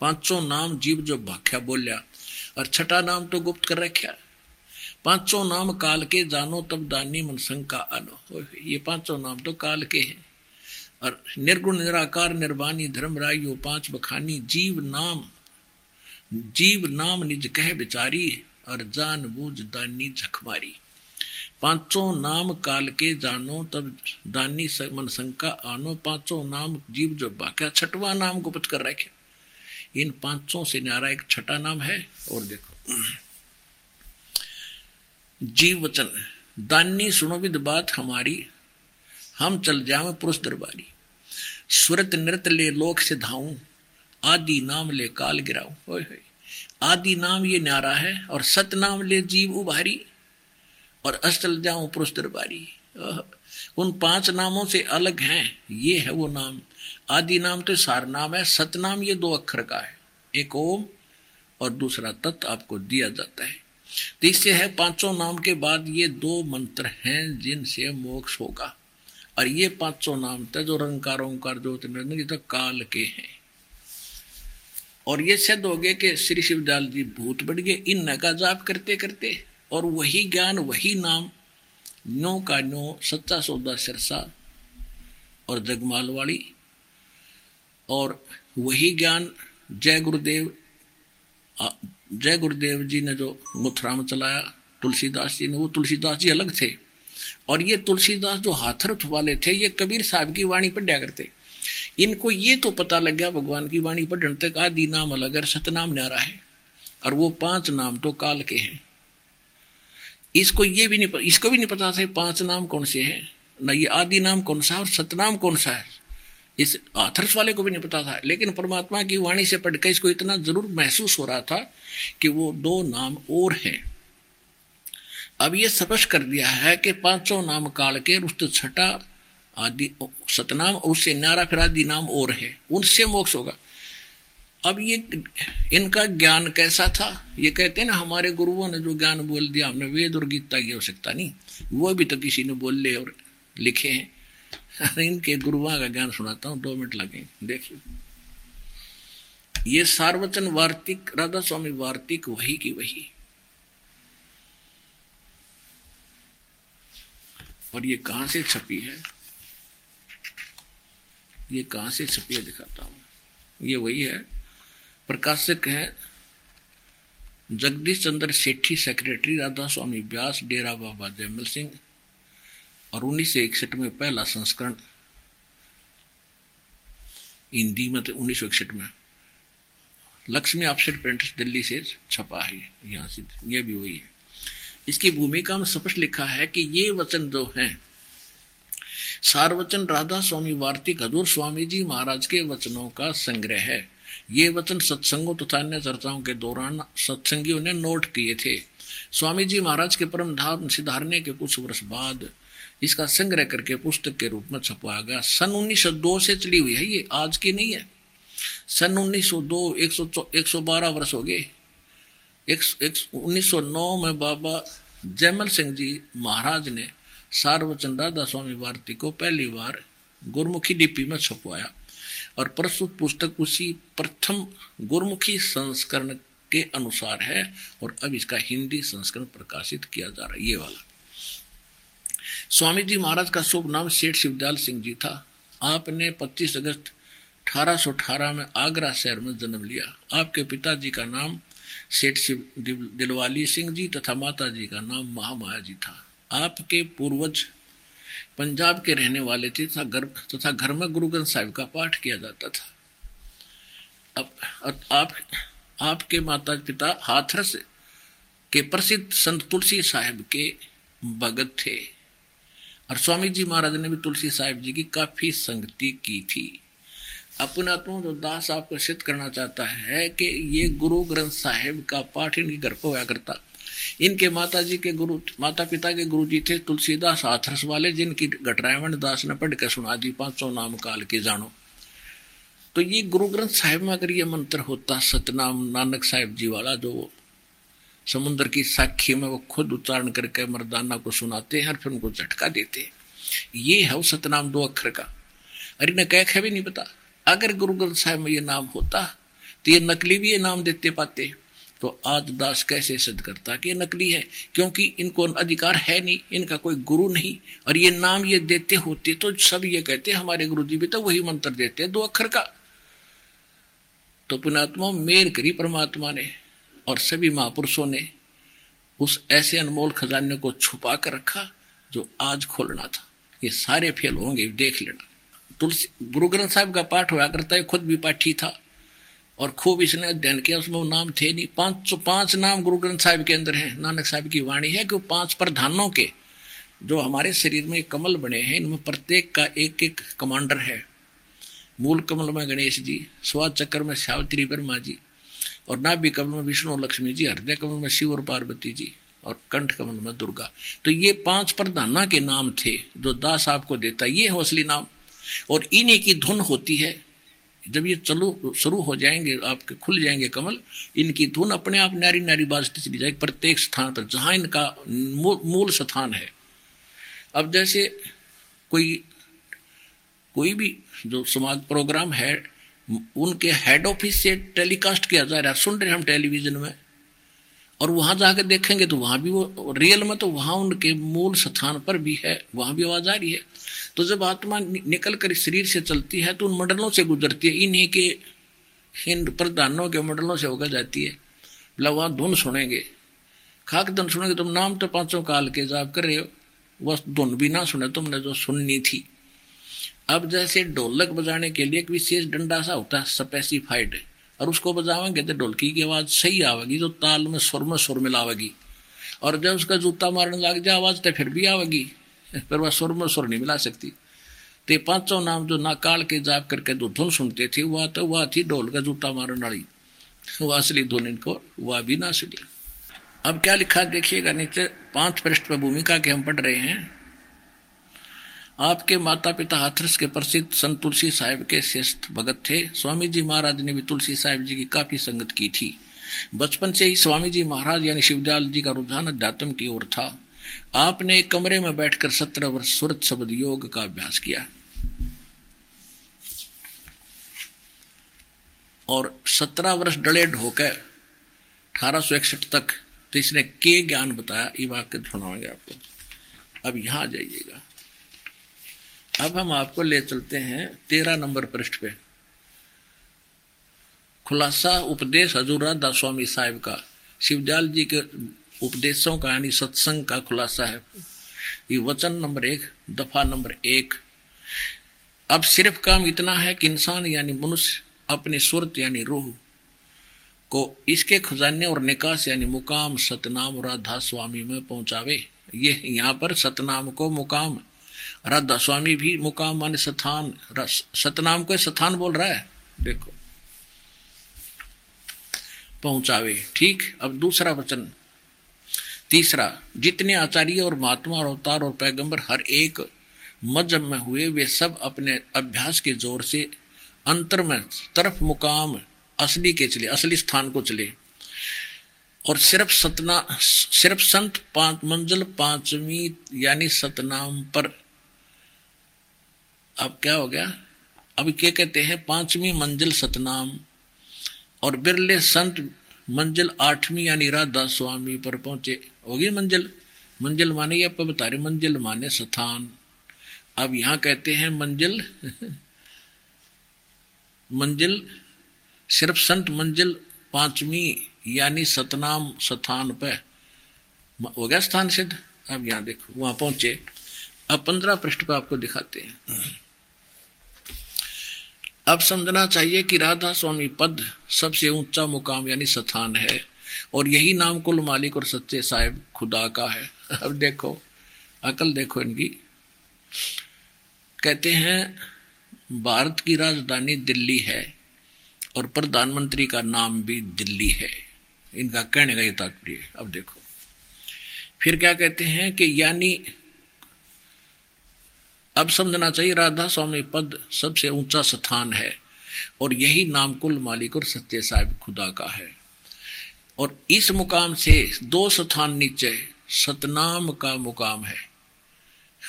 S1: पाँचों नाम जीव जो भाख्या बोलिया, और छठा नाम तो गुप्त कर रखा। पाँचों नाम काल के जानो, तब दानी मनसंग का आनो। ये पाँचों नाम तो काल के हैं। और निर्गुण, निराकार, निर्वाणी धर्म रायो पाँच बखानी, जीव नाम जीव नाम निज कह बिचारी और जान बूझ दानी झखमारी पाँचों नाम काल के जानो, तब दानी मन शंका आनो। पाँचों नाम जीव जो बाक्या छठवा नाम गुप्त कर रखे। इन पाँचों से न्यारा एक छठा नाम है। और देखो। जीव वचन, दानी सुनो विद बात हमारी, हम चल जावे पुरुष दरबारी। सुरत नृत ले लोक से धाऊ आदि नाम ले काल गिराऊ। आदि नाम ये न्यारा है और सत नाम ले जीव उभारी और अस्तल जाऊँ पुरुष दरबारी। उन पाँच नामों से अलग हैं। ये है वो नाम। आदि नाम तो सार नाम है, सतनाम ये दो अक्षर का है। एक ओम और दूसरा तत्व आपको दिया जाता है। तो इससे है पाँचों नाम के बाद ये दो मंत्र हैं जिनसे मोक्ष होगा। और ये पाँच पाँचों नाम थे जो रंकार ओंकार ज्योति ये तो काल के हैं। और ये सिद्ध हो गए कि श्री शिवदाल जी भूत बढ़ गए, इन नगा जाप करते करते, और वही ज्ञान, वही नाम, नो का नो, सच्चा सौदा सिरसा, और जगमाल वाली, और वही ज्ञान, जय गुरुदेव जय गुरुदेव जी ने जो मथुरा में चलाया, तुलसीदास जी ने, वो तुलसीदास जी अलग थे। और ये तुलसीदास जो हाथरथ वाले थे, ये कबीर साहब की वाणी पढ़ा करते इनको ये तो पता लग गया, भगवान की वाणी पढ़ने तक आदि नाम अलग है, सतनाम न्यारा है, और वो पाँच नाम तो काल के हैं। इसको ये भी नहीं इसको भी नहीं पता था, पाँच नाम कौन से हैं। ना ये आदि नाम कौन सा और सतनाम कौन सा है। इस आथर्स वाले को भी नहीं पता था, लेकिन परमात्मा की वाणी से पढ़कर इसको इतना ज़रूर महसूस हो रहा था कि वो दो नाम और हैं। अब ये स्पष्ट कर दिया है कि पाँचों नाम काल के रुष्ट छठा आदि सतनाम और उससे नारा फिर आदि नाम और है। उनसे मोक्ष होगा। अब ये इनका ज्ञान कैसा था? ये कहते हैं ना, हमारे गुरुओं ने जो ज्ञान बोल दिया, हमने वेद और गीता की आवश्यकता नहीं। वो भी तो किसी ने बोल ले और लिखे हैं। इनके गुरुआ का ज्ञान सुनाता हूँ, दो मिनट लगे देखिए। ये सार्वचन वार्तिक, राधा स्वामी वार्तिक, वही की वही। और ये कहाँ से छपी है? ये कहाँ से छपी है दिखाता हूँ। ये वही है। प्रकाशक है जगदीश चंद्र सेठी सेक्रेटरी राधा स्वामी व्यास, डेरा बाबा जयमल सिंह और उन्नीस सौ इकसठ में पहला संस्करण हिंदी में तो उन्नीस सौ इकसठ में। लक्ष्मी ऑफसेट प्रिंट दिल्ली से छपा है, यहाँ से। यह भी वही है। इसकी भूमिका में स्पष्ट लिखा है कि ये वचन जो है सार्वचन राधा स्वामी वार्तिक हजूर स्वामी जी महाराज के वचनों का संग्रह है। ये वचन सत्संगों तथा अन्य चर्चाओं के दौरान सत्संगियों ने नोट किए थे। स्वामी जी महाराज के परम धाम सिधारने के कुछ वर्ष बाद इसका संग्रह करके पुस्तक के रूप में छपवाया गया। सन 1902 से चली हुई है ये, आज की नहीं है। सन 1902 100 बारह वर्ष हो गए। उन्नीस सौ नौ में बाबा जयमल सिंह जी महाराज ने सार्वचन राधा स्वामी भारती को पहली बार गुरमुखी लिपि में छपवाया और प्रस्तुत पुस्तक उसी प्रथम गुरमुखी संस्करण के अनुसार है और अब इसका हिंदी संस्करण प्रकाशित किया जा रहा है। ये वाला। स्वामी जी महाराज का शुभ नाम सेठ शिवदयाल सिंह जी था। आपने 25 अगस्त 1818 में आगरा शहर में जन्म लिया। आपके पिताजी का नाम सेठ शिव दिलवाली सिंह जी तथा माता जी का नाम महामाया जी था। आपके पूर्वज पंजाब के रहने वाले थे तथा घर तथा घर में गुरु ग्रंथ साहिब का पाठ किया जाता था। अब आप, आपके माता पिता हाथरस के प्रसिद्ध संत तुलसी साहिब के भगत थे। और स्वामी जी महाराज ने भी तुलसी साहिब जी की काफ़ी संगति की थी। अपना तो जो दास आपको सिद्ध करना चाहता है कि ये गुरु ग्रंथ साहिब का पाठ इनके घर पर हुआ करता। इनके माता जी के गुरु माता पिता के गुरु जी थे, तुलसीदास हाथरस वाले, जिनकी घटरावण दास ने पढ़ के सुना दी, पाँचों नाम काल के जानो। तो ये गुरु ग्रंथ साहिब में अगर ये मंत्र होता, सतनाम नानक साहिब जी वाला, जो समुद्र की साखी में वो खुद उच्चारण करके मर्दाना को सुनाते हैं और फिर उनको झटका देते हैं। ये है वो सतनाम दो अक्षर का। अरे न कह भी नहीं पता। अगर गुरु ग्रंथ साहब में ये नाम होता तो ये नकली भी ये नाम देते पाते। तो आज दास कैसे सिद्ध करता कि ये नकली है? क्योंकि इनको अधिकार है नहीं, इनका कोई गुरु नहीं। और ये नाम ये देते होते तो सब ये कहते हमारे गुरु जी भी तो वही मंत्र देते दो अक्षर का। तो पुणात्मा मेर करी परमात्मा ने और सभी महापुरुषों ने उस ऐसे अनमोल खजाने को छुपा कर रखा, जो आज खोलना था। ये सारे फेल होंगे, देख लेना। तुलसी गुरु ग्रंथ साहब का पाठ हुआ करता है, खुद भी पाठी था। और खूब इसने अध्ययन किया, उसमें नाम थे नहीं। पाँच सौ पाँच नाम गुरु ग्रंथ साहिब के अंदर है। नानक साहब की वाणी है कि वो पाँच प्रधानों के जो हमारे शरीर में कमल बने हैं, इनमें प्रत्येक का एक एक कमांडर है। मूल कमल में गणेश जी स्वाद चक्र में सावित्री वर्मा जी, और नाभि कमल में विष्णु लक्ष्मी जी, हृदय कमल में शिव और पार्वती जी, और कंठ कमल में दुर्गा। तो ये पाँच प्रधाना के नाम थे जो दास आपको देता ये है असली नाम। और इन्हीं की धुन होती है। जब ये चलो, शुरू हो जाएँगे आपके खुल जाएँगे कमल, इनकी धुन अपने आप नारी नारी बाजती चली जाएगी, प्रत्येक स्थान पर, जहाँ इनका मूल स्थान है। अब जैसे कोई कोई भी जो समाज प्रोग्राम है, उनके हेड ऑफ़िस से टेलीकास्ट किया जा रहा है, सुन रहे हम टेलीविज़न में, और वहाँ जाकर देखेंगे तो वहाँ भी वो रियल में तो वहाँ उनके मूल स्थान पर भी है, वहाँ भी आवाज़ आ रही है। तो जब आत्मा निकल कर शरीर से चलती है तो उन मंडलों से गुजरती है। इन्हीं के इन प्रधानों के मंडलों से होकर जाती है। बोला वहाँ धुन सुनेंगे। खाक धुन सुनेंगे, तुम नाम तो पाँचों काल के जाप कर रहे हो। बस धुन भी ना सुने तुमने जो सुननी थी। अब जैसे ढोलक बजाने के लिए एक विशेष डंडा सा होता है स्पेसिफाइड और उसको बजावेंगे तो ढोलकी की आवाज़ सही आवेगी, जो ताल में सुर में सुर मिलावेगी। और जब उसका जूता मारने लग जाए आवाज़ तो फिर भी आवेगी। पर वह सुर में सुर नहीं मिला सकती। ते पाँचों नाम जो नाकाल के जाप करके जो धुन सुनते थे, वह तो वह थी ढोल का जूता मारने वाली। वह असली धुन इनको, वह भी ना सुनी। अब क्या लिखा देखिएगा नीचे, पाँच पृष्ठ पर भूमिका के हम पढ़ रहे हैं। आपके माता पिता हाथरस के प्रसिद्ध संत तुलसी साहिब के श्रेष्ठ भगत थे। स्वामी जी महाराज ने भी तुलसी साहिब जी की काफ़ी संगत की थी। बचपन से ही स्वामी जी महाराज यानी शिवदयाल जी का रुझान अध्यात्म की ओर था। आपने एक कमरे में बैठकर सत्रह वर्ष सुरत शब्द योग का अभ्यास किया। और सत्रह वर्ष डले ढोकर अठारह सौ इकसठ तक तो इसने के ज्ञान बताया, ये वाक्य सुनाओगे आपको। अब यहाँ जाइएगा। अब हम आपको ले चलते हैं तेरह नंबर पृष्ठ पे। खुलासा उपदेश हजूरा दास स्वामी साहिब का। शिवजाल जी के उपदेशों का यानी सत्संग का खुलासा है। ये वचन नंबर एक, दफ़ा नंबर एक। अब सिर्फ़ काम इतना है कि इंसान यानी मनुष्य अपनी सुरत यानी रूह को इसके खजाने और निकास यानी मुकाम सतनाम राधा स्वामी में पहुंचावे। ये यहाँ पर सतनाम को मुकाम राधा स्वामी भी मुकाम मान स्थान। सतनाम को स्थान बोल रहा है। देखो, पहुंचावे। ठीक, अब दूसरा वचन। तीसरा, जितने आचार्य और महात्मा और अवतार और पैगंबर हर एक मज़हब में हुए, वे सब अपने अभ्यास के ज़ोर से अंतर में, तरफ़ मुकाम असली के चले, असली स्थान को चले। और सिर्फ़ सतना, सिर्फ़ संत पाँच, मंजिल पांचवी, यानी सतनाम पर, अब क्या हो गया? अब क्या कहते हैं? पांचवी मंजिल सतनाम और बिरले संत मंजिल आठवीं, यानी राधा स्वामी पर पहुँचे। होगी मंजिल। मंजिल माने ये आपको बता रहे मंजिल माने स्थान। अब यहाँ कहते हैं मंजिल। [laughs] मंजिल सिर्फ़ संत मंजिल पांचवी यानी सतनाम स्थान पे। हो गया स्थान सिद्ध? अब यहाँ देखो, वहाँ पहुँचे। अब पंद्रह पृष्ठ पर आपको दिखाते हैं। अब समझना चाहिए कि राधा स्वामी पद सबसे ऊँचा मुकाम यानी स्थान है। और यही नाम कुल मालिक और सच्चे साहिब खुदा का है। अब देखो, अकल देखो इनकी। कहते हैं, भारत की राजधानी दिल्ली है और प्रधानमंत्री का नाम भी दिल्ली है। इनका कहने का ये तात्पर्य अब देखो, फिर क्या कहते हैं कि यानी अब समझना चाहिए, राधा स्वामी पद सबसे ऊँचा स्थान है और यही नाम कुल मालिक और सत्य साहिब खुदा का है। और इस मुकाम से दो स्थान नीचे सतनाम का मुकाम है।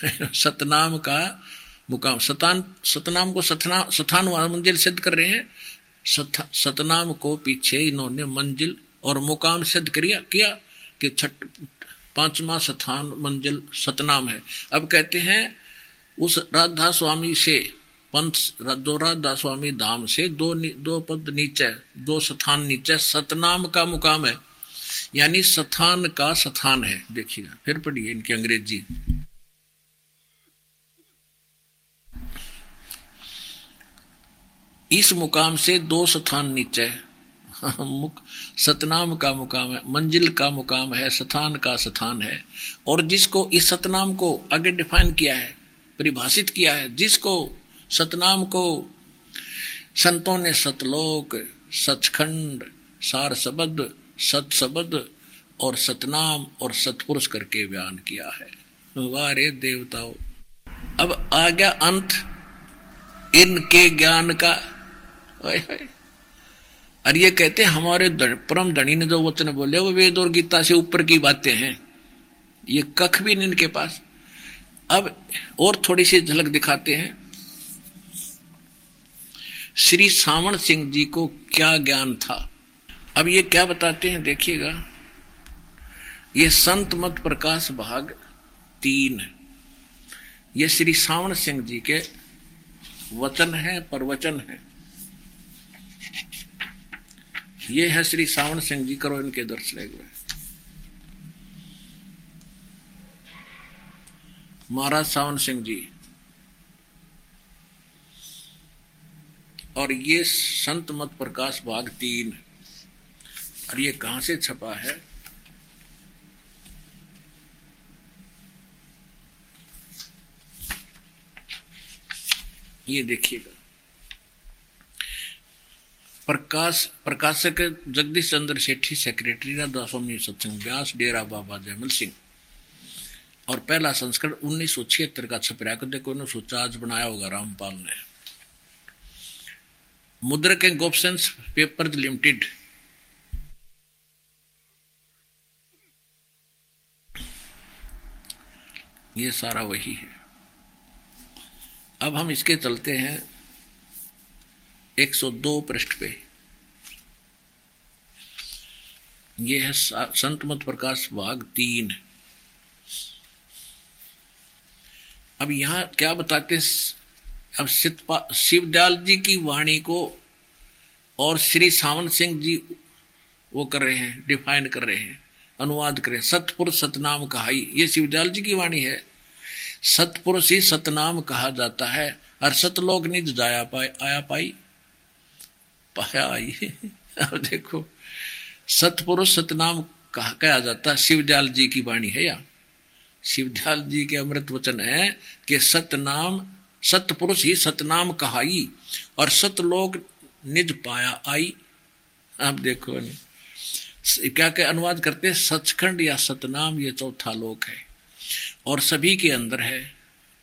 S1: [laughs] सतनाम का मुकाम सतान सतनाम को सतना सथान मंजिल सिद्ध कर रहे हैं। सत, सतनाम को पीछे इन्होंने मंजिल और मुकाम सिद्ध किया कि छठ पांचवा स्थान मंजिल सतनाम है। अब कहते हैं उस राधा स्वामी से पंथ दो राधा स्वामी धाम से दो दो पद नीचे, दो स्थान नीचे। सतनाम का मुकाम है। यानी स्थान का स्थान है। देखिएगा फिर पढ़िए इनकी अंग्रेज़ी। इस मुकाम से दो स्थान नीचे। [laughs] मुक, सतनाम का मुकाम है। मंजिल का मुकाम है। स्थान का स्थान है। और जिसको इस सतनाम को आगे डिफाइन किया है, परिभाषित किया है, जिसको सतनाम को, संतों ने सतलोक, सचखंड सार शब्द सत और सतनाम और सतपुरुष करके बयान किया है। वारे देवताओं, अब आ गया अंत। इनके ज्ञान का और ये कहते हमारे परम धनी ने जो वचन बोले, वो वेद और गीता से ऊपर की बातें हैं। ये कख भी नहीं इनके पास। अब और थोड़ी सी झलक दिखाते हैं। श्री सावण सिंह जी को क्या ज्ञान था? अब ये क्या बताते हैं देखिएगा। ये संत मत प्रकाश भाग तीन। ये श्री सावण सिंह जी के वचन है, प्रवचन है। ये है श्री सावण सिंह जी करो इनके दर्श एक बार महाराज सावन सिंह जी और ये संत मत प्रकाश भाग तीन। और ये कहाँ से छपा है? ये देखिएगा। प्रकाश, प्रकाशक जगदीश चंद्र सेठी सेक्रेटरी राधा स्वामी सत्संग व्यास, डेरा बाबा जयमल सिंह। और पहला संस्करण उन्नीस सौ छिहत्तर का छपरा देखो उन्नीस सौ चार्ज बनाया होगा रामपाल ने। मुद्रक एंड गोपसेंस पेपर लिमिटेड। ये सारा वही है। अब हम इसके चलते हैं 102 पृष्ठ पे। ये है संत मत प्रकाश भाग तीन। अब यहाँ क्या बताते अब शिवदयाल जी की वाणी को और श्री सावन सिंह जी वो कर रहे हैं, डिफाइन कर रहे हैं, अनुवाद कर रहे सतपुरुष सतनाम कहाई, ये शिवदयाल जी की वाणी है। सतपुरुष ही सतनाम कहा जाता है, और सतलोक निज जाया पाए, आया पाई। पाया आई। [laughs] अब देखो सतपुरुष सतनाम कहा कहा जाता है शिवदयाल जी की वाणी है या। शिवदयाल जी के अमृत वचन है कि सतनाम सतपुरुष ही सतनाम कहाई और सतलोक निज पाया आई। आप देखो क्या क्या अनुवाद करते सचखंड या सतनाम, ये चौथा लोक है। और सभी के अंदर है।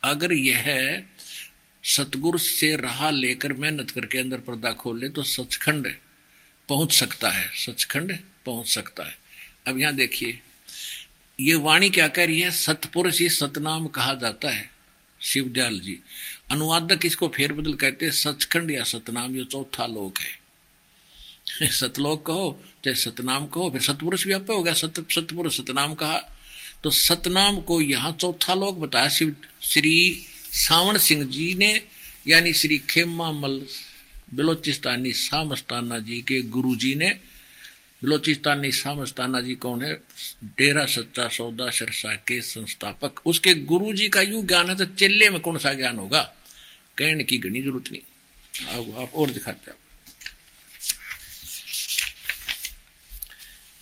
S1: अगर यह सतगुरु से राह लेकर मेहनत करके अंदर पर्दा खोल ले तो सचखंड पहुँच सकता है। सचखंड पहुँच सकता है। अब यहाँ देखिए, ये वाणी क्या कह रही है? सतपुरुष ही सतनाम कहा जाता है। शिवदयाल जी अनुवादक इसको फेरबदल कहते हैं? सचखंड या सतनाम, ये चौथा लोक है। [laughs] सतलोक कहो, चाहे सतनाम कहो, फिर सतपुरुष भी आप हो गया। सत, सतपुरुष सतनाम कहा। तो सतनाम को यहाँ चौथा लोक बताया। शिव, श्री सावण सिंह जी ने, यानी श्री खेमा मल बलोचिस्तानी सामस्ताना जी के गुरु जी ने, बलोचिस्तानी सामस्ताना जी कौन है? डेरा सच्चा सौदा सरसा के संस्थापक। उसके गुरु जी का यूँ ज्ञान है तो चेले में कौन सा ज्ञान होगा? कहने की घनी ज़रूरत नहीं। अब आप और दिखाते हैं।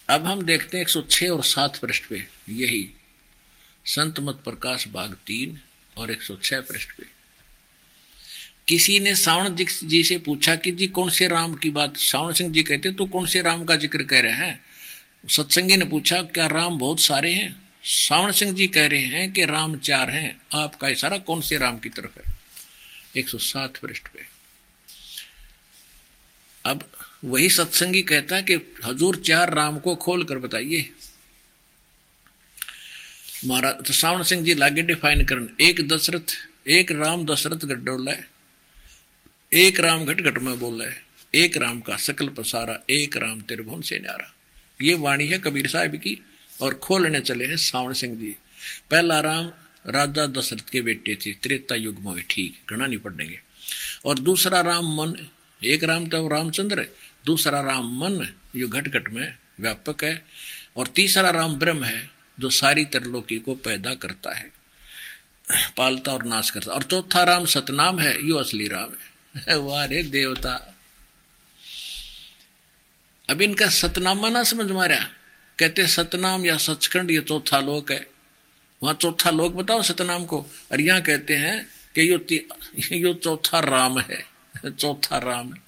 S1: अब हम देखते हैं 106 और 7 पृष्ठ पे, यही। संत मत प्रकाश भाग तीन और 106 पृष्ठ पे। किसी ने सावण जी से पूछा कि जी कौन से राम की बात? सावण सिंह जी कहते तो कौन से राम का ज़िक्र कह रहे हैं? सत्संगी ने पूछा, क्या राम बहुत सारे हैं? सावण सिंह जी कह रहे हैं कि राम चार हैं। आपका इशारा कौन से राम की तरफ़ है? 107 पृष्ठ पे। अब वही सत्संगी कहता है कि हजूर चार राम को खोल कर बताइए। महाराज तो सावण सिंह जी लागे डिफाइन कर एक दशरथ, एक राम दशरथ गड्डोला है, एक राम घट घट में बोल है, एक राम का सकल पसारा, एक राम त्रिभुवन से न्यारा। ये वाणी है कबीर साहब की, और खोलने चले हैं सावण सिंह जी। पहला राम राजा दशरथ के बेटे थे, त्रेता युग में ठीक घना नहीं पढ़ेंगे और दूसरा राम मन, एक राम तो रामचंद्र है, दूसरा राम मन जो घट घट में व्यापक है, और तीसरा राम ब्रह्म है, जो सारी त्रिलोकी को पैदा करता है, पालता और नाश करता और चौथा राम सतनाम है, यो असली राम है। [laughs] वारे देवता। अब इनका सतनामा ना समझ मारा। कहते सतनाम या सचखंड, ये चौथा लोक है। वहाँ चौथा लोक बताओ सतनाम को। और यहाँ कहते हैं कि यो [laughs] यो चौथा राम है। [laughs] चौथा राम है।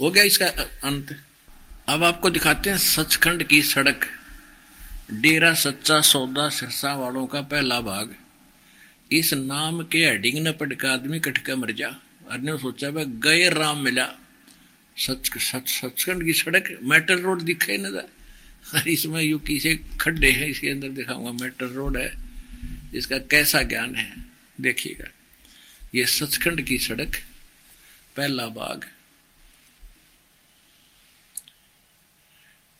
S1: हो गया इसका अंत। अब आपको दिखाते हैं सचखंड की सड़क। डेरा सच्चा सौदा सिरसा वालों का पहला भाग। इस नाम के हेडिंग न पटका आदमी कटका मर जा। ने सोचा भाई गए राम मिला। सच सच सचखंड की सड़क, मेटल रोड दिखे ना इसमें यू किसे खड्डे हैं, इसके अंदर दिखाऊँगा, मेटल रोड है इसका कैसा ज्ञान है, देखिएगा। ये सचखंड की सड़क, पहला बाग।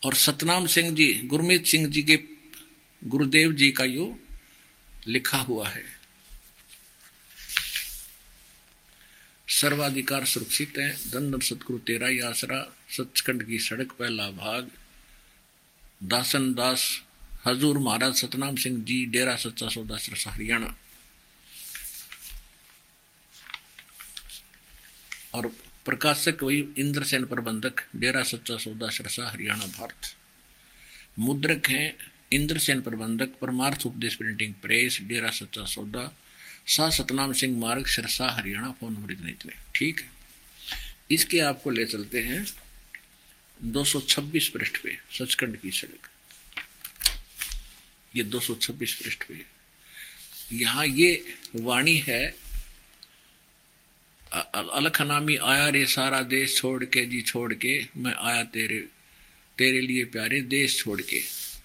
S1: और सतनाम सिंह जी, गुरमीत सिंह जी के गुरुदेव जी का यो लिखा हुआ है। सर्वाधिकार सुरक्षित है धन सतगुरु तेरा आसरा सचखंड की सड़क, पहला भाग। दासन दास, हजूर महाराज सतनाम सिंह जी, डेरा सच्चा सौदा सरसा हरियाणा। और प्रकाशक वही इंद्रसेन प्रबंधक, डेरा सच्चा सौदा सरसा हरियाणा, भारत। मुद्रक हैं इंद्रसेन प्रबंधक, परमार्थ उपदेश प्रिंटिंग प्रेस डेरा सच्चा सौदा सा सतनाम सिंह मार्ग, सिरसा, हरियाणा, फ़ोन नंबर इतने इतने ठीक है। इसके आपको ले चलते हैं। 226 पृष्ठ पे सचखंड की सड़क। ये 226 पृष्ठ पे। यहाँ ये वाणी है अलखनामी आया रे सारा देश छोड़ के, जी छोड़ के, मैं आया तेरे तेरे लिए प्यारे देश छोड़ के।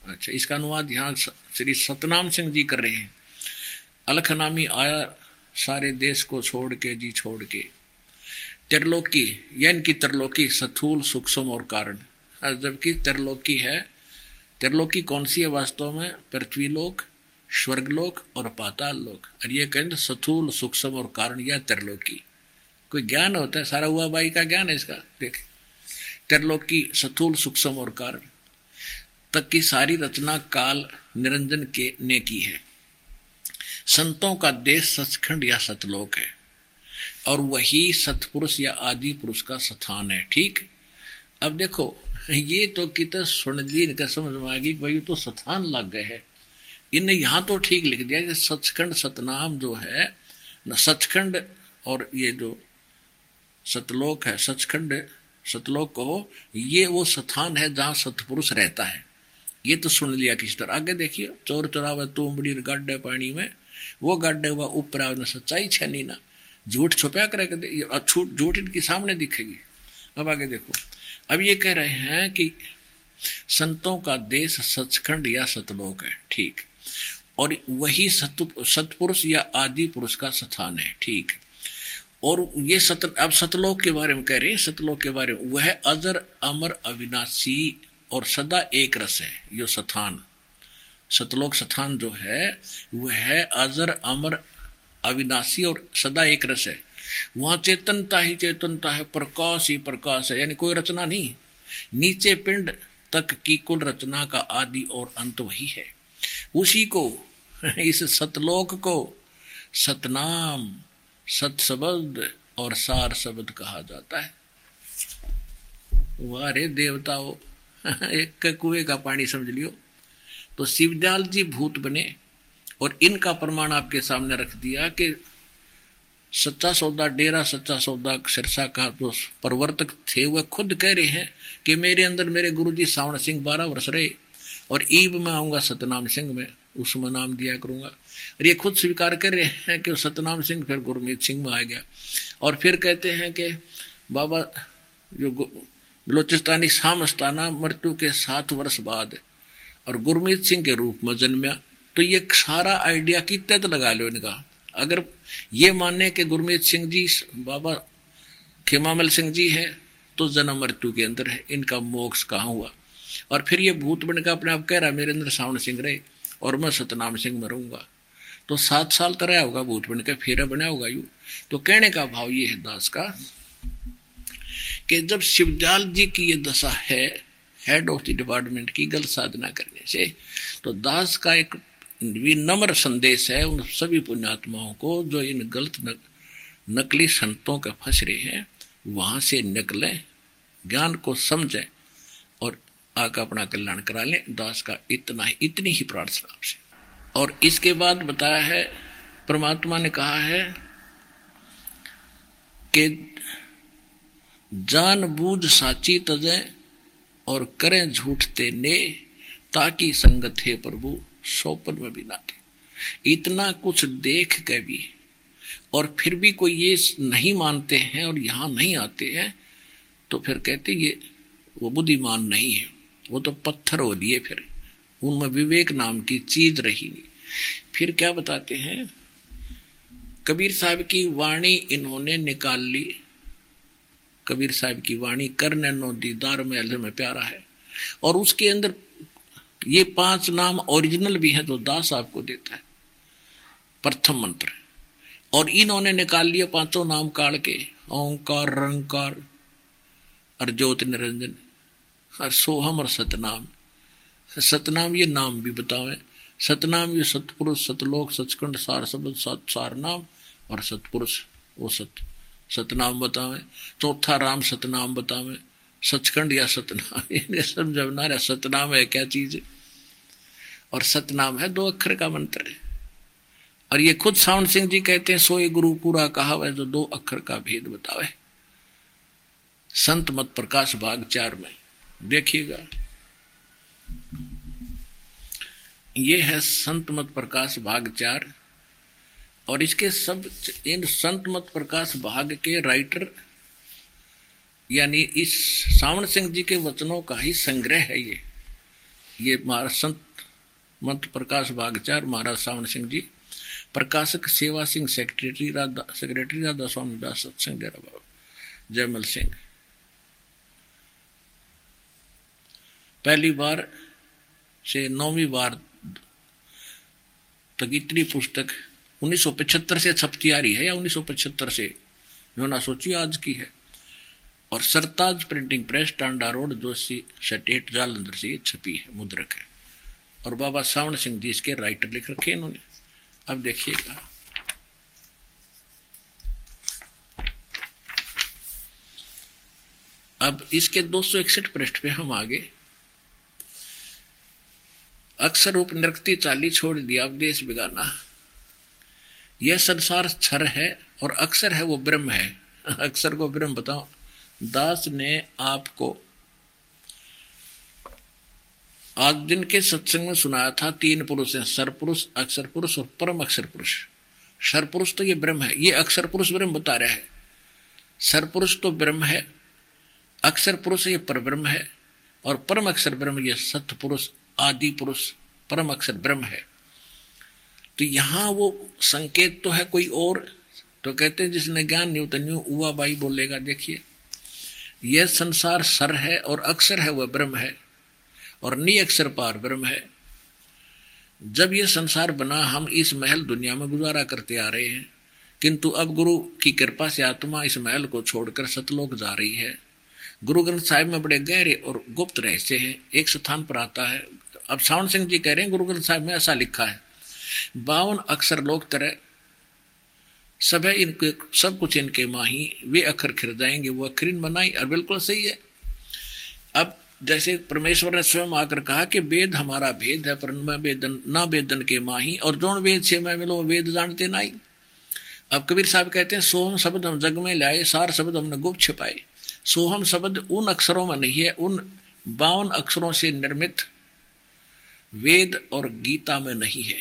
S1: अच्छा इसका अनुवाद यहाँ श्री सतनाम सिंह जी कर रहे हैं। अलखनामी आया सारे देश को छोड़ के, जी छोड़ के। त्रिलोकी या की त्रिलोकी सथूल, सूक्ष्म और कारण। जबकि त्रिलोकी है, त्रिलोकी कौन सी है वास्तव में? पृथ्वीलोक, स्वर्गलोक और पाताल लोक और ये कहें सथूल, सूक्ष्म और कारण या त्रिलोकी। कोई ज्ञान होता है? सारा हुआ बाई का ज्ञान है इसका? देख। त्रिलोकी सथूल, सूक्ष्म और कारण। तक की सारी रचना काल निरंजन के ने की है। संतों का देश सचखंड या सतलोक है। और वही सतपुरुष या आदि पुरुष का स्थान है, ठीक? अब देखो, ये तो कितना सुन ली इनका समझ में आ गई भाई तो स्थान लग गए है। इनने यहाँ तो ठीक लिख दिया कि सचखंड सतनाम जो है, न सचखंड और ये जो सतलोक है, सचखंड सतलोक को, ये वो स्थान है जहाँ सतपुरुष रहता है। ये तो सुन लिया किसी तरह। आगे देखिए, चोर चोरावे तुमड़ी गड्ढे पानी में, वो गड्ढे हुआ ऊपर सच्चाई छनी ना। झूठ छुपया करे छूट, झूठ इनके सामने दिखेगी। अब आगे देखो। अब ये कह रहे हैं कि संतों का देश सचखंड या सतलोक है, ठीक। और वही सतपुरुष या आदि पुरुष का स्थान है, ठीक। और ये सत, अब सतलोक के बारे में कह रहे हैं, सतलोक के बारे में। वह अजर, अमर, अविनाशी और सदा एक रस है, यो स्थान। सतलोक स्थान जो है, वह अजर, अमर अविनाशी और सदा एक रस है। वहाँ चेतनता ही चेतनता है, प्रकाश ही प्रकाश है। यानी कोई रचना नहीं। नीचे पिंड तक की कुल रचना का आदि और अंत वही है। उसी को, [laughs] इस सतलोक को सतनाम सत शब्द और सार शब्द कहा जाता है। वारे देवताओं, [laughs] एक कुएँ का पानी समझ लियो। तो शिवदयाल जी भूत बने। और इनका प्रमाण आपके सामने रख दिया कि सच्चा सौदा डेरा, सच्चा सौदा सिरसा का जो प्रवर्तक थे, वह खुद कह रहे हैं कि मेरे अंदर मेरे गुरु जी सावण सिंह बारह वर्ष रहे और ईब में आऊँगा सतनाम सिंह में उसमें नाम दिया करूँगा। और ये खुद स्वीकार कर रहे हैं कि सतनाम सिंह फिर गुरमीत सिंह में आ गया। और फिर कहते हैं कि बाबा, जो बलोचिस्तानी सामस्ताना मृत्यु के सात वर्ष बाद और गुरमीत सिंह के रूप में जन्मया तो ये सारा आइडिया की तो लगा लो इनका। अगर ये माने के गुरमीत सिंह जी, बाबा खेमामल सिंह जी है तो जन्म मृत्यु के अंदर है। इनका मोक्ष कहाँ हुआ? और फिर ये भूत बन का अपने आप कह रहा मेरे अंदर सावण सिंह रहे और मैं सतनाम सिंह मरूँगा। तो सात साल तरह होगा भूत बन के, फेरा बना होगा यू। तो कहने का भाव ये है दास का कि जब शिवजाल जी की ये दशा है हेड ऑफ़ द डिपार्टमेंट की गलत साधना करने से तो दास का एक नम्र संदेश है उन सभी पुण्यात्माओं को जो इन गलत नक, नकली संतों के फंस रहे हैं वहाँ से निकलें ज्ञान को समझें और आका अपना कल्याण करा लें। दास का इतना ही इतनी ही प्रार्थना आपसे। और इसके बाद बताया है परमात्मा ने कहा है कि जान बूझ साची तजे और करें झूठते ने ताकि संगत है प्रभु। सोपन में भी ना थे। इतना कुछ देख के भी, और फिर भी कोई ये नहीं मानते हैं और यहाँ नहीं आते हैं तो फिर कहते ये, वो बुद्धिमान नहीं है। वो तो पत्थर हो दिए फिर। उनमें विवेक नाम की चीज़ रही नहीं। फिर क्या बताते हैं? कबीर साहब की वाणी इन्होंने निकाल ली। कबीर साहब की वाणी करने नो दीदार में अल्लाह में प्यारा है। और उसके अंदर ये पाँच नाम ओरिजिनल भी है तो दास आपको देता है। प्रथम मंत्र और इन्होंने निकाल लिया पाँचों नाम काल के, ओंकार, रंकार, और ज्योति निरंजन, और सोहम और सतनाम। सतनाम ये नाम भी बतावे सतनाम ये सतपुरुष, सतलोक, सचखंड, सार शब्द, सत सार नाम, और सतपुरुष, वो सत, सतनाम बतावे चौथा राम सतनाम बतावे सचखंड या सतनाम? इन्हें समझना रहा सतनाम है क्या चीज़? है और सतनाम है दो अक्षर का मंत्र है। और ये खुद सावन सिंह जी कहते हैं सोए गुरु पूरा कहा है जो दो अक्षर का भेद बतावे। संत मत प्रकाश भाग चार में। देखिएगा। ये है संत मत प्रकाश भाग चार। और इसके सब, इन संत मत प्रकाश भाग के राइटर यानी इस सावन सिंह जी के वचनों का ही संग्रह है ये। ये महाराज संत मंत प्रकाश बागचार, महाराज सावन सिंह जी, प्रकाशक सेवा सिंह सेक्रेटरी राधा सेक्रेटरी राधा स्वामी दास, सत्संग जयमल सिंह। पहली बार से नौवीं बार तक पुस्तक 1975 से छपती आ रही है या 1975 से जो ना सोची आज की है। और Sartaj printing press Tanda road, Joshi state Jalandhar से छपी है, मुद्रक है। और बाबा सावण सिंह जी इसके राइटर लिख रखे इन्होंने। अब देखिएगा। अब इसके दो सौ इकसठ पृष्ठ पे हम आगे। अक्सर रूप नृत्य चाली छोड़ दिया देश बिगाना। यह संसार क्षर है और अक्सर है वो ब्रह्म है। [laughs] अक्सर को ब्रह्म बताओ। दास ने आपको आज दिन के सत्संग में सुनाया था, तीन पुरुष हैं सरपुरुष अक्षर पुरुष और परम अक्षर पुरुष सरपुरुष तो ये ब्रह्म है, ये अक्षर पुरुष ब्रह्म बता रहा है। सरपुरुष तो ब्रह्म है अक्षर पुरुष ये पर ब्रह्म है, और परम अक्षर ब्रह्म ये सत्य पुरुष आदि पुरुष परम अक्षर ब्रह्म है। तो यहाँ वो संकेत तो है कोई और तो कहते हैं, जिसने ज्ञान न्यूतन उवा बाई बोलेगा, देखिए। यह संसार सर है और अक्षर है, वह ब्रह्म है। और नी अक्षर पार ब्रह्म है। जब यह संसार बना, हम इस महल दुनिया में गुजारा करते आ रहे हैं। किंतु अब गुरु की कृपा से आत्मा इस महल को छोड़कर सतलोक जा रही है। गुरु ग्रंथ साहिब में बड़े गहरे और गुप्त रहस्य हैं। एक स्थान पर आता है। अब सावन सिंह जी कह रहे हैं, गुरु ग्रंथ साहिब में ऐसा लिखा है, बावन अक्षर लोक तरह सब है, इनके, सब कुछ इनके माही, वे अक्षर खिर जाएँगे वो अखरीन बनाई, और बिल्कुल सही है। अब जैसे परमेश्वर ने स्वयं आकर कहा कि वेद हमारा भेद है, पर वेदन, ना वेदन के माही, और जोन वेद से मैं मिलो वेद जानते नहीं। अब कबीर साहब कहते हैं, सोहम शब्द हम जग में लाए, सार शब्द हमने गुप्त छिपाए। सोहम शब्द उन अक्षरों में नहीं है, उन बावन अक्षरों से निर्मित वेद और गीता में नहीं है।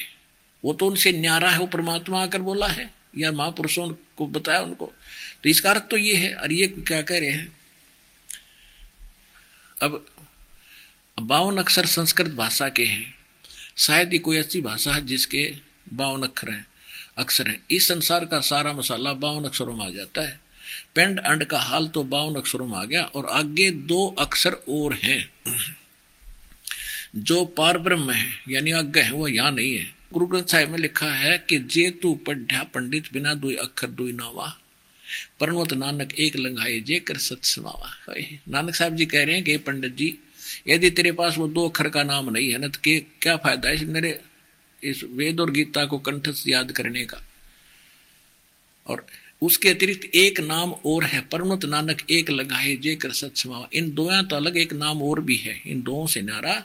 S1: वो तो उनसे न्यारा है, वो परमात्मा आकर बोला है। या महापुरुषों को बताया उनको। तो इसका अर्थ तो ये है, और ये क्या कह रहे हैं? अब बावन अक्षर संस्कृत भाषा के हैं। शायद ही कोई ऐसी भाषा है जिसके बावन अक्षर हैं अक्षर हैं। इस संसार का सारा मसाला बावन अक्षरों में आ जाता है। पेंड अंड का हाल तो बावन अक्षरों में आ गया, और आगे दो अक्षर और हैं। जो पार ब्रह्म है, यानी आज्ञा है, वो यहाँ नहीं है। गुरु ग्रंथ साहिब में लिखा है कि जे तू पढ़ा पंडित बिना दुई अक्षर दुई नावा, परमत नानक एक लंघाए जे कर सत समावा। नानक साहब जी कह रहे हैं कि पंडित जी, यदि तेरे पास वो दो अक्षर का नाम नहीं है ना तो क्या फ़ायदा है मेरे इस वेद और गीता को कंठस्थ याद करने का? और उसके अतिरिक्त एक नाम और है, परमत नानक एक लगाए जे कर सत समावा। इन दो तो अलग एक नाम और भी है, इन दो से नारा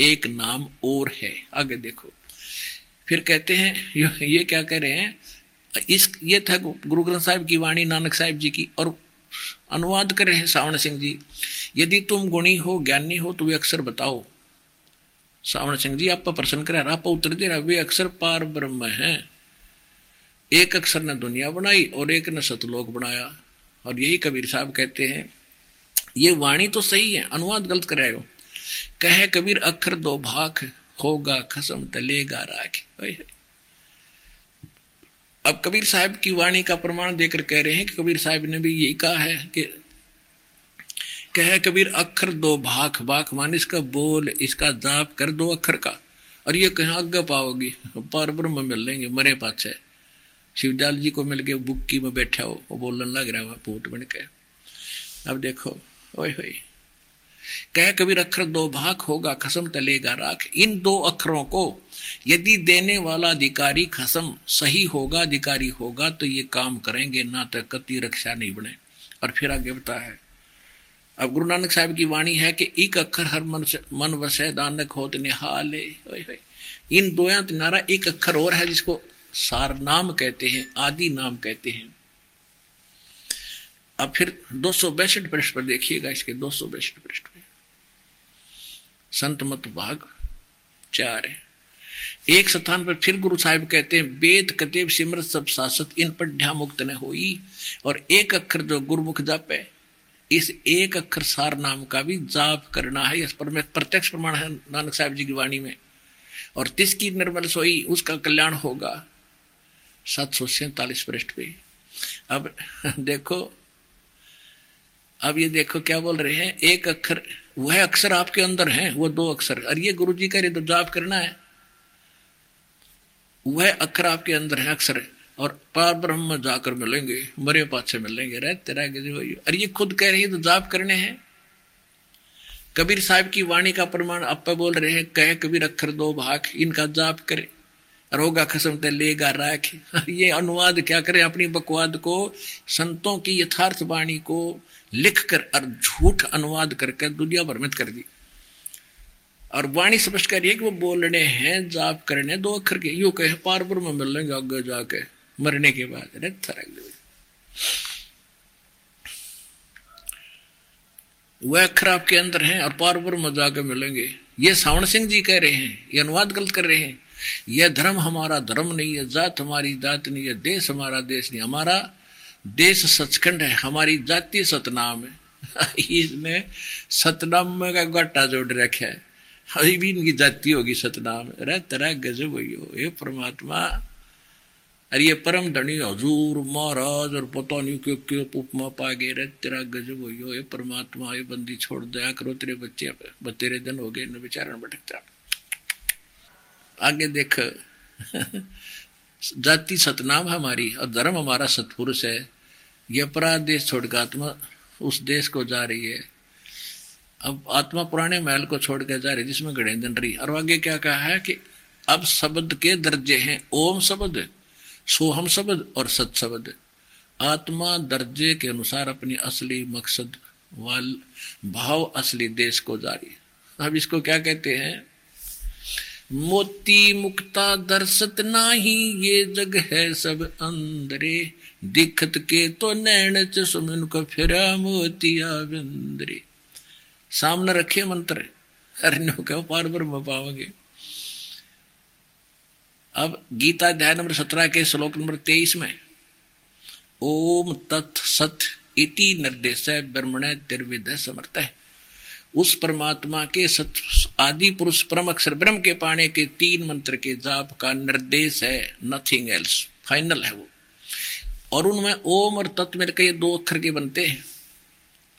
S1: एक नाम और है। आगे देखो। फिर कहते हैं, ये क्या कह रहे हैं? इस, ये था गुरु ग्रंथ साहिब की वाणी नानक साहिब जी की और अनुवाद कर रहे हैं सावण सिंह जी। यदि तुम गुणी हो, ज्ञानी हो तो वे अक्षर बताओ। सावण सिंह जी आप प्रश्न कर आप उत्तर दे रहा वे अक्सर पार ब्रह्म है। एक अक्षर ने दुनिया बनाई और एक ने सतलोक बनाया। और यही कबीर साहब कहते हैं, ये वाणी तो सही है, अनुवाद गलत कर रहे हो। कहे कबीर अक्षर दो भाग। होगा खसम, तलेगा, राख। अब कबीर साहब की वाणी का प्रमाण देकर कह रहे हैं कि कबीर साहब ने भी यही कहा है कि कहे, कबीर अक्षर दो भाख भाख मान इसका बोल, इसका जाप कर दो अक्षर का। और ये कहीं आगे पाओगी? पर ब्रह्म मिल लेंगे, मरे पाछे। शिवदयाल जी को मिल के बुक्की में बैठा हो, वो बोलने लग रहा है पोट बन के। अब देखो, ओए होई कह कबीर अक्षर दो भाग होगा, खसम तलेगा राख। इन दो अक्षरों को यदि देने वाला अधिकारी खसम सही होगा, अधिकारी होगा तो ये काम करेंगे, ना तो कति रक्षा नहीं बने। और फिर आगे बता है अब गुरु नानक साहब की वाणी है कि एक अक्षर हर मन मन वसे दानक होत निहाल। इन दो नारा एक अक्षर और है जिसको सार नाम कहते हैं, आदि नाम कहते हैं। अब फिर दो सौ बैसठ पृष्ठ पर देखिएगा, इसके दो सौ बैसठ पृष्ठ। संत मत भाग चार एक स्थान पर फिर गुरु साहिब कहते हैं, वेद कतेब सिमरत, सब शासक इन पर ढ्या मुक्त न हुई। और एक अक्षर जो गुरुमुख जाप है, इस एक अक्षर सार नाम का भी जाप करना है। इस पर में प्रत्यक्ष प्रमाण है नानक साहब जी की वाणी में। और तिसकी निर्मल सोई, उसका कल्याण होगा। सात सौ सैतालीस पृष्ठ पे। अब [laughs] देखो, अब ये देखो क्या बोल रहे हैं। एक अक्षर वह अक्षर आपके अंदर है वो दो अक्षर और ये गुरु जी का तो जाप करना है। वह अक्षर आपके अंदर है अक्षर और पार ब्रह्म में जाकर मिलेंगे, मरे पाछे मिलेंगे, रहते रहेंगे और ये खुद कह रही है तो जाप करने हैं। कबीर साहब की वाणी का प्रमाण आप बोल रहे हैं, कह कबीर अक्षर दो भाग, इनका जाप करे। रोगा खसम ते लेगा राख। [laughs] ये अनुवाद क्या करे, अपनी बकवाद को, संतों की यथार्थ वाणी को लिख कर और झूठ अनुवाद करके दुनिया भ्रमित कर दी। और वाणी समझ कर कि वो बोलने हैं, जाप करने दो अक्षर के, यू कहे पारपुर में मिल लेंगे आगे जाके, मरने के बाद वह अक्षर आपके अंदर हैं और पार पर मज़ा के मिलेंगे। ये सावण सिंह जी कह रहे हैं, ये अनुवाद गलत कर रहे हैं। यह धर्म हमारा धर्म नहीं है, जात हमारी जात नहीं है, देश हमारा देश नहीं हमारा देश सचखंड है, हमारी जाति सतनाम है। [laughs] इसने सतनाम का गट्टा जोड़ रखा है। अभी भी इनकी जाति होगी सतनाम। अरे तेरा गजब हो ये। परमात्मा, अरे, ये परम धनी हजूर, महाराज, और पता नहीं क्यों क्यों उपमा पा गए। रे तेरा गजब हो ये। परमात्मा, ये बंदी छोड़ दया करो तेरे बच्चे तेरे दिन हो गए बेचारण भटकता। आगे देख। [laughs] जाति सतनाम हमारी और धर्म हमारा सतपुरुष है। ये अपराध देश छोड़कर आत्मा उस देश को जा रही है। अब आत्मा पुराने महल को छोड़ कर जा रही जिसमें गणे दिन रही और आगे क्या कहा है कि अब शब्द के दर्जे हैं, ओम शब्द, सोहम शब्द और सत शब्द। आत्मा दर्जे के अनुसार अपनी असली मकसद, वाल, भाव असली देश को जारी अब इसको क्या कहते हैं? मोती मुक्ता दर्शत नाही, ये जग है सब अंदरे दिखत के तो नैन चुमिन को फिरा मोतिया बिंदरे सामने रखे मंत्र। अरे कहो पार ब्रह्म पाओगे अब गीता अध्याय नंबर सत्रह के श्लोक नंबर तेईस में, ओम तत् सत इति निर्देश ब्रह्मण तिर्विद समर्थ। है उस परमात्मा के सत, आदि पुरुष परम अक्षर ब्रह्म के पाने के तीन मंत्र के जाप का निर्देश है नथिंग एल्स फाइनल है वो। और उनमें ओम और तत्व के दो अक्षर के बनते हैं।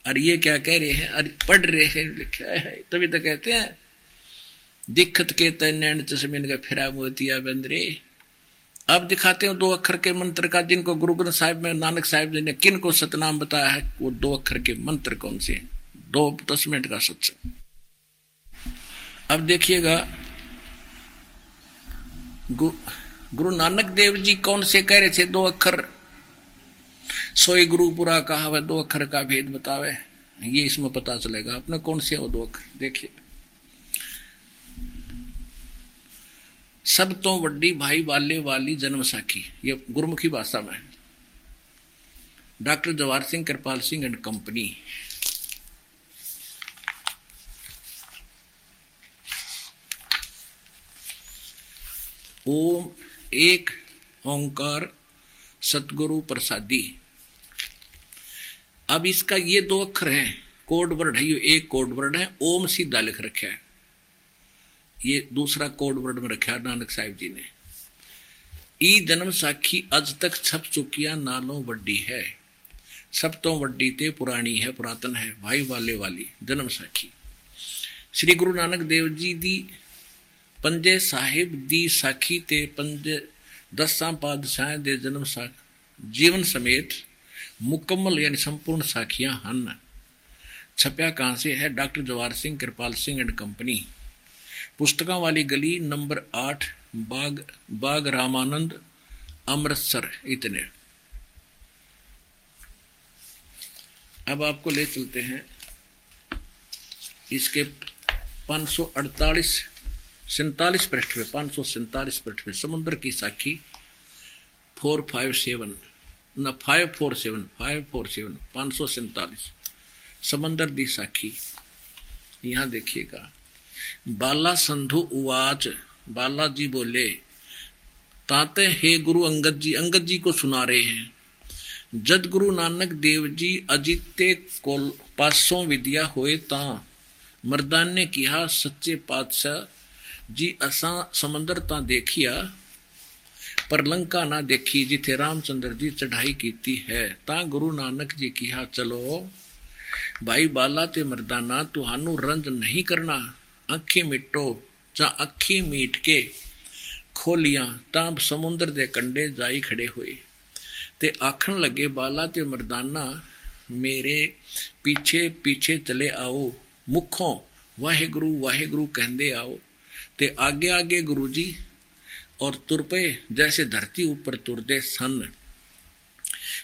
S1: और ये क्या कह रहे हैं? अरे, पढ़ रहे हैं, लिखा है, तभी तो कहते हैं, दिक्कत के तैन चश्मिन का फिरा मोतिया बंदरे। अब दिखाते हैं दो अक्षर के मंत्र का, जिनको गुरु ग्रंथ साहिब में, नानक साहिब जी ने किन को सतनाम बताया है, वो दो अक्षर के मंत्र कौन से हैं? दो, दस मिनट का सत्संग अब देखिएगा गुरु नानक देव जी कौन से कह रहे थे? दो अक्षर। सोई गुरु पूरा कहा दो अक्षर का भेद बतावे। ये इसमें पता चलेगा, अपने कौन से हो दो अक्षर? देखिए। सब तो वड्डी भाई वाले वाली जन्म साखी ये गुरुमुखी भाषा में doctor Jawahar Singh, Kirpal Singh and company ओम एक ओंकार सतगुरु प्रसादी। अब इसका ये दो अक्षर है, कोड वर्ड है, ये एक कोड वर्ड है, ओम सीधा लिख रखा है। ये दूसरा कोड वर्ड में रखा है, नानक साहिब जी ने। ई जन्म साखी, अज तक छप चुकिया, नालों वड्डी है। सब तो वड्डी ते पुरानी है, पुरातन है, भाई वाले वाली, जन्म साखी। श्री गुरु नानक देव जी दी पंजे साहिब दी साखी ते पंजे दसा पादशाह दे जन्म सा जीवन समेत मुकम्मल यानी संपूर्ण साखियाँ हन छपया कहाँ से है doctor Jawahar Singh Kirpal Singh and company पुस्तकों वाली गली नंबर आठ बाग बाग रामानंद अमृतसर इतने अब आपको ले चलते हैं। इसके 548 सैतालीस पृष्ठ पे पाँच सौ सैतालीस पृष्ठ पे समुद्र की साखी, फोर फाइव सेवन, न, five four seven, five four seven, पाँच सौ सैतालीस। समंदर दी साखी, यहाँ देखिएगा। बाला संधु उवाच बालाजी बोले, ताते हे गुरु अंगद जी अंगद जी को सुना रहे हैं। जद गुरु नानक देव जी अजित्य को पासों विद्या होए ता, मर्दान ने किया सच्चे पातशाह जी असा समंदर ता देखिया पर लंका ना देखी जिथे रामचंद्र जी चढ़ाई की है ता गुरु नानक जी किया चलो भाई बाला ते मरदाना तुहानू रंज नहीं करना अखी मिटो चा अखी मीट के खोलिया ता समुद्र दे कंडे जाई खड़े हुए ते आखन लगे बाला ते मरदाना मेरे पीछे पीछे चले आओ मुखों वाहे गुरु वाहे गुरु ते आगे आगे गुरुजी और तुर पे जैसे धरती ऊपर तुरदे सन।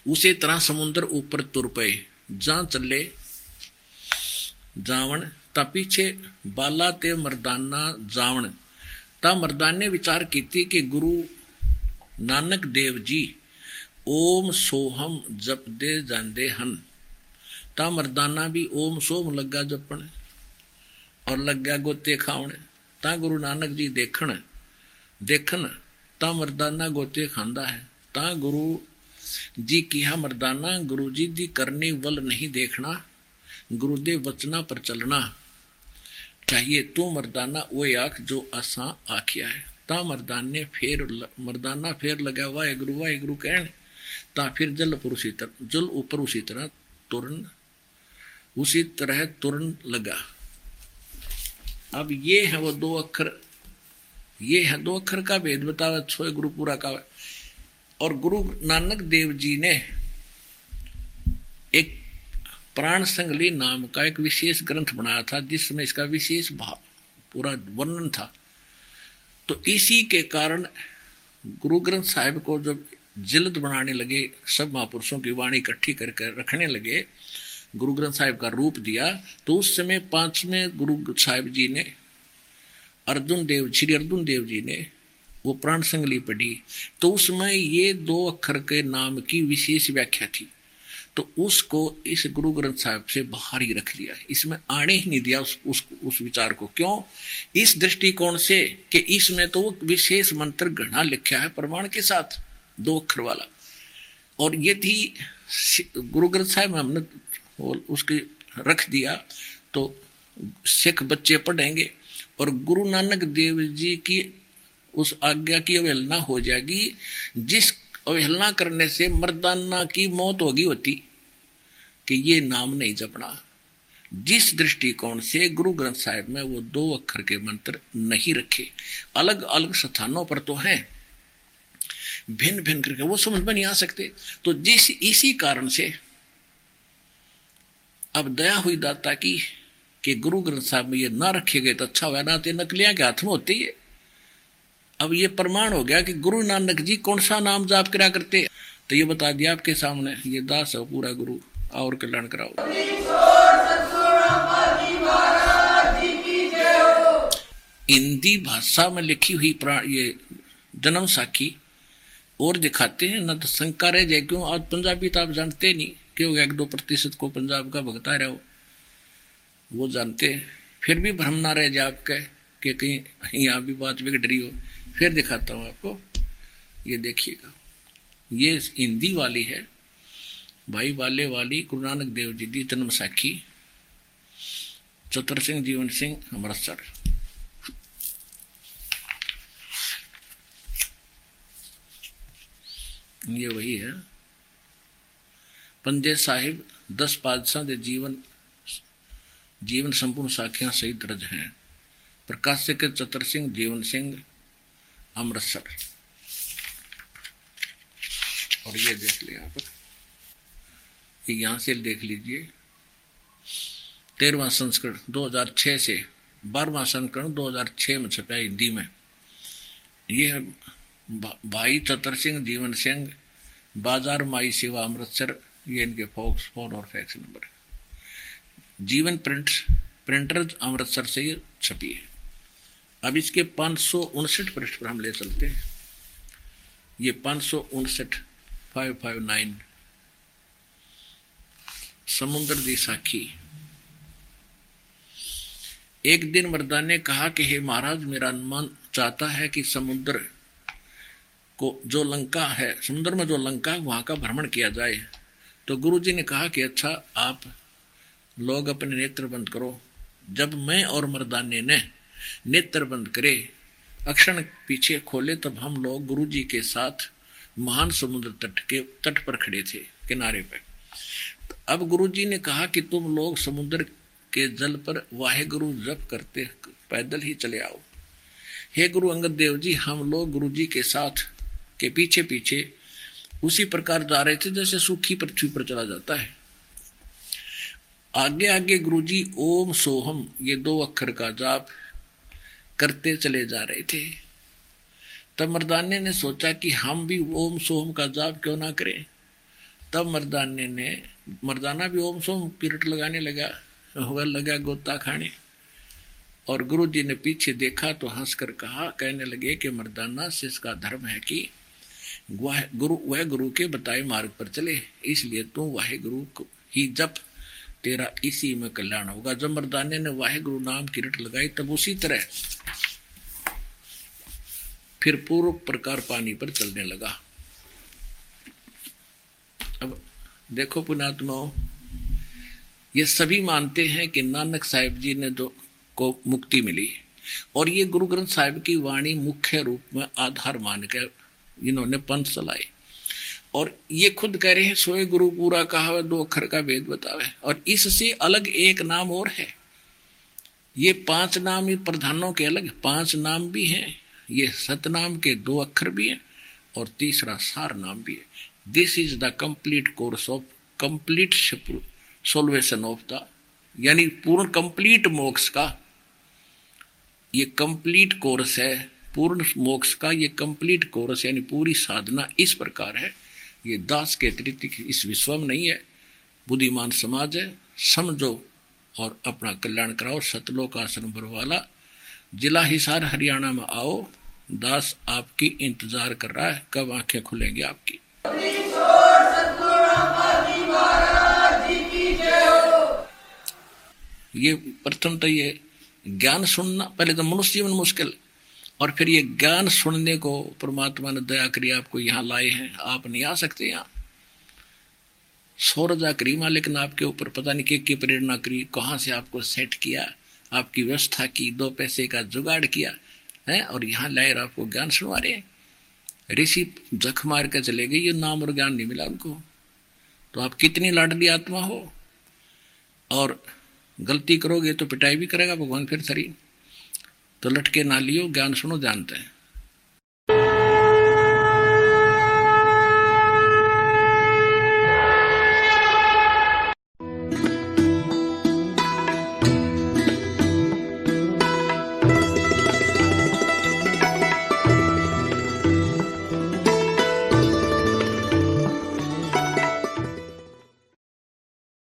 S1: उसी तरह समुद्र ऊपर तुर पे जा चले जावण ता पीछे बाला ते मर्दाना जावण ता मर्दान विचार की कि गुरु नानक देव जी, ओम सोहम जप दे जाते हैं ता मर्दाना भी ओम सोम लगा जपण और लग गोते खावण ता गुरु नानक जी देखण देखन ता मर्दाना गोते खांदा है ता गुरु जी किया मर्दाना गुरु जी दी करने वल नहीं देखना गुरुदेव वचना पर चलना चाहिए तू मर्दाना वो आख जो असा आखिया है ता मर्दान फेर मर्दाना फेर लगा वाहे गुरु वाहे गुरु कहने ता फिर जल पर उसी तरह जल ऊपर उसी तरह तुरन उसी तरह तुरन लगा अब ये है वो दो अक्षर, ये है दो अक्षर का भेद बतावा छो गुरु पूरा का। और गुरु नानक देव जी ने एक प्राण संगली नाम का एक विशेष ग्रंथ बनाया था, जिसमें इसका विशेष भाव, पूरा वर्णन था। तो इसी के कारण गुरु ग्रंथ साहिब को जब जिलद बनाने लगे, सब महापुरुषों की वाणी इकट्ठी करके रखने लगे गुरु ग्रंथ साहिब का रूप दिया तो उस समय पाँचवें गुरु साहिब जी ने अर्जुन देव श्री अर्जुन देव जी ने वो प्राण संगली पढ़ी। तो उसमें ये दो अक्षर के नाम की विशेष व्याख्या थी। तो उसको इस गुरु ग्रंथ साहब से बाहर ही रख लिया। इसमें आने ही नहीं दिया उस उस, उस विचार को। क्यों? इस दृष्टिकोण से कि इसमें तो विशेष मंत्र गणा लिखा है प्रमाण के साथ दो अक्षर वाला। और ये थी गुरु ग्रंथ साहब में हमने उसके रख दिया तो सिख बच्चे पढ़ेंगे और गुरु नानक देव जी की उस आज्ञा की अवहेलना हो जाएगी। जिस अवहेलना करने से मर्दाना की मौत होगी होती, कि ये नाम नहीं जपना। जिस दृष्टिकोण से गुरु ग्रंथ साहिब में वो दो अक्षर के मंत्र नहीं रखे अलग अलग स्थानों पर तो हैं भिन्न भिन्न करके वो समझ में नहीं आ सकते। तो जिस इसी कारण से अब दया हुई दाता की कि गुरु ग्रंथ साहब में ये ना रखे गए तो अच्छा हुआ, ना तो नकलियाँ के हाथ में होती है। अब ये प्रमाण हो गया कि गुरु नानक जी कौन सा नाम जाप करा करते तो ये बता दिया आपके सामने, ये दास है पूरा गुरु, और कल्याण कराओ। हिंदी भाषा में लिखी हुई ये जन्म साखी, और दिखाते हैं, न तो शंका रह जाए क्यों आज पंजाबी तो आप जानते नहीं। क्यों एक दो प्रतिशत को पंजाब का भगता रहो। वो जानते हैं। फिर भी भ्रम ना रह जाए आपके, कि कहीं यहाँ भी बात बिगड़ रही हो। फिर दिखाता हूँ आपको। ये देखिएगा। ये हिंदी वाली है। भाई वाले वाली, गुरु नानक देव जी की जन्म साखी। चतर सिंह, जीवन सिंह, अमृतसर। ये वही है। पंजे साहिब, दस पादशाह के जीवन जीवन संपूर्ण साखियाँ सही दर्ज हैं। प्रकाश के चतर सिंह, जीवन सिंह, अमृतसर। और ये देख लिया आप यहाँ से देख लीजिए। तेरहवा संस्करण 2006 से, बारहवा संस्करण 2006 में छपा हिंदी में। ये भाई चतर सिंह, जीवन सिंह, बाज़ार माई सेवा अमृतसर ये इनके फोक्स फ़ोन और fax number Jeevan print, printer Amritsar से ये छपी है। अब इसके पाँच सौ उनसठ पृष्ठ पर हम ले चलते हैं। ये पाँच सौ उनसठ फाइव फाइव नाइन समुद्र दी साखी। एक दिन मर्दा ने कहा कि, हे महाराज, मेरा अनुमान चाहता है कि समुद्र को, जो लंका है, समुद्र में जो लंका है, वहाँ का भ्रमण किया जाए। तो गुरुजी ने कहा कि अच्छा आप लोग अपने नेत्र बंद करो। जब मैं और मर्दाने ने नेत्र बंद करे, अक्षण पीछे खोले, तब हम लोग गुरु जी के साथ महान समुद्र तट के, तट पर खड़े थे, किनारे पर। अब गुरु जी ने कहा कि तुम लोग समुद्र के जल पर वाहे गुरु जप करते, पैदल ही चले आओ। हे गुरु अंगद देव जी, हम लोग गुरु जी के साथ के पीछे पीछे उसी प्रकार जा रहे थे जैसे सूखी पृथ्वी पर चला जाता है। आगे आगे गुरु जी ओम सोहम, ये दो अक्षर का जाप करते चले जा रहे थे। तब मर्दाने ने सोचा कि हम भी ओम सोम का जाप क्यों ना करें? तब मर्दाने ने, मर्दाना भी ओम सोम पीरियड लगाने लगा, हुआ लगा गोता खाने। और गुरु जी ने पीछे देखा तो हंसकर कहा, कहने लगे कि मर्दाना से इसका धर्म है कि गुरु, वह गुरु के बताए मार्ग पर चले। इसलिए तू वाहे गुरु ही जप। तेरा इसी में कल्याण होगा। जब मर्दाने ने वाहे गुरु नाम की रट लगाई, तब उसी तरह फिर पूर्व प्रकार पानी पर चलने लगा। अब देखो पुणात्मा ये सभी मानते हैं कि नानक साहिब जी ने जो को मुक्ति मिली, और ये गुरु ग्रंथ साहिब की वाणी मुख्य रूप में आधार मान कर इन्होंने पंथ चलाए। और ये खुद कह रहे हैं, सोए गुरु पूरा कहा दो अक्षर का वेद बतावे। और इससे अलग एक नाम और है। ये पाँच नाम प्रधानों के अलग, पाँच नाम भी हैं। ये सतनाम के दो अक्षर भी हैं और तीसरा सार नाम भी है। This is the complete course of complete salvation of the यानी पूर्ण कंप्लीट मोक्ष का ये कंप्लीट कोर्स है। पूर्ण मोक्ष का ये कंप्लीट कोर्स यानी पूरी साधना इस प्रकार है। ये दास के अतिरिक्त इस विश्व में नहीं है। बुद्धिमान समाज है। समझो और अपना कल्याण कराओ। सतलोक आश्रम वाला जिला हिसार हरियाणा में आओ। दास आपकी इंतज़ार कर रहा है। कब आँखें खुलेंगी आपकी? ये प्रथम तो ये ज्ञान सुनना। पहले तो मनुष्य जीवन मुश्किल। और फिर ये ज्ञान सुनने को परमात्मा ने दया करी आपको यहाँ लाए हैं। आप नहीं आ सकते यहाँ। सौरजा करी माँ लेकिन आपके ऊपर पता नहीं कि, की प्रेरणा करी कहाँ से आपको सेट किया आपकी व्यवस्था की दो पैसे का जुगाड़ किया है और यहाँ लाए आपको ज्ञान सुनवा रहे ऋषि जख मार कर चले गए ये नाम और ज्ञान नहीं मिला उनको। तो आप कितनी लाडली आत्मा हो। और गलती करोगे तो पिटाई भी करेगा भगवान फिर शरीर। तो लटके ना लियो ज्ञान सुनो जानते हैं।